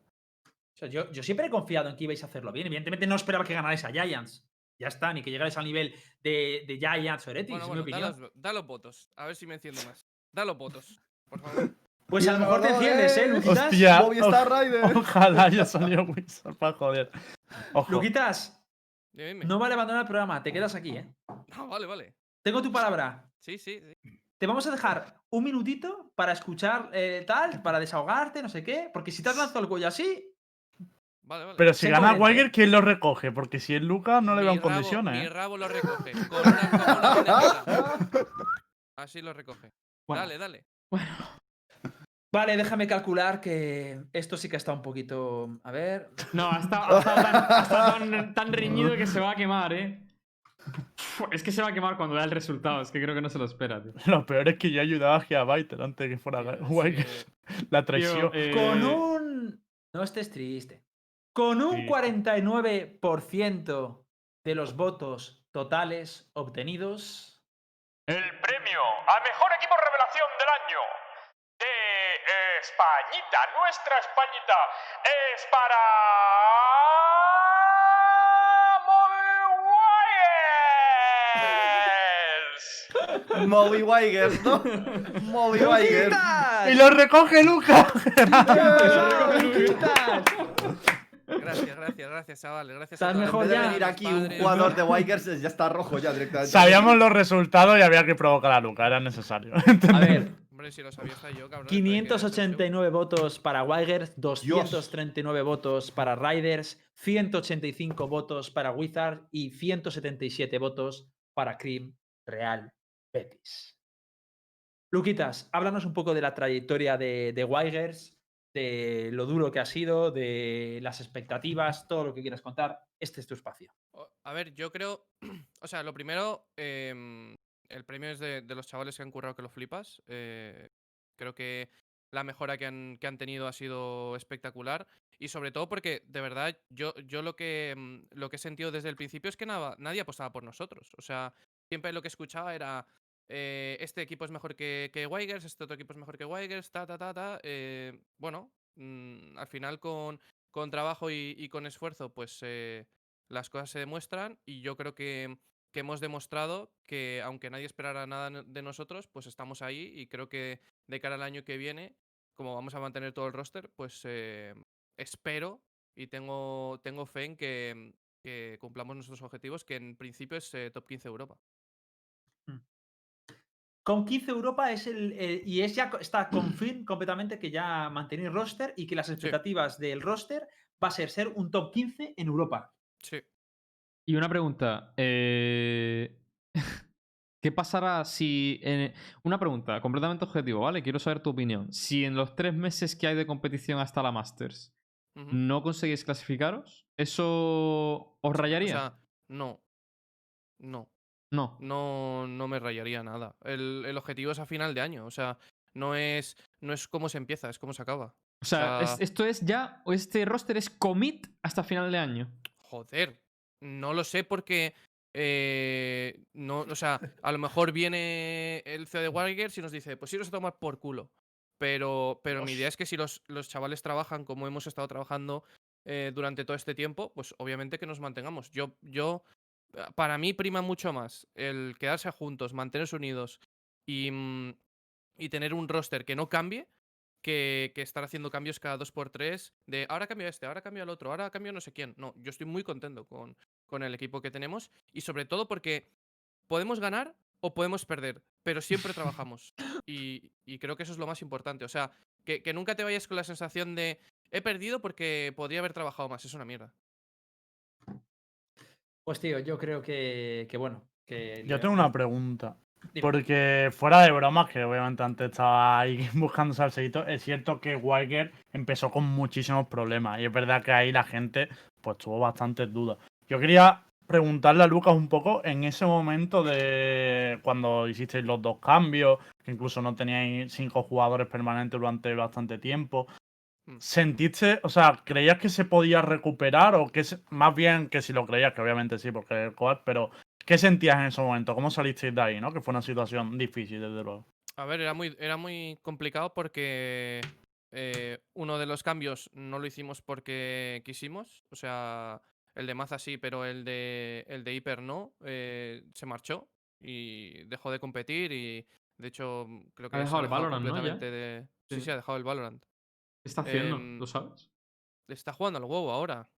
O sea, yo, yo siempre he confiado en que ibais a hacerlo bien. Evidentemente no esperaba que ganarais a Giants. Ya está, ni que llegarais al nivel de, de Giants o Heretics, Bueno, es bueno, mi da los, da los votos. A ver si me enciendo más. Da los votos. Por favor. Pues a lo mejor te enciendes, ¿eh, Luquitas? Hostia, Rider. ojalá haya salido Wizard para joder. Ojo. Luquitas, Dime, no vale abandonar el programa, te quedas aquí, ¿eh? Ah, vale, vale. Tengo tu palabra. Sí, sí, sí. Te vamos a dejar un minutito para escuchar eh, tal, para desahogarte, no sé qué. Porque si te has lanzado el cuello así, Vale, vale. Pero si gana. Wagner, ¿quién lo recoge? Porque si es Lucas, no le Mi veo en rabo- condiciones. Mi ¿eh? rabo lo recoge. Con una, con una. Así lo recoge. Bueno. Dale, dale. Vale, déjame calcular que esto sí que está un poquito. A ver. No, ha estado, ha estado tan, ha estado tan- tan reñido que se va a quemar, ¿eh? Es que se va a quemar cuando da el resultado. Es que creo que no se lo espera, tío. Lo peor es que yo ayudaba a Gigabyte antes de que fuera. Sí, La Tío, traición. eh, Con un. No estés triste. Con un Sí. 49% de los votos totales obtenidos. El premio a mejor equipo revelación del año Españita, nuestra Españita, es para... Moby Wigers, ¿no? Moby Wigers. ¡Luquitas! ¡Y lo recoge Lucas! Gracias, gracias, gracias, chavales. Gracias a Estás la mejor ya. venir aquí un padres. jugador de Wigers, ya está rojo ya directamente. Sabíamos los resultados y había que provocar a Lucas, era necesario. A ver, Hombre, si lo sabía hasta yo, cabrón. pero hay que hacer show. 589 votos para Wigers, 239 votos para Riders, 185 votos para Wizard y 177 votos para Cream Real Betis. Luquitas, háblanos un poco de la trayectoria de, de Wigers, de lo duro que ha sido, de las expectativas, todo lo que quieras contar. Este es tu espacio. A ver, yo creo. O sea, lo primero, em, el premio es de, los chavales que han currado que lo flipas. eh, creo que la mejora que han, que han tenido ha sido espectacular. Y sobre todo porque, de verdad, yo, yo lo, que, mm, lo que he sentido desde el principio es que nada, nadie apostaba por nosotros. O sea, siempre lo que escuchaba era. eh, este equipo es mejor que, que Wigers, este otro equipo es mejor que Wigers, ta, ta, ta, ta. eh, bueno, mm, al final con, con trabajo y, con esfuerzo, pues las cosas se demuestran y yo creo que, que hemos demostrado que aunque nadie esperara nada de nosotros, pues estamos ahí y creo que de cara al año que viene, como vamos a mantener todo el roster, pues eh, espero y tengo, tengo fe en que, que cumplamos nuestros objetivos, que en principio es eh, top 15 Europa. Con 15 Europa es el. eh, y es ya está confirm completamente que ya mantenéis roster y que las expectativas del roster va a ser ser un top 15 en Europa. Sí. Y una pregunta. eh, ¿Qué pasará si... en- Una pregunta completamente objetivo, ¿vale? Quiero saber tu opinión. Si en los tres meses que hay de competición hasta la Masters no conseguís clasificaros, ¿eso os rayaría? O sea, no. No. no. No, no me rayaría nada. El, el objetivo es a final de año. O sea, no es, no es cómo se empieza, es cómo se acaba. O sea, es- sea- esto es ya... Este roster es commit hasta final de año. Joder, no lo sé porque. eh, no, o sea, a lo mejor viene el CEO de Warriors y nos dice, pues iros a tomar por culo. Pero, pero mi idea es que si los, los chavales trabajan como hemos estado trabajando eh, durante todo este tiempo, pues obviamente que nos mantengamos. Yo, yo, eh, para mí prima mucho más el quedarse juntos, mantenerse unidos y, mm, y tener un roster que no cambie que, que estar haciendo cambios cada dos por tres de ahora cambio este, ahora cambio el otro, ahora cambio no sé quién. No, yo estoy muy contento con, con el equipo que tenemos y sobre todo porque podemos ganar o podemos perder, pero siempre trabajamos. Y, y creo que eso es lo más importante. O sea, que, que nunca te vayas con la sensación de he perdido porque podría haber trabajado más. Es una mierda. Pues tío, yo creo que, que bueno. Que Yo tengo una pregunta. Dime. Porque fuera de bromas, que obviamente antes estaba ahí buscando salseíto, es cierto que Weiger empezó con muchísimos problemas. Y es verdad que ahí la gente pues tuvo bastantes dudas. Yo quería preguntarle a Lucas un poco en ese momento de cuando hicisteis los dos cambios, que incluso no teníais cinco jugadores permanentes durante bastante tiempo. Mm. ¿Sentiste, o sea, creías que se podía recuperar o que se- más bien que si lo creías, que obviamente sí, porque es el coach, pero ¿qué sentías en ese momento? ¿Cómo salisteis de ahí, no? Que fue una situación difícil, desde luego. A ver, era muy, era muy complicado porque eh, uno de los cambios no lo hicimos porque quisimos. O sea, el de Maza sí, pero el de, el de Hiper no. eh, se marchó y dejó de competir y de hecho mm, creo que Ha dejado el Valorant, completamente de... Sí, Sí. sí, ha dejado el Valorant. ¿Qué está haciendo? Em, ¿Lo sabes? Está jugando al WoW ahora.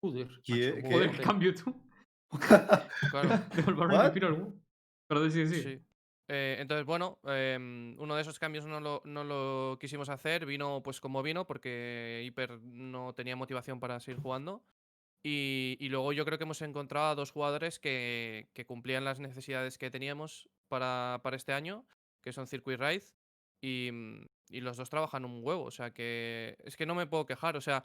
Joder, ¿Qué- macho, qué? Joder, joder. qué cambio tú. Claro. El Valorant al WoW. Pero sí, sí. Sí. Eh, entonces, bueno, em, uno de esos cambios no lo, no lo quisimos hacer. Vino pues como vino, porque Hiper no tenía motivación para seguir jugando. Y, luego yo creo que hemos encontrado a dos jugadores que, cumplían las necesidades que teníamos para, para este año, que son Circuit Ride. Y, mm, y los dos trabajan un huevo. O sea que es que no me puedo quejar. O sea,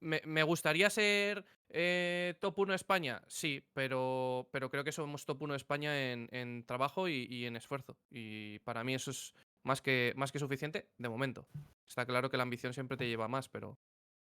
me, me gustaría ser eh, top 1 de España, sí, pero, pero creo que somos top 1 de España en, en trabajo y, en esfuerzo. Y para mí eso es más que, más que suficiente de momento. Está claro que la ambición siempre te lleva más, pero,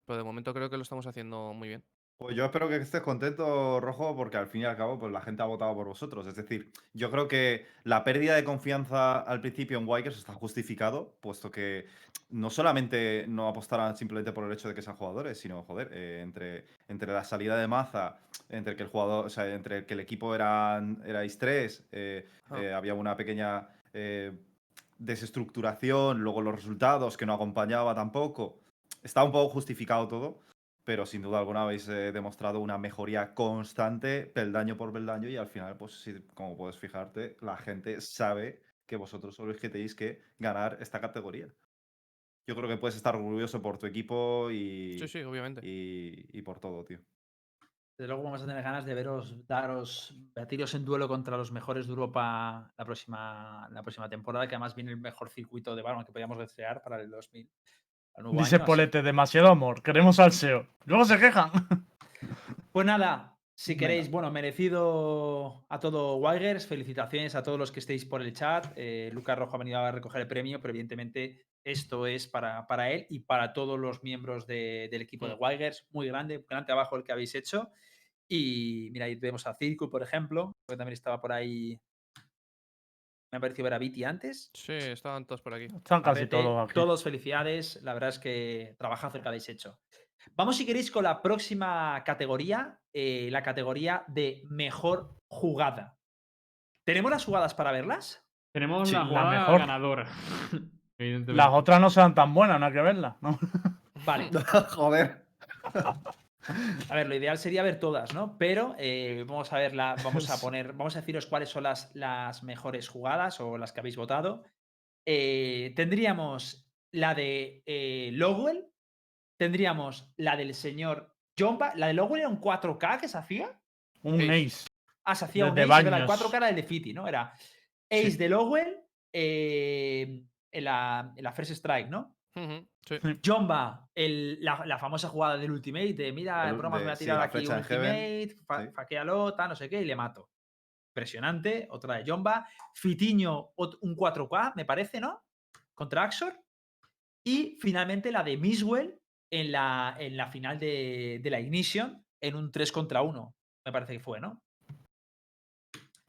pero de momento creo que lo estamos haciendo muy bien. Pues yo espero que estés contento, Rojo, porque al fin y al cabo, pues la gente ha votado por vosotros. Es decir, yo creo que la pérdida de confianza al principio en Wikers está justificado, puesto que no solamente no apostarán simplemente por el hecho de que sean jugadores, sino, joder, eh, entre, entre la salida de Maza, entre que el jugador, o sea, entre que el equipo era, erais tres, eh, eh, había una pequeña desestructuración, luego los resultados que no acompañaba tampoco. Está un poco justificado todo pero sin duda alguna habéis eh, demostrado una mejoría constante, peldaño por peldaño, y al final, pues como puedes fijarte, la gente sabe que vosotros sois que tenéis que ganar esta categoría. Yo creo que puedes estar orgulloso por tu equipo y, Sí, sí, obviamente. y, y por todo, tío. Desde luego vamos a tener ganas de veros, daros, batiros en duelo contra los mejores de Europa la próxima, la próxima temporada, que además viene el mejor circuito de balón que podíamos desear para el 2000. Dice año, así- Polete, demasiado amor, queremos al SEO. Luego se quejan. Pues nada, si Venga. queréis, bueno, merecido a todo Wigers, felicitaciones a todos los que estéis por el chat. Eh, Lucas Rojo ha venido a recoger el premio, pero evidentemente esto es para, para él y para todos los miembros de- del equipo de Mm. Wigers. Muy grande, gran trabajo el que habéis hecho. Y mira, ahí vemos a Circu, por ejemplo, que también estaba por ahí. Me ha parecido ver a Viti antes. Sí, estaban todos por aquí. Están casi todos aquí. Todos felicidades. La verdad es que trabajazo el que habéis hecho. Vamos, si queréis, con la próxima categoría, eh, la categoría de mejor jugada. ¿Tenemos las jugadas para verlas? Tenemos Sí, la la jugada mejor. ganadora. Evidentemente. Las otras no sean tan buenas, no hay que verlas. ¿no? Vale. Joder. A ver, lo ideal sería ver todas, ¿no? Pero eh, vamos a verla, vamos a poner, vamos a deciros cuáles son las, las mejores jugadas o las que habéis votado. Eh, tendríamos la de eh, Lowell, tendríamos la del señor Jomba. La de Lowell era un 4K que se hacía. Un Ace. Ah, se hacía un ace, el Baños. 4K era el de Fiti, ¿no? Era ace Sí. de Lowell eh, en, la, en la First Strike, ¿no? Ujú, sí. Jomba, el- la, la famosa jugada del ultimate de mira, El- bromas, me de- voy a sí, tirar la aquí un Heaven, ultimate, fa- sí. faquéalo, tal, no sé qué, y le mato. Impresionante, otra de Jomba. Fitiño, un 4K, me parece, ¿no? Contra Axor. Y finalmente la de Miswell en la, en la final de, de la Ignition, en un 3 contra 1, me parece que fue, ¿no?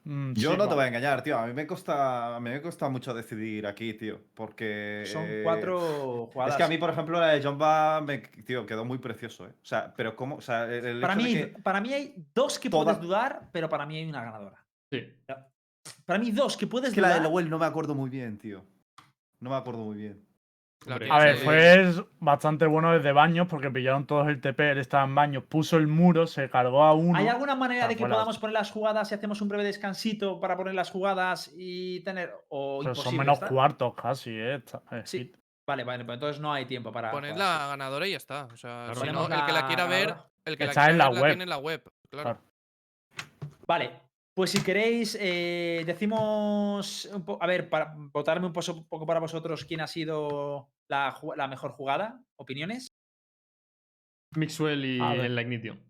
Mm, Yo sí. no te voy a engañar, tío. A mí me cuesta, a mí me cuesta mucho decidir aquí, tío. Porque. Son eh, cuatro jugadas. Es que a mí, por ejemplo, la de Jomba, me, tío, quedó muy precioso, ¿eh? O sea, pero ¿cómo? O sea, el, el para, mí, que- para mí hay dos que toda- puedes dudar, pero para mí hay una ganadora. Sí. Para mí dos que puedes Es que la de. Lowell no me acuerdo muy bien, tío. No me acuerdo muy bien. La Hombre, A ver, fue bastante bueno desde baños porque pillaron todos el TP, él estaba en baños, puso el muro, se cargó a uno. ¿Hay alguna manera de que la- podamos poner las jugadas si hacemos un breve descansito para poner las jugadas y tener. O Pero son menos ¿está? cuartos casi, ¿eh? Está- eh, Sí. Vale, vale, pues entonces no hay tiempo para. Poned la ganadora y ya está. O sea, Claro. si no, el que la la quiera ver, el que la Está quiera en la ver la web. tiene en la web. Claro. Claro. Vale, pues si queréis, eh, decimos. un a ver, para votarme un poco para vosotros quién ha sido la, la mejor jugada. ¿Opiniones? Mixwell y el Ignition.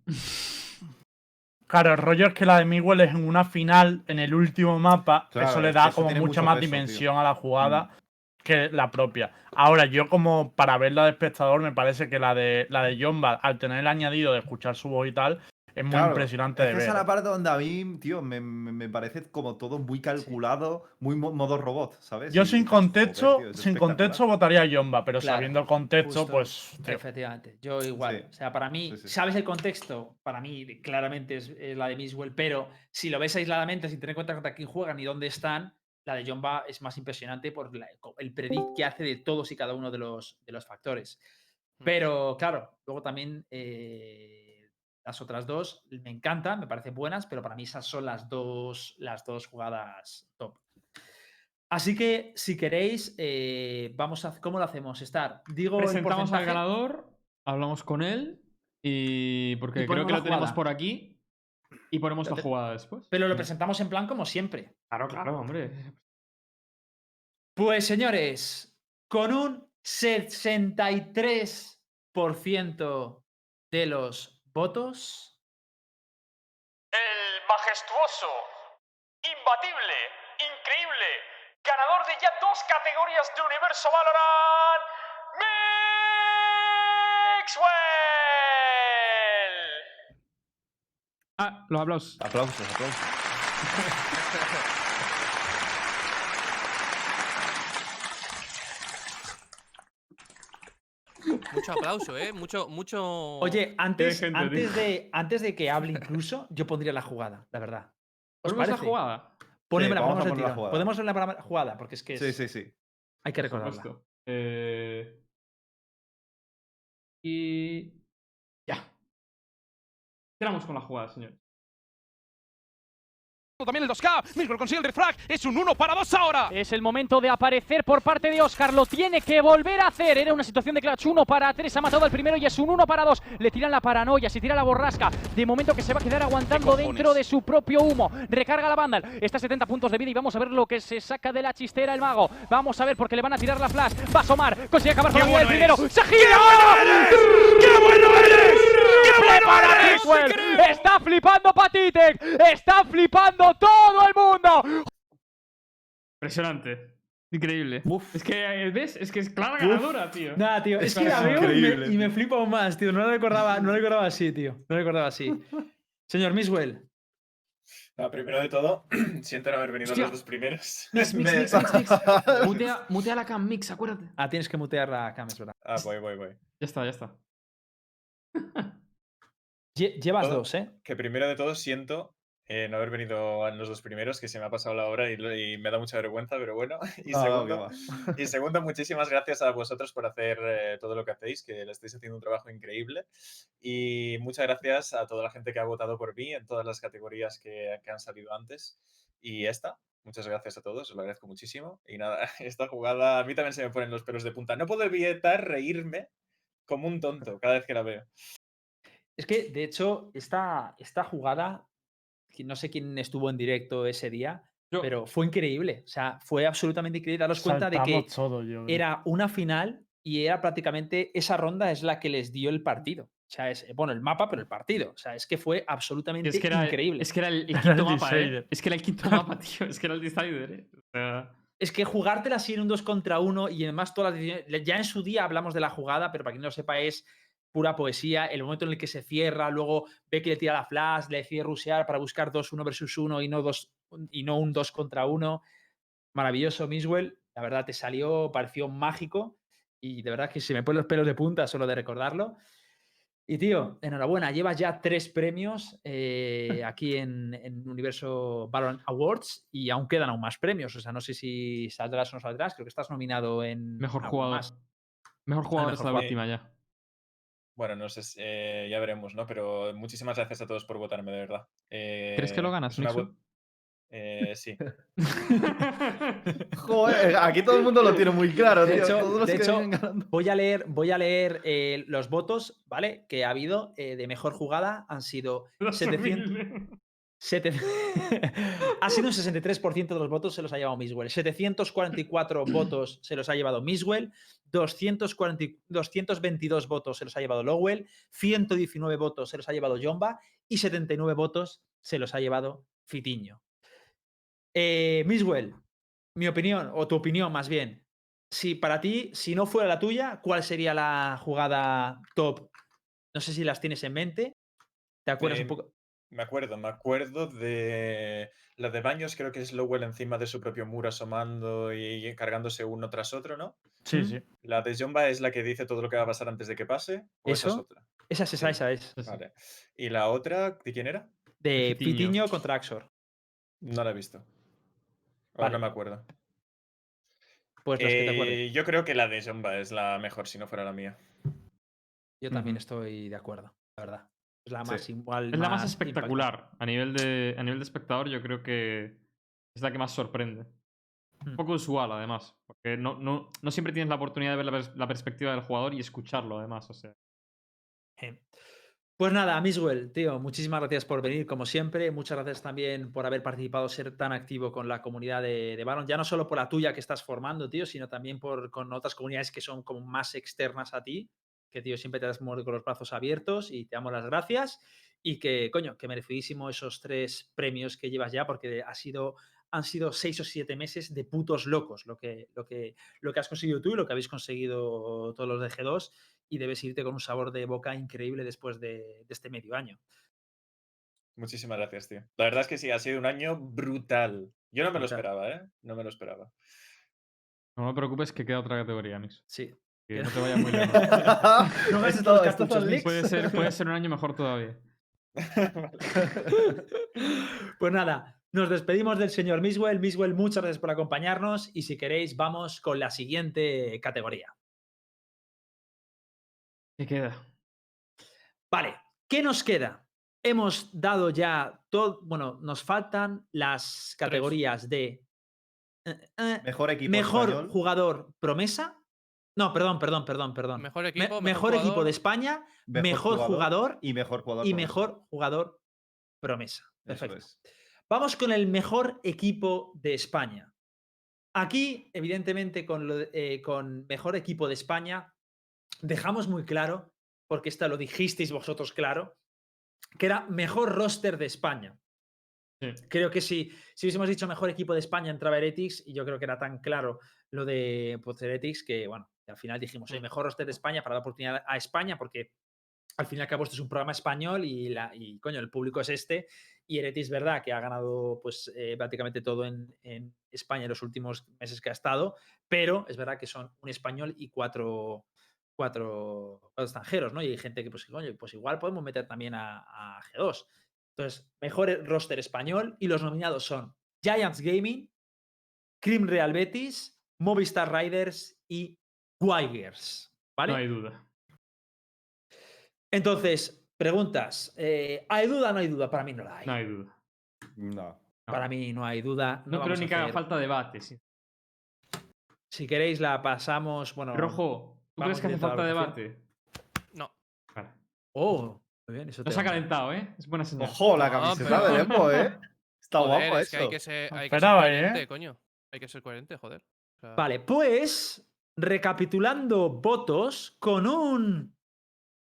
Claro, el rollo es que la de Miguel es en una final, en el último mapa. Claro, eso le da eso como mucha más peso, tío. dimensión a la jugada que la propia. Ahora, yo como para verla de espectador, me parece que la de la de Jomba, al tener el añadido de escuchar su voz y tal, es muy Claro, impresionante es de ver. esa es la parte donde a mí, tío, me, me- me parece como todo muy calculado, muy mo- modo robot, ¿sabes? Yo Y sin dices, "Joder, contexto, tío, es sin espectacular". contexto votaría a Jomba, pero Claro, sabiendo el contexto, justo. pues tío, Efectivamente, yo igual. Sí. O sea, para mí, Sí, sí. sabes el contexto, para mí claramente es, es la de Miswell, pero si lo ves aisladamente, sin tener en cuenta contra quién juegan y dónde están, la de Jomba es más impresionante por la- el predict que hace de todos y cada uno de los, de los factores. Mm. Pero claro, luego también eh, las otras dos me encantan, me parecen buenas, pero para mí esas son las dos, las dos jugadas top. Así que, si queréis, eh, vamos a. ¿Cómo lo hacemos? Estar. Digo. Presentamos al ganador, hablamos con él y porque Y creo que lo tenemos por aquí y ponemos la jugada después. Pero lo presentamos en plan como siempre. Claro, claro, hombre. Pues señores, con un 63% de los votos, El majestuoso, imbatible, increíble, ganador de ya dos categorías de Universo Valorant, Ah, los aplausos. Aplausos, aplausos. Mucho aplauso, ¿eh? Mucho, mucho. Oye, antes, gente, antes, tío. de, antes de que hable incluso, yo pondría la jugada, la verdad. ¿Os ¿Ponemos la parece? jugada? Ponémela, vamos a ponemos el poner la jugada. Podemos ver la jugada, porque es que Sí, es- sí, sí. hay que recordarla. Eh, Y. Ya. Tiramos con la jugada, señor. También el 2K. Miswell consigue el refrag. Es un 1 para 2 ahora. Es el momento de aparecer por parte de Oscar. Lo tiene que volver a hacer. Era una situación de clutch 1 para 3. Ha matado al primero y es un 1 para 2. Le tiran la paranoia, se tira la borrasca. De momento que se va a quedar aguantando dentro de su propio humo. Recarga la Vandal. Está a 70 puntos de vida y vamos a ver lo que se saca de la chistera el mago. Vamos a ver porque le van a tirar la flash. Va a asomar. Consigue acabar con la vida del primero. ¡Se gira! ¡Qué bueno eres! ¡Qué bueno Para eres! Maxwell. Está flipando Patitek. Está flipando todo el mundo. Impresionante. Increíble. Uf. Es que, ¿ves? Es que es clara ganadora, tío. Nada, tío, es que la veo y me, y me flipo aún más, tío. No lo recordaba, no lo recordaba así, tío. No lo recordaba así. Señor Miswell. No, primero de todo, siento no haber venido Hostia. los dos primeros. Mix, mix, Me- mix, mix, mix. Mutea, mutea la cam, mix, acuérdate. Ah, tienes que mutear la cam, es verdad. Ah, voy, voy, voy. Ya está, ya está. Lle- Llevas Todo- dos, ¿eh? Que primero de todo siento eh, no haber venido en los dos primeros, que se me ha pasado la hora y, y me da mucha vergüenza, pero bueno. Y No, segundo, y segundo, muchísimas gracias a vosotros por hacer eh, todo lo que hacéis, que le estáis haciendo un trabajo increíble. Y muchas gracias a toda la gente que ha votado por mí en todas las categorías que, que han salido antes. Y esta, muchas gracias a todos, os lo agradezco muchísimo. Y nada, esta jugada a mí también se me ponen los pelos de punta. No puedo evitar reírme como un tonto cada vez que la veo. Es que, de hecho, esta, esta jugada, no sé quién estuvo en directo ese día, Yo. pero fue increíble. O sea, fue absolutamente increíble. Daros cuenta de que todo, yo creo. era una final y era prácticamente esa ronda es la que les dio el partido. O sea, es, bueno, el mapa, pero el partido. O sea, es que fue absolutamente Es que era, increíble. Es que era el, el quinto mapa, ¿eh? Es que era el quinto mapa, tío. Es que era el decider, ¿eh? O sea, Es que jugártela así en un 2 contra 1 y además todas las decisiones. Ya en su día hablamos de la jugada, pero para quien no lo sepa, es pura poesía. El momento en el que se cierra, luego ve que le tira la flash, le decide rusear para buscar 2-1 versus 1 y no, dos, y no un 2 contra 1. Maravilloso, Miswell. La verdad, te salió, pareció mágico. Y de verdad que se me ponen los pelos de punta solo de recordarlo. Y tío, enhorabuena, llevas ya tres premios eh, aquí en, en Universo Valorant Awards y aún quedan aún más premios. O sea, no sé si saldrás o no saldrás. Creo que estás nominado en. mejor jugador. más. Mejor jugador mejor es la última ya. Bueno, no sé, si- eh, ya veremos, ¿no? Pero muchísimas gracias a todos por votarme, de verdad. ¿Crees que lo Eh, ganas, Eh, sí. Joder, aquí todo el mundo lo tiene muy claro, De tío. hecho- Todos los de que hecho, vienen ganando. Voy a leer, voy a leer eh, los votos, ¿vale? Que ha habido eh, de mejor jugada. Han sido 700. Sete- ha sido un 63% de los votos se los ha llevado Miswell. 744 votos se los ha llevado Miswell. 240 y- 222 votos se los ha llevado Lowell. 119 votos se los ha llevado Jomba. Y 79 votos se los ha llevado Fitiño. Eh, Miswell, mi opinión, o tu opinión más bien. Si para ti, si no fuera la tuya, ¿cuál sería la jugada top? No sé si las tienes en mente. ¿Te acuerdas un Eh, poco? Me acuerdo, me acuerdo de la de Baños, creo que es Lowell encima de su propio muro asomando y cargándose uno tras otro, ¿no? Sí, ¿Mm? sí. La de Jomba es la que dice todo lo que va a pasar antes de que pase. ¿O esa es otra? Esa es esa, Sí. esa es. Vale. ¿Y la otra, de quién era? De Fitiño. Pitiño contra Axor. No la he visto. Ahora Vale. no me acuerdo. Pues que te acuerdes. Eh, yo creo que la de Jomba es la mejor, si no fuera la mía. Yo también estoy de acuerdo, la verdad. Es la Sí. más igual. Es la más impactante. espectacular. A nivel, de, a nivel de espectador, yo creo que es la que más sorprende. Un Hmm. poco usual, además. Porque no, no, no siempre tienes la oportunidad de ver la, pers- la perspectiva del jugador y escucharlo, además. O sea, Eh. Pues nada, Miswell, tío, muchísimas gracias por venir, como siempre. Muchas gracias también por haber participado, ser tan activo con la comunidad de, de Baron. Ya no solo por la tuya que estás formando, tío, sino también por, con otras comunidades que son como más externas a ti. Que, tío, siempre te das con los brazos abiertos y te damos las gracias. Y que, coño, que merecidísimo esos tres premios que llevas ya, porque ha sido, han sido seis o siete meses de putos locos lo que, lo que, lo que has conseguido tú y lo que habéis conseguido todos los de G2 y debes irte con un sabor de boca increíble después de, de este medio año. Muchísimas gracias, tío. La verdad es que sí, ha sido un año brutal. Yo no me lo esperaba, ¿eh? No me lo esperaba. No me preocupes que queda otra categoría, Nix. Sí. Que no te vayas muy lejos. No gastes Esto- puede, ser, puede ser un año mejor todavía. Pues nada, nos despedimos del señor Miswell. Miswell, muchas gracias por acompañarnos y si queréis vamos con la siguiente categoría. ¿Qué queda? Vale, ¿qué nos queda? Hemos dado ya todo, bueno, nos faltan las categorías de eh, eh, Mejor equipo mejor español. jugador promesa. No, perdón, perdón, perdón, perdón. Mejor Me- equipo, mejor mejor equipo jugador. de España, mejor, jugador, y mejor jugador. y promesa. mejor jugador promesa. Perfecto. es. Vamos con el mejor equipo de España. Aquí, evidentemente, con, lo eh, con mejor equipo de España, dejamos muy claro, porque esta lo dijisteis vosotros claro, que era mejor roster de España. Sí. Creo que si, si hubiésemos dicho mejor equipo de España entraba Heretics, y yo creo que era tan claro lo de pues, Heretics que, bueno, al final dijimos, el mejor roster de España para dar oportunidad a España, porque al fin y al cabo esto es un programa español y, la, y coño, el público es este. Y Heretics, verdad, que ha ganado pues eh, prácticamente todo en, en España en los últimos meses que ha estado, pero es verdad que son un español y cuatro, cuatro, cuatro extranjeros, ¿no? Y hay gente que, pues, coño, pues igual podemos meter también a, a G2. Entonces, mejor roster español y los nominados son Giants Gaming, Cream Real Betis, Movistar Riders y Wigers. ¿Vale? No hay duda. Entonces, preguntas. eh, ¿Hay duda o no hay duda? Para mí no la hay. No hay duda. No. Para mí no hay duda. No, creo ni que haga falta debate. sí. Si queréis, la pasamos. Bueno, Rojo, ¿tú crees que hace falta debate? No. Vale. Oh, muy bien. Eso te se ha calentado, ¿eh? Es buena señal. Ojo, la No, camiseta pero- de Lembo, ¿eh? Está Joder, guapo es que hay que ser, No hay que ser esperaba, ¿eh? coherente, coño. Hay que ser coherente, joder. O sea, Vale, pues recapitulando votos, con un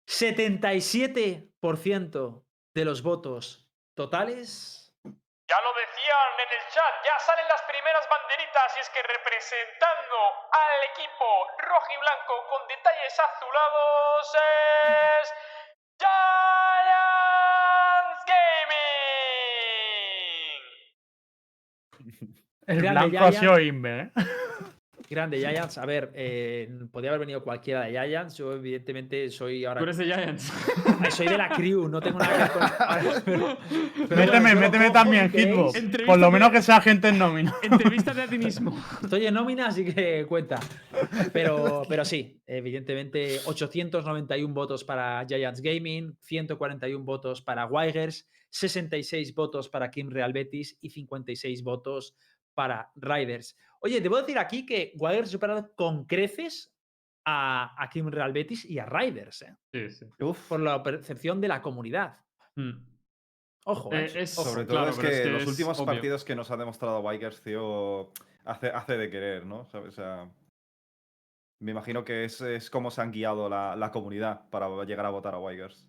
77% de los votos totales. Ya lo decían en el chat, ya salen las primeras banderitas y es que representando al equipo rojo y blanco con detalles azulados es Giants Gaming. El Grande blanco ha sido Inver, ¿eh? Grande Giants. A ver, eh, podría haber venido cualquiera de Giants. Yo, evidentemente, soy ahora. Tú eres de Giants. Ay, Soy de la crew, no tengo nada que ver con. Pero- pero méteme, bueno, méteme ¿cómo también? Hitbox. Por lo menos que sea gente en nómina. Entrevístate a ti mismo. Estoy en nómina, así que cuenta. Pero, pero sí, evidentemente, 891 votos para Giants Gaming, 141 votos para Wigers, 66 votos para Kim Real Betis y 56 votos para Riders. Oye, debo decir aquí que Wigers ha superado con creces a, a Kim Real Betis y a Riders, ¿eh? Sí, sí. Uf, por la percepción de la comunidad. Mm. Ojo, Eh, ¿eh? es- Ojo. sobre todo claro, es que, es que los es últimos obvio. partidos que nos ha demostrado Wikers, tío, hace, hace de querer, ¿no? ¿Sabes? O sea, me imagino que es, es como se han guiado la, la comunidad para llegar a votar a Wikers.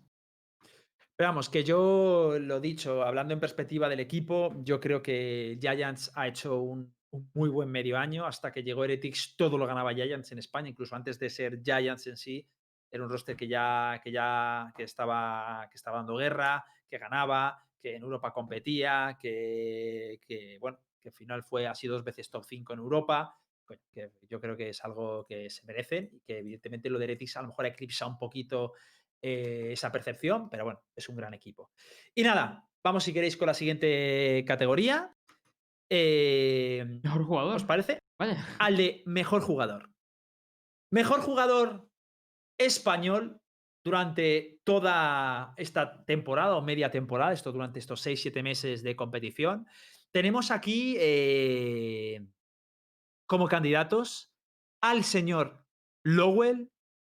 Pero vamos, que yo lo dicho, hablando en perspectiva del equipo, yo creo que Giants ha hecho un, muy buen medio año. Hasta que llegó Heretics, todo lo ganaba Giants en España, incluso antes de ser Giants en sí. Era un roster que ya, que ya que estaba, que estaba dando guerra, que ganaba, que en Europa competía, que, bueno, que al final fue así dos veces top 5 en Europa. Que yo creo que es algo que se merecen y que evidentemente lo de Heretics a lo mejor eclipsa un poquito eh, esa percepción, pero bueno, es un gran equipo. Y nada, vamos si queréis con la siguiente categoría. Eh, Mejor jugador. ¿Os parece? Vaya. Al de mejor jugador. Mejor jugador español durante toda esta temporada o media temporada, esto durante estos 6-7 meses de competición. Tenemos aquí eh, como candidatos al señor Lowell,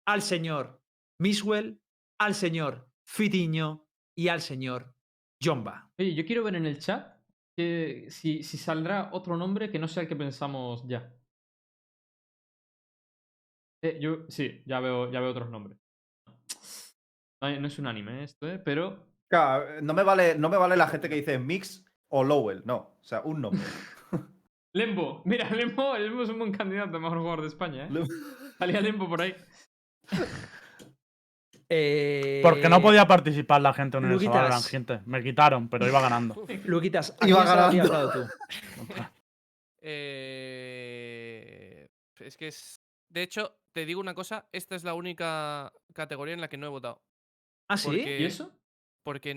al señor Miswell, al señor Fitiño y al señor Jomba. Oye, yo quiero ver en el chat que si, si saldrá otro nombre que no sea el que pensamos ya. Eh, yo, sí, ya veo, ya veo otros nombres. Ay, No es un anime esto, ¿eh? Pero Claro, no me vale, no me vale la gente que dice Mix o Lowell, no. O sea, un nombre. Lembo, mira, Lembo, Lembo es un buen candidato a mejor jugador de España, ¿eh? Salía Lembo por ahí. Eh, Porque no podía participar la gente en el Luquitas. Valorant, gente. Me quitaron, pero iba ganando. Luquitas, ¿a Iba quién se lo habrías ganando. tú? Eh, es que es. De hecho, te digo una cosa: esta es la única categoría en la que no he votado. ¿Ah, sí? Porque, ¿Y eso? Porque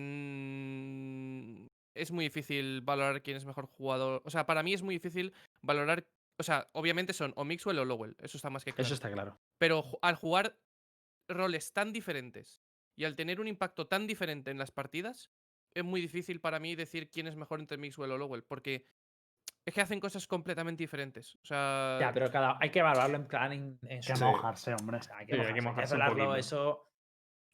es muy difícil valorar quién es mejor jugador. O sea, para mí es muy difícil valorar. O sea, obviamente son o Mixwell o Lowell. Eso está más que claro. Eso está claro. Pero al jugar roles tan diferentes y al tener un impacto tan diferente en las partidas, es muy difícil para mí decir quién es mejor entre Mixwell o Lowell, porque es que hacen cosas completamente diferentes. O sea, Ya, pero cada, hay que valorarlo en plan en, en Hay su- que mojarse, hombre. o sea, hay que Sí, hay que mojarse, mojarse poquito. eso.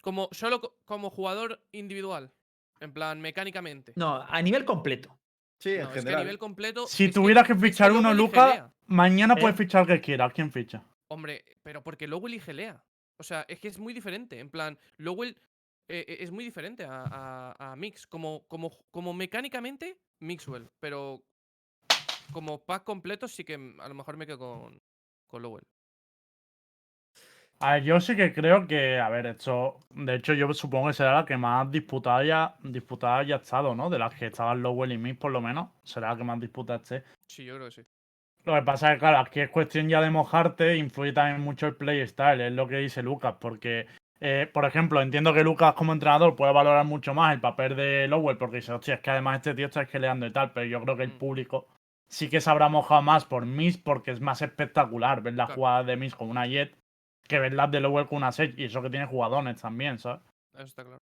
como solo co- como jugador individual, en plan mecánicamente. No, a nivel completo. Sí, en que a general. nivel completo. Si tuvieras que fichar uno, Luca, mañana ¿Eh? puedes fichar al que quieras. ¿Quién ficha? Hombre, pero porque Lowell elige Lea. O sea, es que es muy diferente. En plan, Lowell eh, eh, es muy diferente a, a- a Mix. Como, como, como mecánicamente, Mixwell. Pero como pack completo, sí que a lo mejor me quedo con, con Lowell. A ver, yo sí que creo que, a ver, esto, de hecho, yo supongo que será la que más disputada haya, disputada haya estado, ¿no? De las que estaban Lowell y Mix, por lo menos. Será la que más disputada esté. Sí, yo creo que sí. Lo que pasa es que, claro, aquí es cuestión ya de mojarte, influye también mucho el playstyle, es lo que dice Lucas, porque, eh, por ejemplo, entiendo que Lucas como entrenador puede valorar mucho más el papel de Lowell, porque dice, hostia, es que además este tío está esqueleando y tal, pero yo creo que el Mm. público sí que se habrá mojado más por Miss, porque es más espectacular ver las Claro. jugadas de Miss con una Jet que ver las de Lowell con una Sage, y eso que tiene jugadones también, ¿sabes? Eso está claro.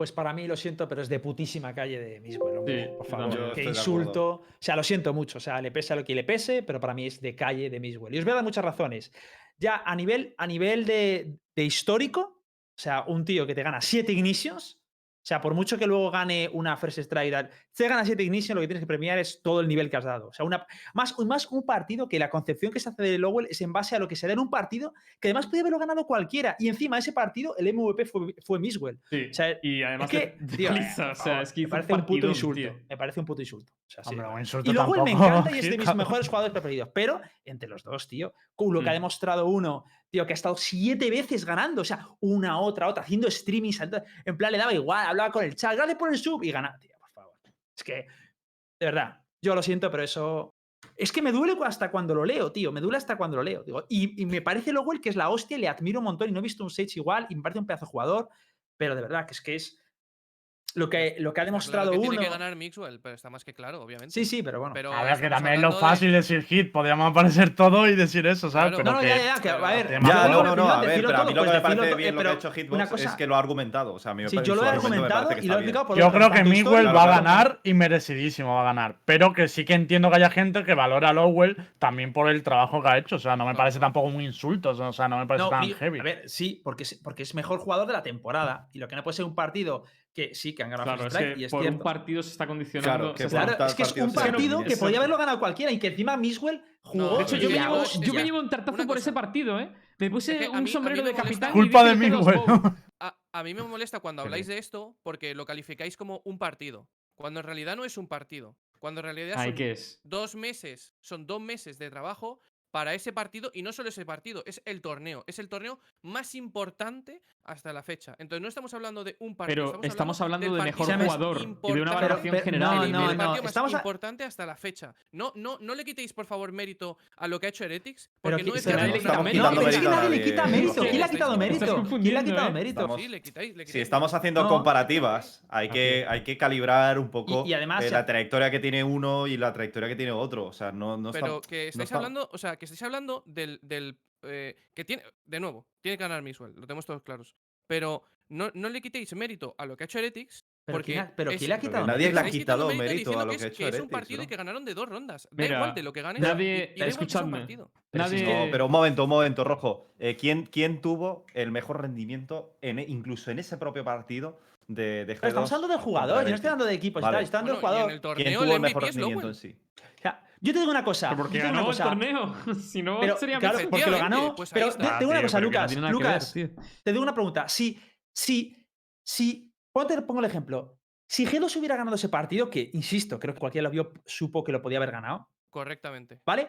Pues para mí, lo siento, pero es de putísima calle de Miswell, Sí, por favor. de insulto. O sea, lo siento mucho. O sea, le pese a lo que le pese, pero para mí es de calle de Miswell. Y os voy a dar muchas razones. Ya a nivel, a nivel de, de histórico, o sea, un tío que te gana 7 Ignitions, o sea, por mucho que luego gane una First Strike, te gana 7 Ignitions, lo que tienes que premiar es todo el nivel que has dado. O sea, una, más, más un partido que la concepción que se hace de Lowell es en base a lo que se da en un partido que además puede haberlo ganado cualquiera. Y encima ese partido, el MVP fue, fue Miswell. Sí. O sea, y además es que, tío, o sea, es me parece un puto insulto. tío. Me parece un puto insulto. O sea, sí, Hombre, insulto y luego él me tampoco, encanta y es de mis mejores jugadores preferidos. Pero entre los dos, tío, con lo que ha Mm. demostrado uno, tío, que ha estado siete veces ganando. O sea, una, otra, otra, haciendo streaming. En plan, le daba igual, hablaba con el chat, gracias por el sub y gana, tío, por favor. Es que, de verdad, yo lo siento, pero eso. Es que me duele hasta cuando lo leo, tío. Me duele hasta cuando lo leo. Digo, y, y me parece luego el que es la hostia, le admiro un montón y no he visto un Sage igual y me parece un pedazo de jugador. Pero de verdad, que es que es lo que, lo que ha claro demostrado que uno. tiene que ganar Mixwell, pero está más que claro, obviamente. Sí, sí, pero bueno. Pero A ver, que también es lo hablando de- fácil decir hit, podríamos aparecer todo y decir eso, ¿sabes? Claro. Pero no, no, que, ya, ya, que, a ver. Ya, no, no, no, a ver, pero a mí lo que pues me parece bien eh, lo que ha hecho Hitbox cosa- es que lo ha argumentado. O sea, a mí me Sí, parece- yo lo he argumentado y lo he explicado por Yo otro, creo que histórico va a ganar y merecidísimo va a ganar. Pero que sí que entiendo que haya gente que valora a Lowell también por el trabajo que ha hecho. O sea, no me parece tampoco un insulto. O sea, no me parece tan heavy. A ver, sí, porque es mejor jugador de la temporada. Y lo que no puede ser un partido que sí, que han ganado Claro, First es Strike, que y es por un partido se está condicionando. Claro, que es que es un partido que podía haberlo ganado cualquiera y que encima Miswell jugó. De hecho, yo me, llevo, yo me ya. llevo un tartazo por ese partido, ¿eh? Me puse Es que un mí sombrero de capitán. Culpa de bow. A, a mí me molesta cuando habláis de esto porque lo calificáis como un partido, cuando en realidad no es un partido. Cuando en realidad Ay, son ¿qué es? dos meses, son dos meses de trabajo para ese partido y no solo ese partido, es el torneo. Es el torneo más importante hasta la fecha. Entonces no estamos hablando de un partido. Pero estamos hablando del de mejor jugador y de una valoración pero- general. no, no, el no, partido más estamos a- importante hasta la fecha. No, no, no le quitéis, por favor, mérito a lo que ha hecho Heretics, porque que- no es que nadie le quita estamos mérito. No, es que nadie le quita mérito. ¿Quién le ha quitado mérito? ¿Quién le ha quitado ¿eh? mérito? Estamos- Sí, le quitáis, le Si estamos haciendo No. comparativas, hay que, hay que calibrar un poco y además eh, la trayectoria que tiene uno y la trayectoria que tiene otro. O sea, no, no Pero está- que no estáis está- hablando, o sea, que estáis hablando del, del eh, que tiene, de nuevo, tiene que ganar Mixwell, lo tenemos todos claros. Pero no, no le quitéis mérito a lo que ha hecho Heretics, Pero porque ¿quién ha- pero es- ¿quién le ha quitado nadie le ha quitado mérito diciendo a lo que que ha es, hecho que es un partido y ¿no? que ganaron de dos rondas. Da Mira, igual de lo que ganes. nadie- y- y un escuchadme. partido. Pero si Nadie. No, pero un momento, un momento, Rojo. Eh, ¿quién, quién tuvo el mejor rendimiento en, e- incluso en ese propio partido de, de Pero estamos G2 hablando del contra jugador, yo no estoy hablando de equipos y Vale. tal, estoy hablando del Bueno, y en jugador. ¿Quién tuvo el el mejor rendimiento en sí? O sea, yo te digo una cosa. Pero porque digo una ganó el cosa, torneo. si no, Pero, sería claro, porque lo ganó. pues pero está. te, digo una cosa, tío, no Lucas. ver, Lucas, te digo una pregunta. Si, si, si, te pongo el ejemplo. Si G2 hubiera ganado ese partido, que insisto, creo que cualquiera lo vio, supo que lo podía haber ganado, Correctamente. ¿vale?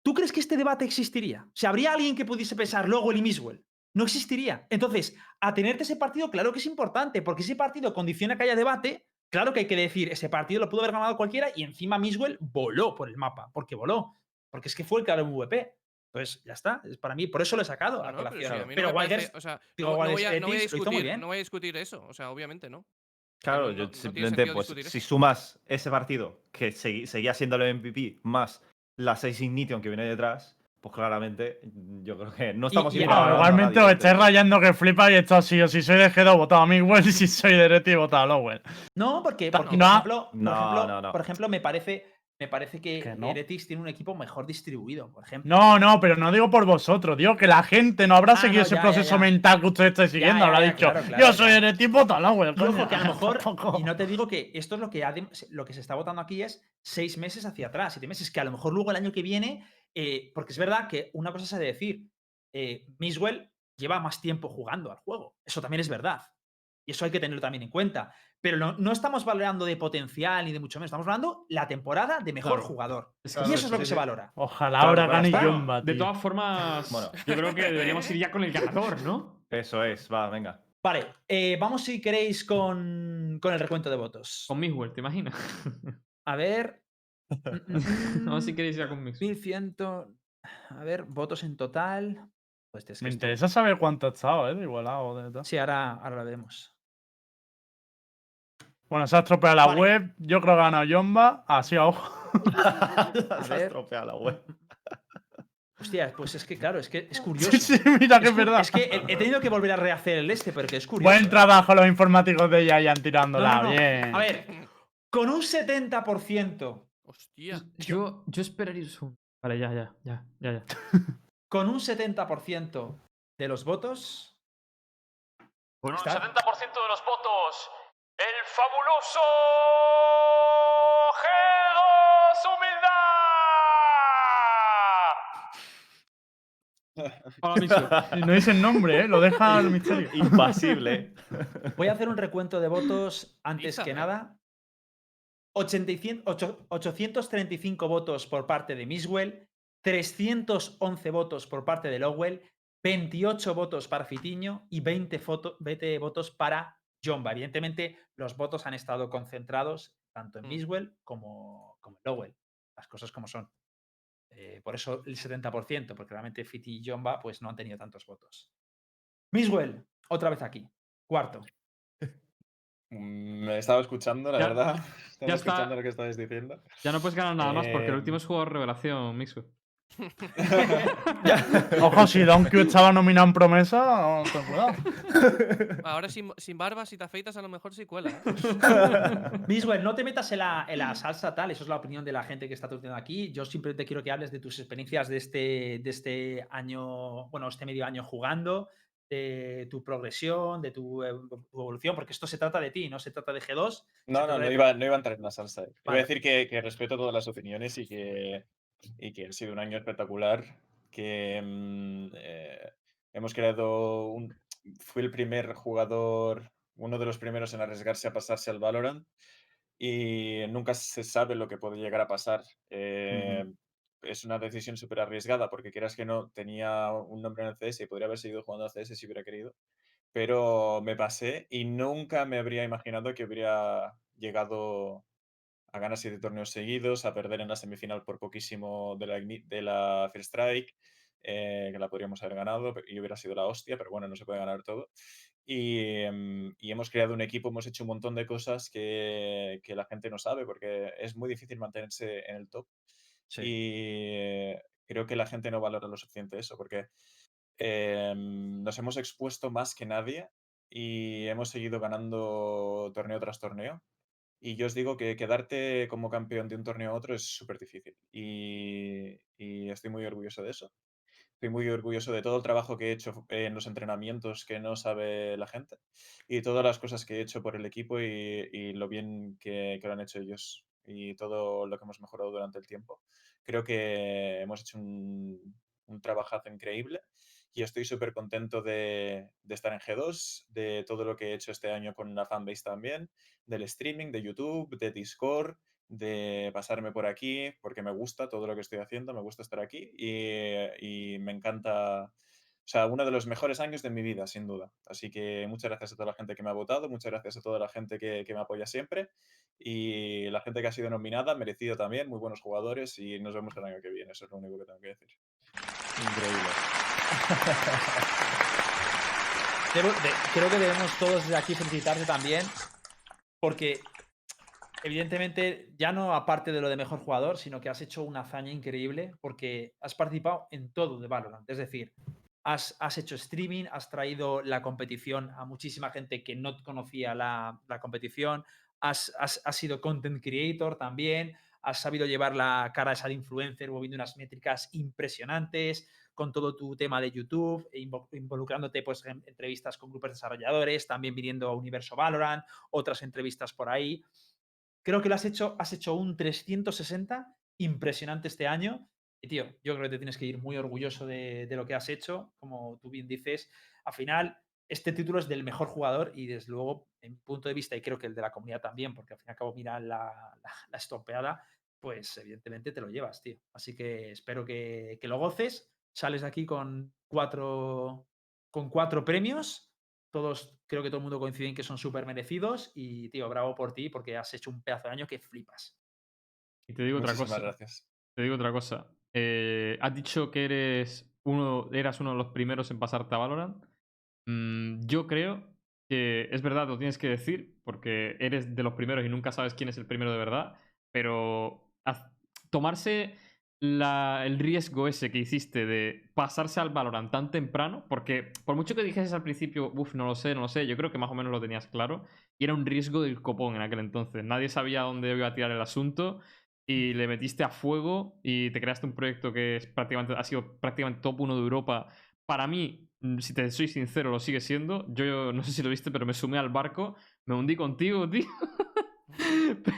¿Tú crees que este debate existiría? O sea, ¿habría alguien que pudiese pensar luego el Miswell? no existiría. Entonces, a tenerte ese partido, claro que es importante, porque ese partido condiciona que haya debate. Claro que hay que decir, ese partido lo pudo haber ganado cualquiera y encima Miswell voló por el mapa, porque voló, porque es que fue el claro MVP. Entonces, ya está, es para mí, por eso lo he sacado a no, pero colación. si a mí no pero me parece- Wilders, o sea, digo, no, no Wilders voy a, no voy a Ethics lo hizo muy discutir, bien. no voy a discutir eso. O sea, obviamente no. Claro, no- yo simplemente, pues, si sumas ese partido, que seguía siendo el MVP, más la 6 Ignition que viene detrás, pues claramente yo creo que no estamos y- igualmente nadie, os estáis rayando que flipa y esto sí o si soy de G2 votado a Miguel y si soy de Reti votado a Lowell. No, porque, Ta- porque, no. por, ejemplo, por, No, ejemplo, no, no. por ejemplo, me parece, me parece que, Que no. Heretics tiene un equipo mejor distribuido, por ejemplo. No, no, pero no digo por vosotros, digo que la gente no habrá Ah, seguido no, ese ya, proceso ya. mental que ustedes estáis siguiendo, ya, habrá ya, dicho, claro, claro, yo soy ya. de tipo votado a Lowell. Y ojo, coño". que a lo mejor, y no te digo que esto es lo que, ha de- lo que se está votando aquí es seis meses hacia atrás, siete meses, que a lo mejor luego el año que viene, eh, porque es verdad que una cosa se ha de decir, eh, Miswell lleva más tiempo jugando al juego, eso también es verdad, y eso hay que tenerlo también en cuenta, pero no, no estamos valorando de potencial ni de mucho menos, estamos hablando la temporada de mejor Claro. jugador, Es y eso es lo que sí, se sí. valora. Ojalá Claro, ahora gane Jumba, De todas formas, Bueno. yo creo que deberíamos ir ya con el ganador, ¿no? Eso es, va, venga. Vale, eh, vamos si queréis con, con el recuento de votos. Con Mixwell, ¿te imaginas? A ver. Mm, Vamos si queréis ya con Mixwell. 1100. A ver, votos en total. Pues es que Me esto- interesa saber cuánto ha estado, ¿eh? De igualado. De tal. Sí, ahora, ahora lo vemos. Bueno, se ha estropeado la Vale. web. Yo creo que ha ganado Jomba. Así a ojo. Se ha ver. estropeado la web. Hostia, pues es que claro, es que es curioso. Sí, sí, mira que es, es cu- verdad. es que he, he tenido que volver a rehacer el este, pero que es curioso. Buen trabajo los informáticos de Yayan No, tirándola. no, no. Bien. A ver, con un 70%, Hostia. Yo, yo esperaría un segundo. Vale, ya, ya, ya, ya, ya. con un 70% de los votos, Con un Está- 70% de los votos, el fabuloso G2 Humildad. Hola, Mixwell. Y no dice el nombre, ¿eh? Lo deja el misterio. Impasible. voy a hacer un recuento de votos antes que nada. 85 ocho- 835 votos por parte de Miswell, 311 votos por parte de Lowell, 28 votos para Fitiño y 20, foto- 20 votos para Jomba. Evidentemente, los votos han estado concentrados tanto en Mm. Miswell como, como en Lowell. Las cosas como son. Eh, por eso el 70%, porque realmente Fiti y Jomba pues, no han tenido tantos votos. Miswell, otra vez aquí. Cuarto. Mm, Me estaba escuchando, la Ya- verdad. Estaba ya está. escuchando lo que estabais diciendo. Ya no puedes ganar nada más porque el Eh, último es jugador revelación, Mixwell. Ojo, si Donkey estaba nominado en promesa, ten cuidado. Ahora sin, sin barba, si te afeitas, a lo mejor sí cuela. ¿eh? Miswell, no te metas en la, en la salsa tal, eso es la opinión de la gente que está tuiteando aquí. Yo simplemente quiero que hables de tus experiencias de este, de este año, bueno, este medio año jugando, de tu progresión, de tu, ev- tu evolución, porque esto se trata de ti, no se trata de G2. No, no, no de- iba, no iba a entrar en la salsa. eh. Iba Vale. a decir que, que respeto todas las opiniones y que, y que ha sido un año espectacular. Que mm, eh, hemos creado un. Fui el primer jugador, uno de los primeros en arriesgarse a pasarse al Valorant. Y nunca se sabe lo que puede llegar a pasar. Eh, Es una decisión súper arriesgada porque quieras que no, tenía un nombre en el CS y podría haber seguido jugando al CS si hubiera querido pero me pasé y nunca me habría imaginado que hubiera llegado a ganar siete torneos seguidos, a perder en la semifinal por poquísimo de la, de la First Strike, eh, que la podríamos haber ganado y hubiera sido la hostia, pero bueno, no se puede ganar todo. Y, em, y hemos creado un equipo, hemos hecho un montón de cosas que, que la gente no sabe, porque es muy difícil mantenerse en el top. Y eh, creo que la gente no valora lo suficiente eso, porque em, nos hemos expuesto más que nadie y hemos seguido ganando torneo tras torneo. Y yo os digo que quedarte como campeón de un torneo a otro es súper difícil. Y, y estoy muy orgulloso de eso. Estoy muy orgulloso de todo el trabajo que he hecho en los entrenamientos que no sabe la gente y todas las cosas que he hecho por el equipo y, y lo bien que, que lo han hecho ellos y todo lo que hemos mejorado durante el tiempo. Creo que hemos hecho un, un trabajazo increíble y estoy súper contento de, de estar en G2, de todo lo que he hecho este año con la fanbase también, del streaming, de YouTube, de Discord, de pasarme por aquí, porque me gusta todo lo que estoy haciendo, me gusta estar aquí y, y me encanta O sea, uno de los mejores años de mi vida, sin duda. Así que muchas gracias a toda la gente que me ha votado, muchas gracias a toda la gente que, que me apoya siempre y la gente que ha sido nominada, merecido también, muy buenos jugadores y nos vemos el año que viene, eso es lo único que tengo que decir. Increíble. Creo que debemos todos desde aquí felicitarte también, porque evidentemente ya no aparte de lo de mejor jugador, sino que has hecho una hazaña increíble porque has participado en todo de Valorant. Es decir, has, hecho streaming, has traído la competición a muchísima gente que no conocía la, competición, has, has- sido content creator también, has sabido llevar la cara de influencer, moviendo unas métricas impresionantes con todo tu tema de YouTube, e invo- involucrándote pues, en entrevistas con grupos de desarrolladores, también viniendo a Universo Valorant, otras entrevistas por ahí. Creo que lo has hecho, has hecho un 360 impresionante este año. Y tío, yo creo que te tienes que ir muy orgulloso de, de lo que has hecho. Como tú bien dices, al final, este título es del mejor jugador y desde luego, en mi punto de vista, y creo que el de la comunidad también, porque al fin y al cabo, mira la, la, la estompeada, pues evidentemente te lo llevas, tío. Así que espero que, que lo goces. Sales de aquí con cuatro, con cuatro premios. Todos, creo que todo el mundo coincide en que son súper merecidos. Y, tío, bravo por ti porque has hecho un pedazo de año que flipas. Y te digo otra cosa. gracias. Te digo otra cosa. Eh, has dicho que eres uno, eras uno de los primeros en pasarte a Valorant. Mm, yo creo que es verdad, lo tienes que decir, porque eres de los primeros y nunca sabes quién es el primero de verdad. Pero haz- tomarse la- el riesgo ese que hiciste de pasarse al Valorant tan temprano, porque por mucho que dijeses al principio, uff, no lo sé, no lo sé, yo creo que más o menos lo tenías claro, y era un riesgo del copón en aquel entonces. Nadie sabía dónde iba a tirar el asunto y le metiste a fuego y te creaste un proyecto que es prácticamente, ha sido prácticamente top 1 de Europa. Para mí, mm, si te soy sincero, lo sigue siendo. Yo no sé si lo viste, pero me sumé al barco, me hundí contigo, tío.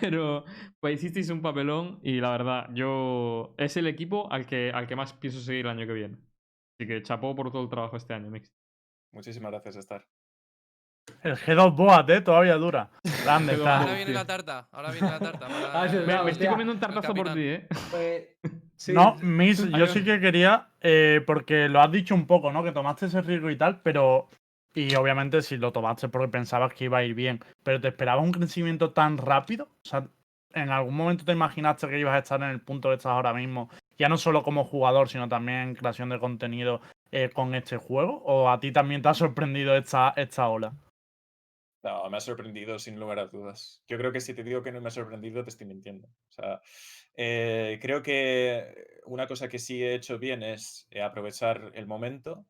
pero pues hicisteis un papelón y la verdad, yo es el equipo al que, al que más pienso seguir el año que viene. Así que chapó por todo el trabajo este año, Mix. Muchísimas gracias, Star. El G2 Boat, eh, todavía dura. Grande G2 está. Boat. Ahora viene la tarta, ahora viene la tarta. para- Ah, Me, estoy comiendo un tartazo por ti, eh. Sí, No, Miss, yo sí que quería, eh, porque lo has dicho un poco, ¿no? Que tomaste ese riesgo y tal, pero. Y obviamente si lo tomaste porque pensabas que iba a ir bien, pero ¿te esperabas un crecimiento tan rápido? O sea, ¿en algún momento te imaginaste que ibas a estar en el punto que estás ahora mismo? Ya no solo como jugador, sino también en creación de contenido eh, con este juego. ¿O a ti también te ha sorprendido esta, esta ola? No, me ha sorprendido sin lugar a dudas. Yo creo que si te digo que no me ha sorprendido, te estoy mintiendo. O sea, eh, creo que una cosa que sí he hecho bien es eh, aprovechar el momento,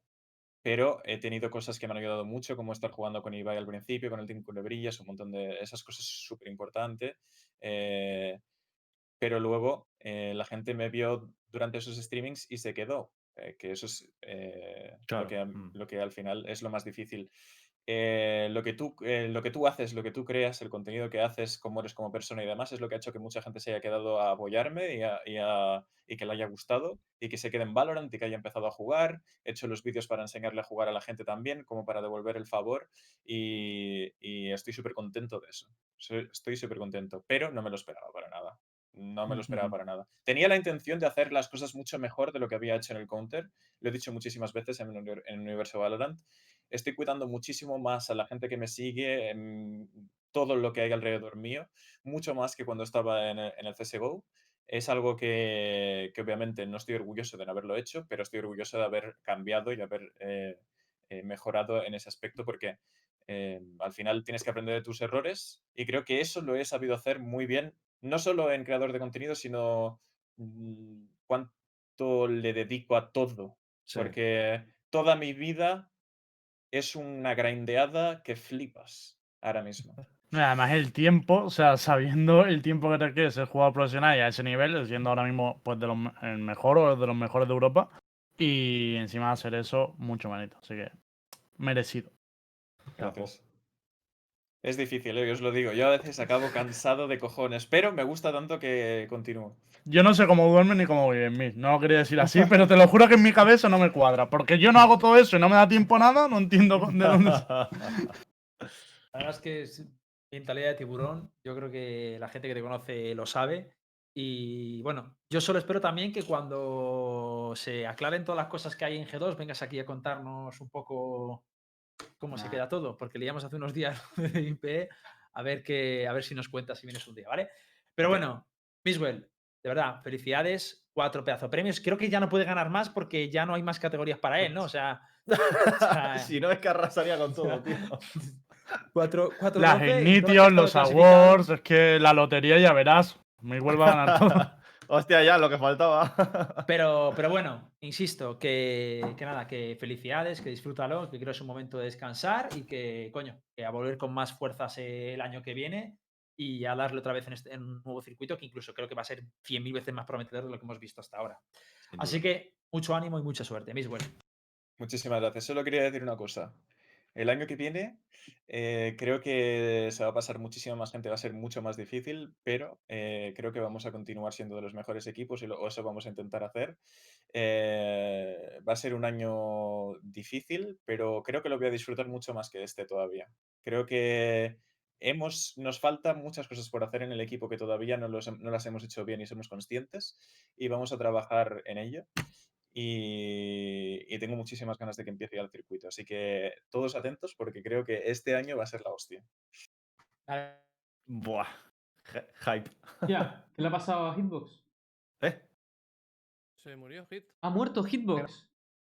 pero he tenido cosas que me han ayudado mucho, como estar jugando con Ibai al principio, con el Team Culebrillas, un montón de esas cosas súper importantes. pero luego eh, la gente me vio durante esos streamings y se quedó, eh, que eso es eh, Claro, lo, que, mm. lo que al final es lo más difícil. Eh, lo, que tú, eh, lo que tú haces, lo que tú creas, el contenido que haces, cómo eres como persona y demás, es lo que ha hecho que mucha gente se haya quedado a apoyarme y, a- y a- y que le haya gustado y que se quede en Valorant y que haya empezado a jugar. He hecho los vídeos para enseñarle a jugar a la gente también, como para devolver el favor y, y estoy súper contento de eso. Estoy súper contento, pero no me lo esperaba para nada. No me lo esperaba para nada. Tenía la intención de hacer las cosas mucho mejor de lo que había hecho en el Counter. Lo he dicho muchísimas veces en, el en el universo Valorant. Estoy cuidando muchísimo más a la gente que me sigue, en todo lo que hay alrededor mío, mucho más que cuando estaba en el, en el CSGO. Es algo que, que obviamente no estoy orgulloso de no haberlo hecho, pero estoy orgulloso de haber cambiado y haber eh, eh, mejorado en ese aspecto porque eh, al final tienes que aprender de tus errores y creo que eso lo he sabido hacer muy bien, no solo en creador de contenido, sino mm, cuánto le dedico a todo, Sí. porque toda mi vida es una grindeada que flipas ahora mismo. Además, el tiempo, o sea, sabiendo el tiempo que te queda ser jugador profesional y a ese nivel, siendo ahora mismo pues de los, el mejor o de los mejores de Europa, y encima hacer eso, mucho mérito. Así que, merecido. Gracias. Es difícil, ¿eh? Yo os lo digo. Yo a veces acabo cansado de cojones, pero me gusta tanto que continúo. Yo no sé cómo duermen ni cómo viven, Miss. No lo quería decir así, pero te lo juro que en mi cabeza no me cuadra. Porque yo no hago todo eso y no me da tiempo a nada, no entiendo de dónde. La verdad es que es mentalidad de tiburón. Yo creo que la gente que te conoce lo sabe. Y bueno, yo solo espero también que cuando se aclaren todas las cosas que hay en G2, vengas aquí a contarnos un poco cómo se queda todo, porque leíamos hace unos días de IP, a ver, que, a ver si nos cuentas si vienes un día, ¿vale? Pero bueno, Miswell, de verdad, felicidades, cuatro pedazos premios. Creo que ya no puede ganar más porque ya no hay más categorías para él, ¿no? O sea, o sea, si no es que arrasaría con todo, tío. cuatro, cuatro Las Ignitios, los. Awards, es que la lotería ya verás. Me vuelve a ganar todo. Hostia, ya, lo que faltaba. Pero, pero bueno, insisto, que, que nada, que felicidades, que disfrútalo, que creo que es un momento de descansar y que, coño, que a volver con más fuerzas el año que viene y a darle otra vez en, este- en un nuevo circuito que incluso creo que va a ser 100.000 veces más prometedor de lo que hemos visto hasta ahora. Así que mucho ánimo y mucha suerte, Miswell. Muchísimas gracias. Solo quería decir una cosa. El año que viene eh, creo que se va a pasar muchísima más gente, va a ser mucho más difícil, pero eh, creo que vamos a continuar siendo de los mejores equipos y eso vamos a intentar hacer. Eh, va a ser un año difícil, pero creo que lo voy a disfrutar mucho más que este todavía. Creo que hemos, nos faltan muchas cosas por hacer en el equipo que todavía no las hemos hecho bien y somos conscientes y vamos a trabajar en ello y, y tengo muchísimas ganas de que empiece ya el circuito. Así que todos atentos porque creo que este año va a ser la hostia. Buah. Hy- Hype. Ya, ¿qué le ha pasado a Hitbox? ¿Eh? Se murió Hit. Ha muerto Hitbox.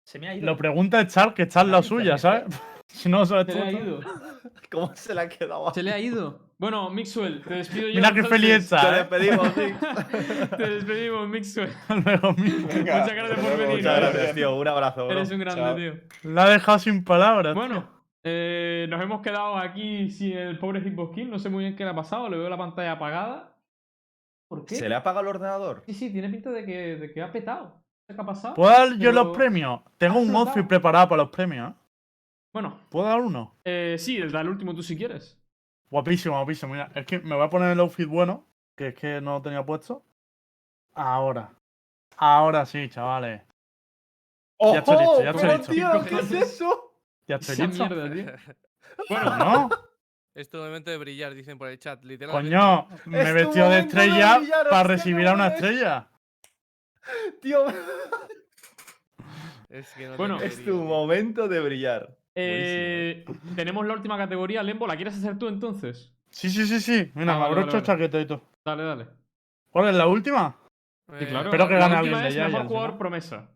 Se me ha ido. Lo pregunta Char, que Char la suya, ¿sabes? Si no, Se tú. le ha ido. ¿Cómo se le ha quedado? Se le ha ido. Bueno, Mixwell, te despido yo. Mira qué feliz Te ¿eh? despedimos, Nick. Te despedimos, Mixwell. Luego. Venga, Muchas gracias por venir. Muchas gracias, tío. Un abrazo, bro. Eres un grande, Chao. tío. La ha dejado sin palabras. Bueno, eh, nos hemos quedado aquí sin el pobre Hitbox King. No sé muy bien qué le ha pasado. Le veo la pantalla apagada. ¿Por qué? ¿Se le ha apagado el ordenador? Sí, sí, tiene pinta de que, de que ha petado. ¿Qué ha pasado? ¿Puedo dar yo Pero- los premios? Tengo ¿Has un outfit preparado para los premios, ¿eh? Bueno, ¿Puedo dar uno? eh, sí, el del último tú si quieres. Guapísimo, guapísimo. Mira, es que me voy a poner el outfit bueno, que es que no lo tenía puesto. Ahora. Ahora sí, chavales. Ya estoy listo, ya estoy pero, listo. tío, ¿qué es eso? Ya estoy Esa listo. mierda, tío. Bueno, no. Es tu momento de brillar, dicen por el chat. Literalmente. Coño, me he vestido de estrella brillar, para recibir a una ves. estrella. Tío, Es que no Bueno, es tu momento de brillar. Eh, tenemos la última categoría, Lembo. ¿La quieres hacer tú entonces? Sí, sí, sí, sí. Mira, Ah, me abrocho vale, chaqueta y todo. Dale, dale. ¿Cuál es la última? Sí, Eh, claro. espero que la gane última alguien de es Giants, mejor ¿no? jugador promesa.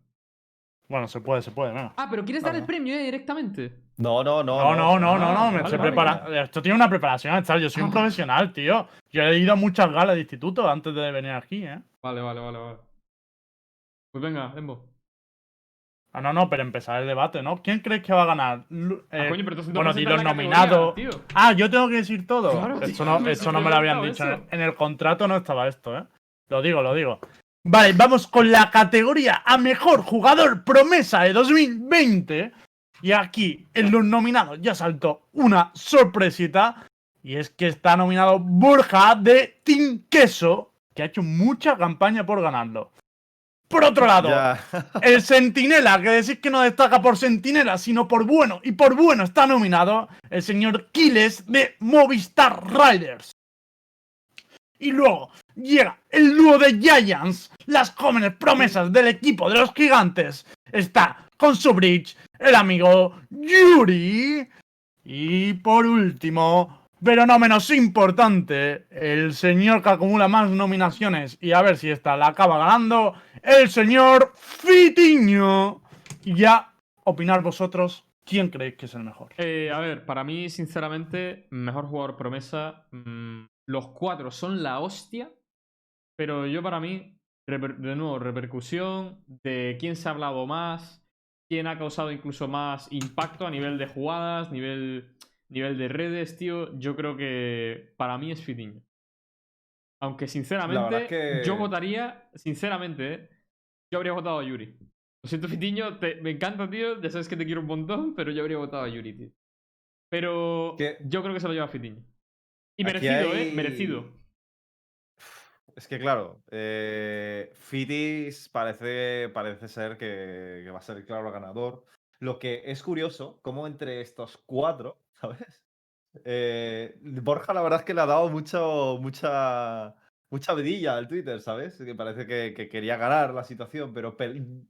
Bueno, se puede, se puede, venga. Ah, pero ¿quieres dar el premio ya directamente? No, no, no. No, no, no, no, no, me vale, estoy vale. preparando. Esto tiene una preparación, tal. Yo soy un profesional, tío. Yo he ido a muchas galas de instituto antes de venir aquí, ¿eh? Vale, vale, vale, vale. Pues venga, Lembo. Ah, no, no, pero empezar el debate, ¿no? ¿Quién crees que va a ganar? Ah, eh, coño, pero tú bueno, di los nominados. Ah, yo tengo que decir todo. Claro, eso no, eso no me lo había habían dicho. eso. en el contrato no estaba esto, ¿eh? Lo digo, lo digo. Vale, vamos con la categoría a mejor jugador promesa de 2020. Y aquí, en los nominados, ya saltó una sorpresita. Y es que está nominado Borja de Team Queso, que ha hecho mucha campaña por ganarlo. Por otro lado, Ya. el Sentinela, que decís que no destaca por Sentinela, sino por bueno, y por bueno está nominado el señor Kiles de Movistar Riders. Y luego llega el dúo de Giants, las jóvenes promesas del equipo de los gigantes. Está con su bridge el amigo Yuri. Y por último, pero no menos importante, el señor que acumula más nominaciones y a ver si esta la acaba ganando, el señor Fitiño. Y ya, opinar vosotros, ¿quién creéis que es el mejor? Eh, a ver, para mí, sinceramente, mejor jugador promesa. mm, los cuatro son la hostia. Pero yo, para mí, de nuevo, repercusión de quién se ha hablado más, quién ha causado incluso más impacto a nivel de jugadas, nivel, nivel de redes, tío. Yo creo que para mí es Fitiño. Aunque, sinceramente, es que- yo votaría, sinceramente, ¿eh? yo habría votado a Yuri. Lo siento, Fitiño, te- me encanta, tío. Ya sabes que te quiero un montón, pero yo habría votado a Yuri, tío. Pero yo creo que se lo lleva Fitiño. Y Aquí merecido, ¿eh? hay- Merecido. Es que claro, eh, Fitis parece, parece ser que, que va a ser el claro ganador. Lo que es curioso, como entre estos cuatro, ¿sabes? Eh, Borja la verdad es que le ha dado mucho, mucha, mucha vidilla al Twitter, ¿sabes? Que parece que, que quería ganar la situación, pero pel-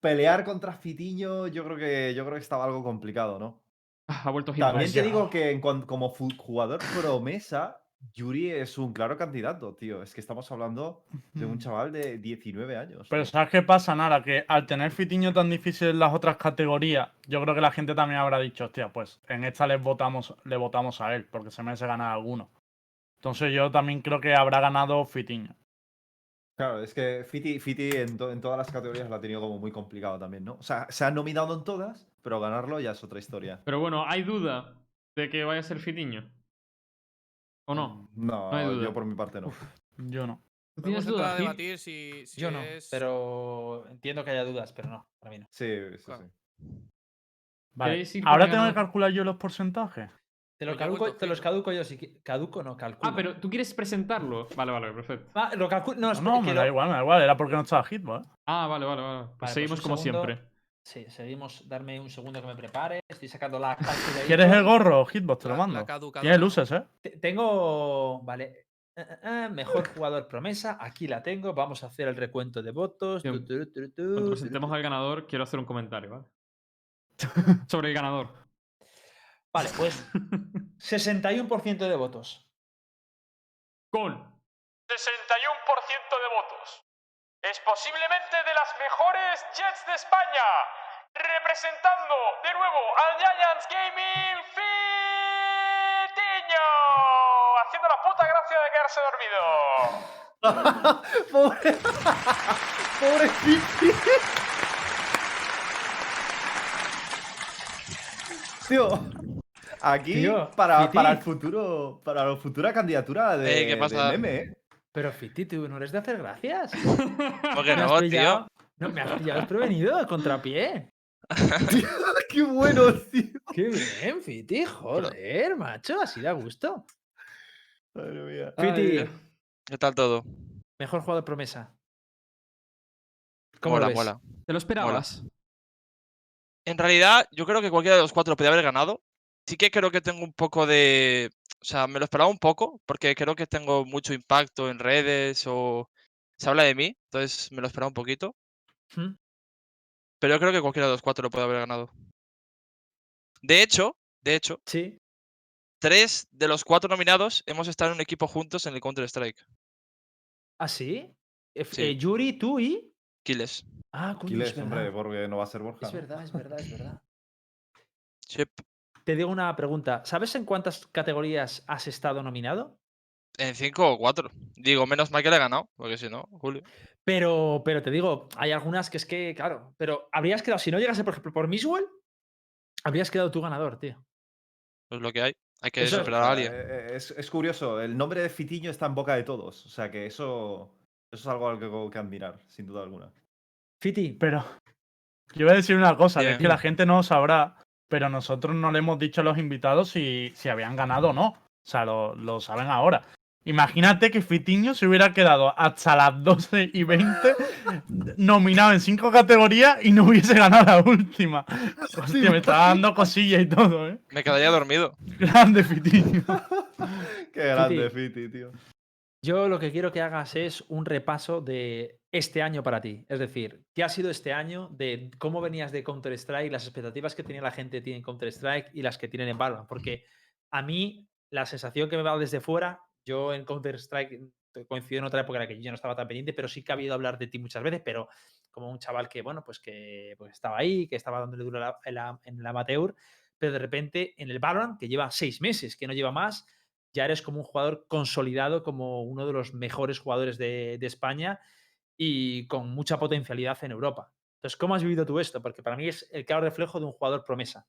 pelear contra Fitiño yo creo que yo creo que estaba algo complicado, ¿no? Ha vuelto También te digo que en como jugador promesa, Yuri es un claro candidato, tío. Es que estamos hablando de un chaval de 19 años. Pero tío. ¿sabes qué pasa, Nara? Que al tener Fitiño tan difícil en las otras categorías, yo creo que la gente también habrá dicho, hostia, pues en esta les votamos, le votamos a él, porque se merece ganar alguno. Entonces yo también creo que habrá ganado Fitiño. Claro, es que Fiti, Fiti en, to- en todas las categorías lo ha tenido como muy complicado también, ¿no? O sea, se ha nominado en todas, pero ganarlo ya es otra historia. Pero bueno, ¿hay duda de que vaya a ser Fitiño? ¿O no? No, No hay duda. yo por mi parte no. Yo no. ¿Tú tienes Podemos entrar duda, a debatir si, si Yo no, es- pero entiendo que haya dudas, pero no, para mí no. Sí, sí, Claro. sí. Vale. ¿Queréis ir por Ahora tengo que calcular yo los porcentajes. Te, lo yo caduco, cuento te los caduco yo si Caduco no, calculo. Ah, pero tú quieres presentarlo. Vale, vale, perfecto. Ah, lo calculo. No, No, no, me lo- da igual, me da igual. Era porque no estaba Hitbox, ¿eh? Ah, vale, vale, vale. Pues pues seguimos como segundo. siempre. Sí, seguimos. Darme un segundo que me prepare. Estoy sacando la calculadora. ¿Quieres el gorro, Hitbox? Te lo mando. caducadora. Tiene luces, ¿eh? Te- Tengo. Vale. eh, eh, eh, mejor jugador promesa. Aquí la tengo. Vamos a hacer el recuento de votos. Bien. Tu, tu, tu, tu, Cuando tu, presentemos tu. al ganador, quiero hacer un comentario, ¿vale? Sobre el ganador. Vale, pues 61% de votos. Con 61% de votos. Es posiblemente de las mejores Jets de España. Representando de nuevo al Giants Gaming Fitiño. Haciendo la puta gracia de quedarse dormido. Pobre. Pobre Fiti. Tío. Aquí Tío, para, para el futuro. Para la futura candidatura de, Eh, ¿qué de pasa? meme, ¿eh? Pero Fiti, tú no eres de hacer gracias. ¿Por qué Me has no, pillado- tío? No, me has pillado desprevenido, a contrapié. ¡Qué bueno, tío! Qué bien, Fiti, joder, macho, así da gusto. Madre mía. Fiti, Ay, ¿Qué tal todo? mejor jugador promesa. ¿Cómo mola, lo ves? mola. ¿Te lo esperabas? En realidad, yo creo que cualquiera de los cuatro podía haber ganado. Sí que creo que tengo un poco de. O sea, me lo esperaba un poco, porque creo que tengo mucho impacto en redes o se habla de mí, entonces me lo esperaba un poquito. ¿Mm? Pero yo creo que cualquiera de los cuatro lo puede haber ganado. De hecho, de hecho, Sí. tres de los cuatro nominados hemos estado en un equipo juntos en el Counter-Strike. ¿Ah, sí? Eh, Sí. eh, Yuri, tú y. Kiles. Ah, coño, Aquiles, es hombre, verdad. porque no va a ser Borja. Es verdad, es verdad, es verdad. Chip. Te digo una pregunta. ¿Sabes en cuántas categorías has estado nominado? En cinco o cuatro. Digo, menos mal que le he ganado, porque si no, Julio. Pero, pero te digo, hay algunas que es que, claro, pero habrías quedado, si no llegase, por ejemplo, por Miswell, habrías quedado tú ganador, tío. Es lo que hay. Hay que Eso superar a alguien. Eh, Es, es curioso, el nombre de Fitiño está en boca de todos. O sea que eso, eso es algo que, que admirar, sin duda alguna. Fiti, Pero yo iba a decir una cosa, que es que la gente no lo sabrá, pero nosotros no le hemos dicho a los invitados si, si habían ganado o no. O sea, lo, lo saben ahora. Imagínate que Fitiño se hubiera quedado hasta las 12 y 20 nominado en cinco categorías y no hubiese ganado la última. Hostia, me estaba dando cosillas y todo, ¿eh? Me quedaría dormido. Grande Fitiño. Qué grande, Fiti, tío. yo lo que quiero que hagas es un repaso de este año para ti. Es decir, ¿qué ha sido este año de cómo venías de Counter-Strike, las expectativas que tenía la gente de ti en Counter-Strike y las que tienen en Valorant? Porque a mí, la sensación que me va desde fuera, yo en Counter-Strike coincidió en otra época en la que yo ya no estaba tan pendiente, pero sí que ha habido hablar de ti muchas veces, pero como un chaval que, bueno, pues que pues estaba ahí, que estaba dándole duro la- en, la- en el amateur, pero de repente en el Valorant, que lleva seis meses, que no lleva más, ya eres como un jugador consolidado, como uno de los mejores jugadores de, de España y con mucha potencialidad en Europa. Entonces, ¿cómo has vivido tú esto? Porque para mí es el claro reflejo de un jugador promesa.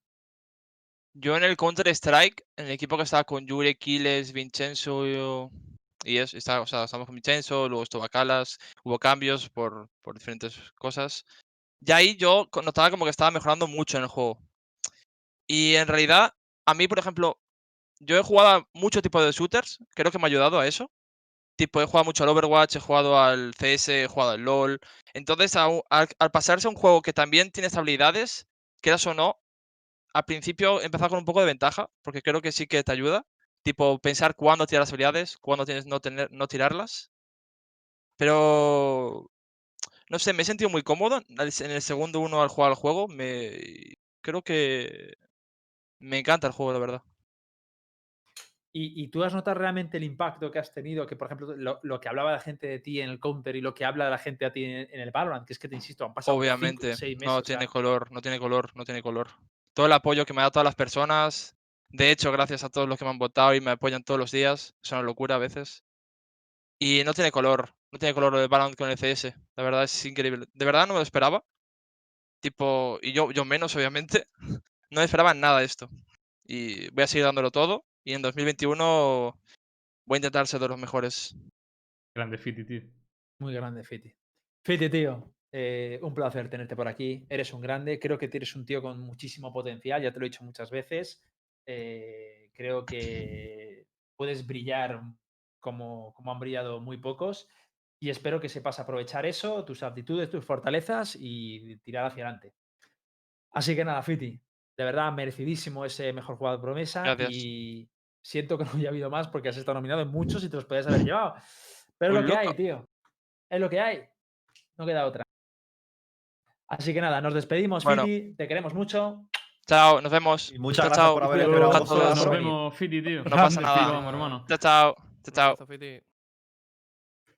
Yo en el Counter-Strike, en el equipo que estaba con Yuri, Kiles, Vincenzo y eso, o sea, estábamos con Vincenzo, luego estuvo Calas, hubo cambios por, por diferentes cosas. Y ahí yo notaba como que estaba mejorando mucho en el juego. Y en realidad, a mí, por ejemplo, yo he jugado a mucho tipo de shooters, creo que me ha ayudado a eso. Tipo, he jugado mucho al Overwatch, he jugado al CS, he jugado al LoL. Entonces, al, pasarse a un juego que también tiene habilidades, quieras o no, al principio empezar con un poco de ventaja, porque creo que sí que te ayuda. Tipo, pensar cuándo tirar las habilidades, cuándo tienes no, tener, no tirarlas. Pero. No sé, me he sentido muy cómodo en el segundo uno al jugar al juego. Me. Creo que. Me encanta el juego, la verdad. ¿Y, y tú has notado realmente el impacto que has tenido? Que, por ejemplo, lo, lo que hablaba la gente de ti en el counter y lo que habla la gente a ti en, en el Valorant, que es que te insisto, han pasado cinco, Obviamente. seis meses. No o sea, tiene color, no tiene color, no tiene color. Todo el apoyo que me ha dado todas las personas. De hecho, gracias a todos los que me han votado y me apoyan todos los días. Es una locura a veces. Y no tiene color. No tiene color lo de Valorant con el CS. La verdad es increíble. De verdad no me lo esperaba. Tipo, y yo, yo menos, obviamente. No me esperaba nada de esto. Y voy a seguir dándolo todo. Y en 2021 voy a intentar ser de los mejores. Grande Fiti, tío. Muy grande, Fiti. Fiti, tío. eh, un placer tenerte por aquí. Eres un grande. Creo que tienes un tío con muchísimo potencial. Ya te lo he dicho muchas veces. Eh, creo que puedes brillar como, como han brillado muy pocos. Y espero que sepas aprovechar eso, tus aptitudes, tus fortalezas y tirar hacia adelante. Así que nada, Fiti. De verdad, merecidísimo ese mejor jugador promesa. Gracias. Y siento que no haya habido más porque has estado nominado en muchos y te los podías haber llevado. Pero es Pues lo que hay, tío. Es lo que hay. No queda otra. Así que nada, nos despedimos, Bueno. Fiti. Te queremos mucho. Chao, nos vemos. Y muchas Chao, gracias chao. por haber esperado Nos vemos, Fiti, tío. No pasa nada. Fiti, vamos, hermano. Chao, chao. Chao, chao.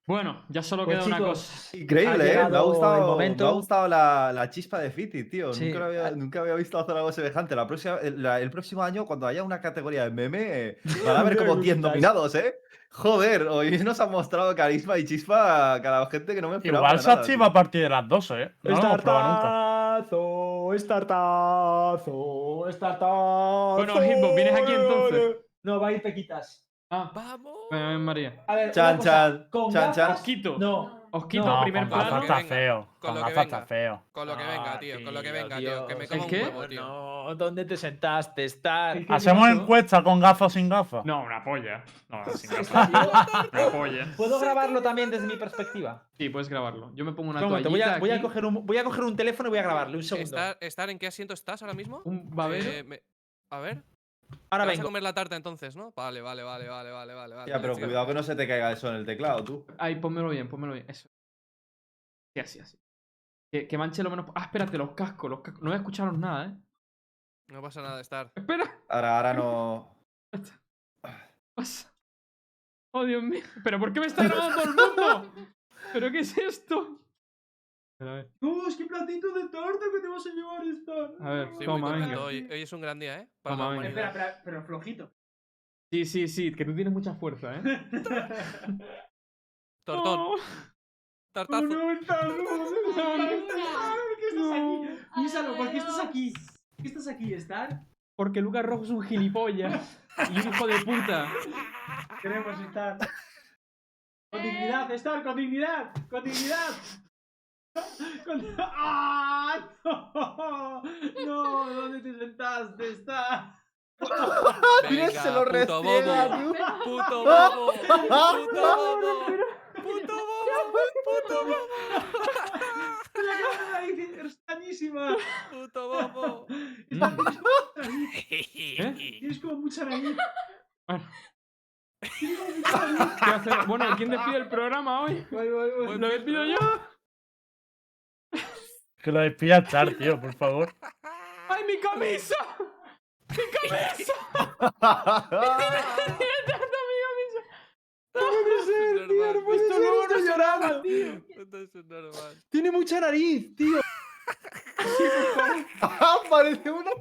Bueno, ya solo Pues, queda una cosa. Increíble, ¿eh? Me ha gustado, me ha gustado la, la chispa de Fiti, tío. Sí, Nunca, había, nunca había visto hacer algo semejante. La próxima, el, la- el próximo año, cuando haya una categoría de meme, van a haber como 10 Preguntas. nominados, ¿eh? Joder, hoy nos han mostrado carisma y chispa a cada gente que no me esperaba. Igual Sachi tío. va a partir de las 12, ¿eh? No. Estartazo, estartazo, estartazo. Bueno, Hitbox, ¿vienes aquí entonces? No, va a ir Pequitas. Ah, ¡Vamos! María. A ver, una Chan, cosa, chan, con chan, chan. gafas- Osquito. No, Osquito, No, primer con plano. gafas que está venga, feo. con Con lo que gafas está venga. feo. Con lo que venga, tío. Con lo que venga, tío. Que me ¿El un qué? huevo, tío. No, ¿dónde te sentaste? Estar. ¿El qué? ¿Hacemos encuesta con gafas o sin gafas? No, una polla. No, sin gafas. Una polla. ¿Puedo grabarlo también desde mi perspectiva? Sí, puedes grabarlo. Yo me pongo una Un momento, voy, a, voy, a aquí, coger un, voy a coger un teléfono y voy a grabarle. Un segundo. ¿Estar, estar en qué asiento estás ahora mismo? un babero. Eh, me- A ver. Ahora Te vas a comer la tarta entonces, ¿no? Vale, vale, vale, vale, vale, vale. vale, Ya, pero cuidado que no se te caiga eso en el teclado, tú. Ahí, pónmelo bien, pónmelo bien. Eso. Sí, así, así. Que, que manche lo menos. Ah, espérate, los cascos, los cascos. No voy a escucharos nada, ¿eh? No pasa nada, estar. Espera. Ahora, ahora no. pasa? Oh, Dios mío. ¿Pero por qué me está grabando todo el mundo? ¿Pero qué es esto? A ver. ¡Dios, qué platito de torta que te vas a llevar esta! A ver, Estoy muy toma, venga. hoy. Hoy es un gran día, ¿eh? Para Toma, venga. Espera, espera, pero flojito. Sí, sí, sí, que tú tienes mucha fuerza, ¿eh? Tortón. Oh, Tartazo. no, no, no, no, ¿Por qué estás no. aquí? Piénsalo, ¿por qué estás aquí? ¿Por qué estás aquí, Star? Porque Lucas Rojo es un gilipollas y un hijo de puta. Queremos estar. Con dignidad, Star, con dignidad, con dignidad. Con- ¡Ah! ¡No! ¡No! ¿Dónde te sentaste, Star? Mira, se lo puto bobo. Puto bobo. Puto bobo. Puto bobo. Puto bobo. ¡Me la acabo de nariz extrañísima! Puto bobo. Tienes como mucha nariz. Bueno. ¿Qué hacer? Bueno, ¿quién despide el programa hoy? Voy, voy, voy. ¿Lo despido yo? Que lo despida estar, tío, por favor. ¡Ay, mi camisa! ¡Mi camisa! No puede ser, tío. No puede Esto luego no lloraba, tío. Esto es normal. Tiene mucha nariz, tío. Parece uno.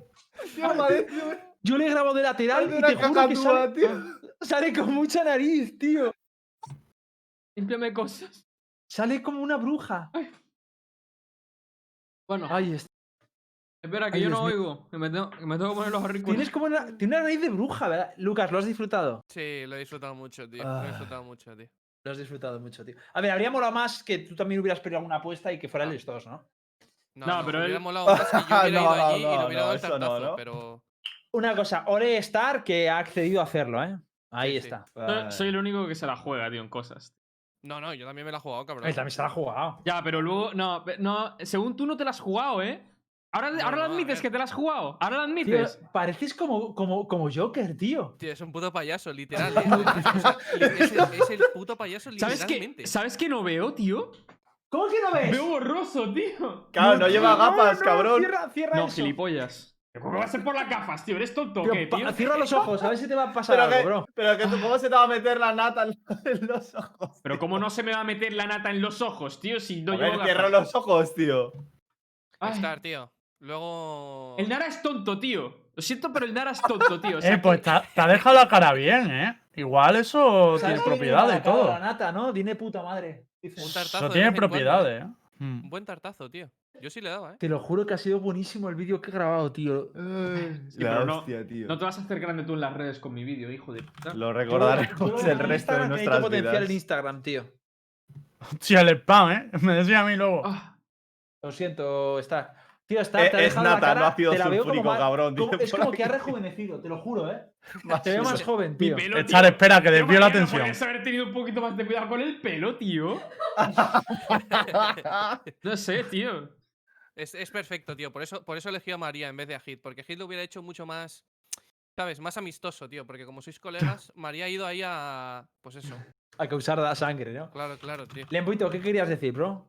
Tío, parece uno. Yo le he grabado de lateral y te juro que sale, tío. sale con mucha nariz, tío. Límpiame cosas. Sale como una bruja. Bueno, Ay, es- espera, que ay, yo Dios no mío. oigo. Que me tengo, que me tengo que poner los auriculares. tienes como una, tiene una nariz de bruja, ¿verdad? Lucas, ¿lo has disfrutado? Sí, lo he disfrutado mucho, tío. Lo he Ah. disfrutado mucho, tío. Lo has disfrutado mucho, tío. A ver, habría molado más que tú también hubieras pedido alguna apuesta y que fuera el dos, ¿no? No, No, no, pero él- molado más que yo hubiera No, ido no, allí y no, le hubiera no, dado el tartazo, ¿no? pero. Una cosa, Ore Star que ha accedido a hacerlo, ¿eh? Ahí Sí, sí. está. Soy- Soy el único que se la juega, tío, en cosas. No, no, yo también me la he jugado, cabrón. Él también se la ha jugado. Ya, pero luego. No, no. Según tú no te la has jugado, ¿eh? Ahora, No, ahora lo no, a admites que te lo has jugado. Ahora lo Tío, admites. pareces como, como, como Joker, tío. Tío, es un puto payaso, literal. ¿eh? Es, el, es el puto payaso, ¿Sabes qué? literalmente. ¿Sabes qué no veo, tío? ¿Cómo que no ves? Veo borroso, tío. Claro, no lleva gafas, cabrón. Cierra, cierra No, eso. gilipollas. ¿Cómo va a ser por las gafas, tío? ¿Eres tonto o Tío, qué, tío? cierra los ojos, a ver si te va a pasar Pero algo, que, bro. pero que tú, ¿cómo se te va a meter la nata en en los ojos? Pero cómo no se me va a meter la nata en los ojos, tío, si no a llevo ver, gafas? cierra los ojos, tío. Ay, Estar, tío. Luego. El Nara es tonto, tío. Lo siento, pero el Nara es tonto, tío. O sea Eh, pues te ha, te ha dejado la cara bien, ¿eh? Igual eso ¿Sabes tiene propiedades la y todo. La nata, ¿no? Tiene puta madre. dice. Un tartazo. Eso tiene cuando, ¿eh? propiedades, ¿eh? Mm. Un buen tartazo, tío. Yo sí le daba, ¿eh? Te lo juro que ha sido buenísimo el vídeo que he grabado, tío. Sí, la pero no- hostia, tío. No te vas a hacer grande tú en las redes con mi vídeo, hijo de puta. Lo recordaremos yo el en resto de nuestras vidas. el Instagram, tío. Hostia, el spam, ¿eh? Me decía a mí luego. Ah, Lo siento, Star. Tío, Star, Eh, te es dejado la nata, cara, no ácido sulfúrico, cabrón, como- dice es como que ha rejuvenecido, te lo juro, ¿eh? Más Te veo más joven, mi tío. pelo, Echar, tío. espera, que Tío, desvío la atención. Podrías haber tenido un poquito más de cuidado con el pelo, tío. No sé, tío. Es, es perfecto, tío. Por eso, por eso elegí a María en vez de a Hit. Porque Hit lo hubiera hecho mucho más. ¿Sabes? Más amistoso, tío. Porque como sois colegas, María ha ido ahí a. Pues eso. A causar la sangre, ¿no? Claro, claro, tío. Lembuito, ¿qué querías decir, bro?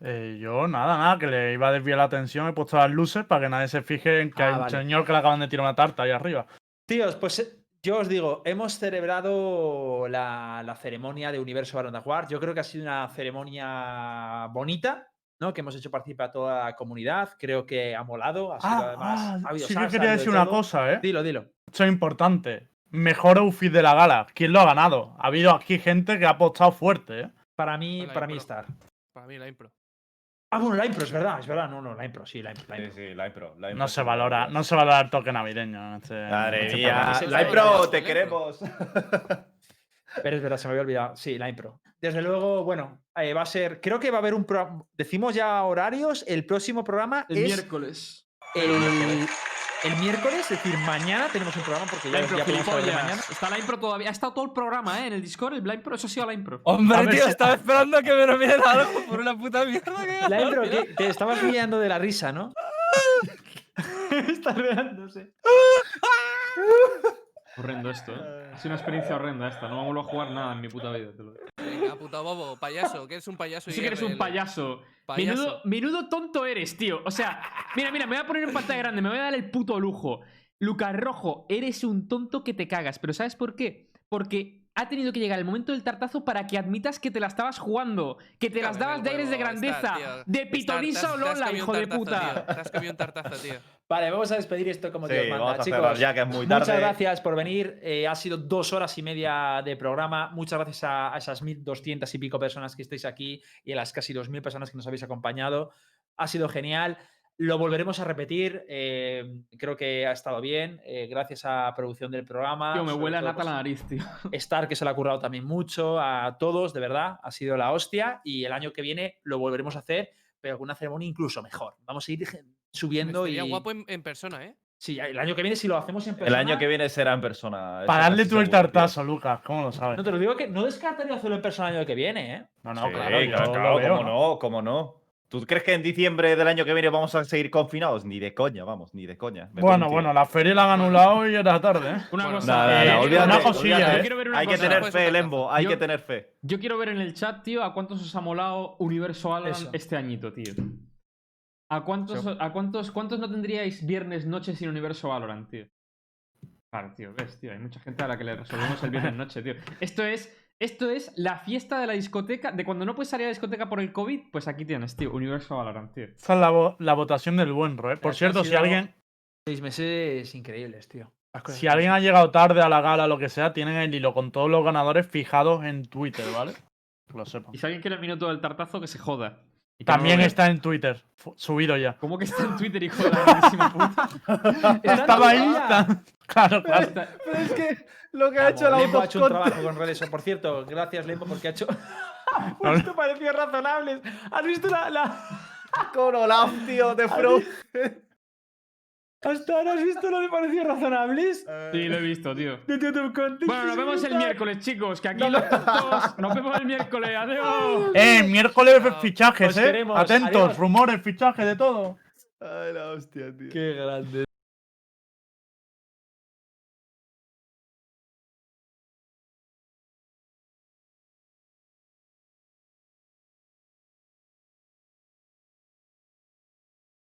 Eh, yo nada, nada, que le iba a desviar la atención. He puesto las luces para que nadie se fije en que Ah, hay un vale. señor que le acaban de tirar una tarta ahí arriba. Tíos, pues eh, yo os digo, hemos celebrado la, la ceremonia de Universo Baron War. Yo creo que ha sido una ceremonia bonita, ¿no? Que hemos hecho participar a toda la comunidad. Creo que ha molado. Ha sido Ah, además. ah, ha habido sí que salsa, quería ha habido decir de una todo. cosa, ¿eh? Dilo, dilo. Esto es importante. Mejor outfit de la gala. ¿Quién lo ha ganado? Ha habido aquí gente que ha apostado fuerte, ¿eh? Para mí, para mí impro. Star. Para mí la impro. Ah, bueno, la impro, es verdad, es verdad. No, no, la impro, sí, la impro. La impro. sí, la impro. la impro No se valora, no se valora el toque navideño este. Madre este mía, la impro, te queremos. Pero es verdad, se me había olvidado. Sí, la impro. Desde luego, bueno, eh, va a ser. Creo que va a haber un programa. Decimos ya horarios. El próximo programa El es miércoles. el, el miércoles, es decir, mañana tenemos un programa porque ya, impro, ya podemos mañana. Está la impro todavía. Ha estado todo el programa, ¿eh? En el Discord, el Blind Pro. Eso ha sido la impro. Hombre, ver tío, estaba esperando que me nominen algo por una puta mierda que La impro, que te estabas mirando de la risa, ¿no? Está reándose. Horrendo esto, ¿eh? Ha sido una experiencia horrenda esta. No me vuelvo a jugar nada en mi puta vida. Te lo digo. Venga, puta bobo. Payaso, que eres un payaso. Sí que eres un. Payaso. Menudo, menudo tonto eres, tío. O sea, mira, mira, me voy a poner en pantalla grande, me voy a dar el puto lujo. Lucas Rojo, eres un tonto que te cagas. Pero ¿sabes por qué? Porque ha tenido que llegar el momento del tartazo para que admitas que te la estabas jugando. Que te las dabas de aires de grandeza. De has- o Lola, hijo de puta. tío. Te has comido un tartazo, tío. Vale, vamos a despedir esto como Sí, Dios manda. vamos a Chicos, cerrar ya, que es muy tarde. Muchas gracias por venir. Eh, ha sido dos horas y media de programa. Muchas gracias a, a esas 1.200 y pico personas que estáis aquí y a las casi 2.000 personas que nos habéis acompañado. Ha sido genial. Lo volveremos a repetir. eh, creo que ha estado bien. eh, gracias a producción del programa. Tío, me huele a nata la pues, nariz, tío. Star, que se le ha currado también mucho. A todos, de verdad. Ha sido la hostia. Y el año que viene lo volveremos a hacer, pero con una ceremonia incluso mejor. Vamos a ir subiendo y. guapo en, en persona, ¿eh? Sí, el año que viene, si lo hacemos en El persona. año que viene será en persona. Para darle tú el tío. tartazo, Lucas, ¿cómo lo sabes? No te lo digo que no descartaría hacerlo en persona el año que viene, ¿eh? No, no, Sí, claro, claro, claro, veo, cómo no, cómo no. ¿Tú crees que en diciembre del año que viene vamos a seguir confinados? Ni de coña, vamos, ni de coña. Me Bueno, bueno, la feria la han anulado y era tarde, ¿eh? Una Bueno, cosa. Nada, nada, eh, nada, una cosilla. ¿eh? Ver una Hay que tener fe, Lembo, hay Yo- que tener fe. Yo quiero ver en el chat, tío, a cuántos os ha molado Universo Eso. este añito, tío. ¿A cuántos, Sí. ¿A cuántos cuántos no tendríais viernes noche sin Universo Valorant, tío? Claro, tío, ves, tío, hay mucha gente a la que le resolvemos el viernes noche, tío. Esto es, esto es la fiesta de la discoteca, de cuando no puedes salir a la discoteca por el COVID, pues aquí tienes, tío, Universo Valorant, tío. Esa es la, vo- la votación del buen ¿eh? Por cierto, si alguien, Seis meses increíbles, tío. Si alguien ha llegado tarde a la gala o lo que sea, tienen el hilo con todos los ganadores fijados en Twitter, ¿vale? Que lo sepan. Y si alguien quiere el minuto del tartazo, que se joda. No También está en Twitter, subido ya. ¿Cómo que está en Twitter, hijo de la grandísima puta? Estaba ahí, Claro, claro. Está- Pero es que lo que ha hecho Vamos, el Lembo ha hecho un trabajo con redes. Por cierto, gracias, Lembo, porque ha hecho. Pues esto parecía razonable. ¿Has visto la. la... Con Olaf, tío, de Fro. Hasta ahora has visto lo de parecía razonables? Sí, lo he visto, tío. Bueno, nos vemos el miércoles, chicos, que aquí los tontos... Nos vemos el miércoles, adiós. Eh, miércoles Chao. fichajes, Os eh. queremos, Atentos, adiós. rumores, fichajes, de todo. Ay, la hostia, tío. Qué grande.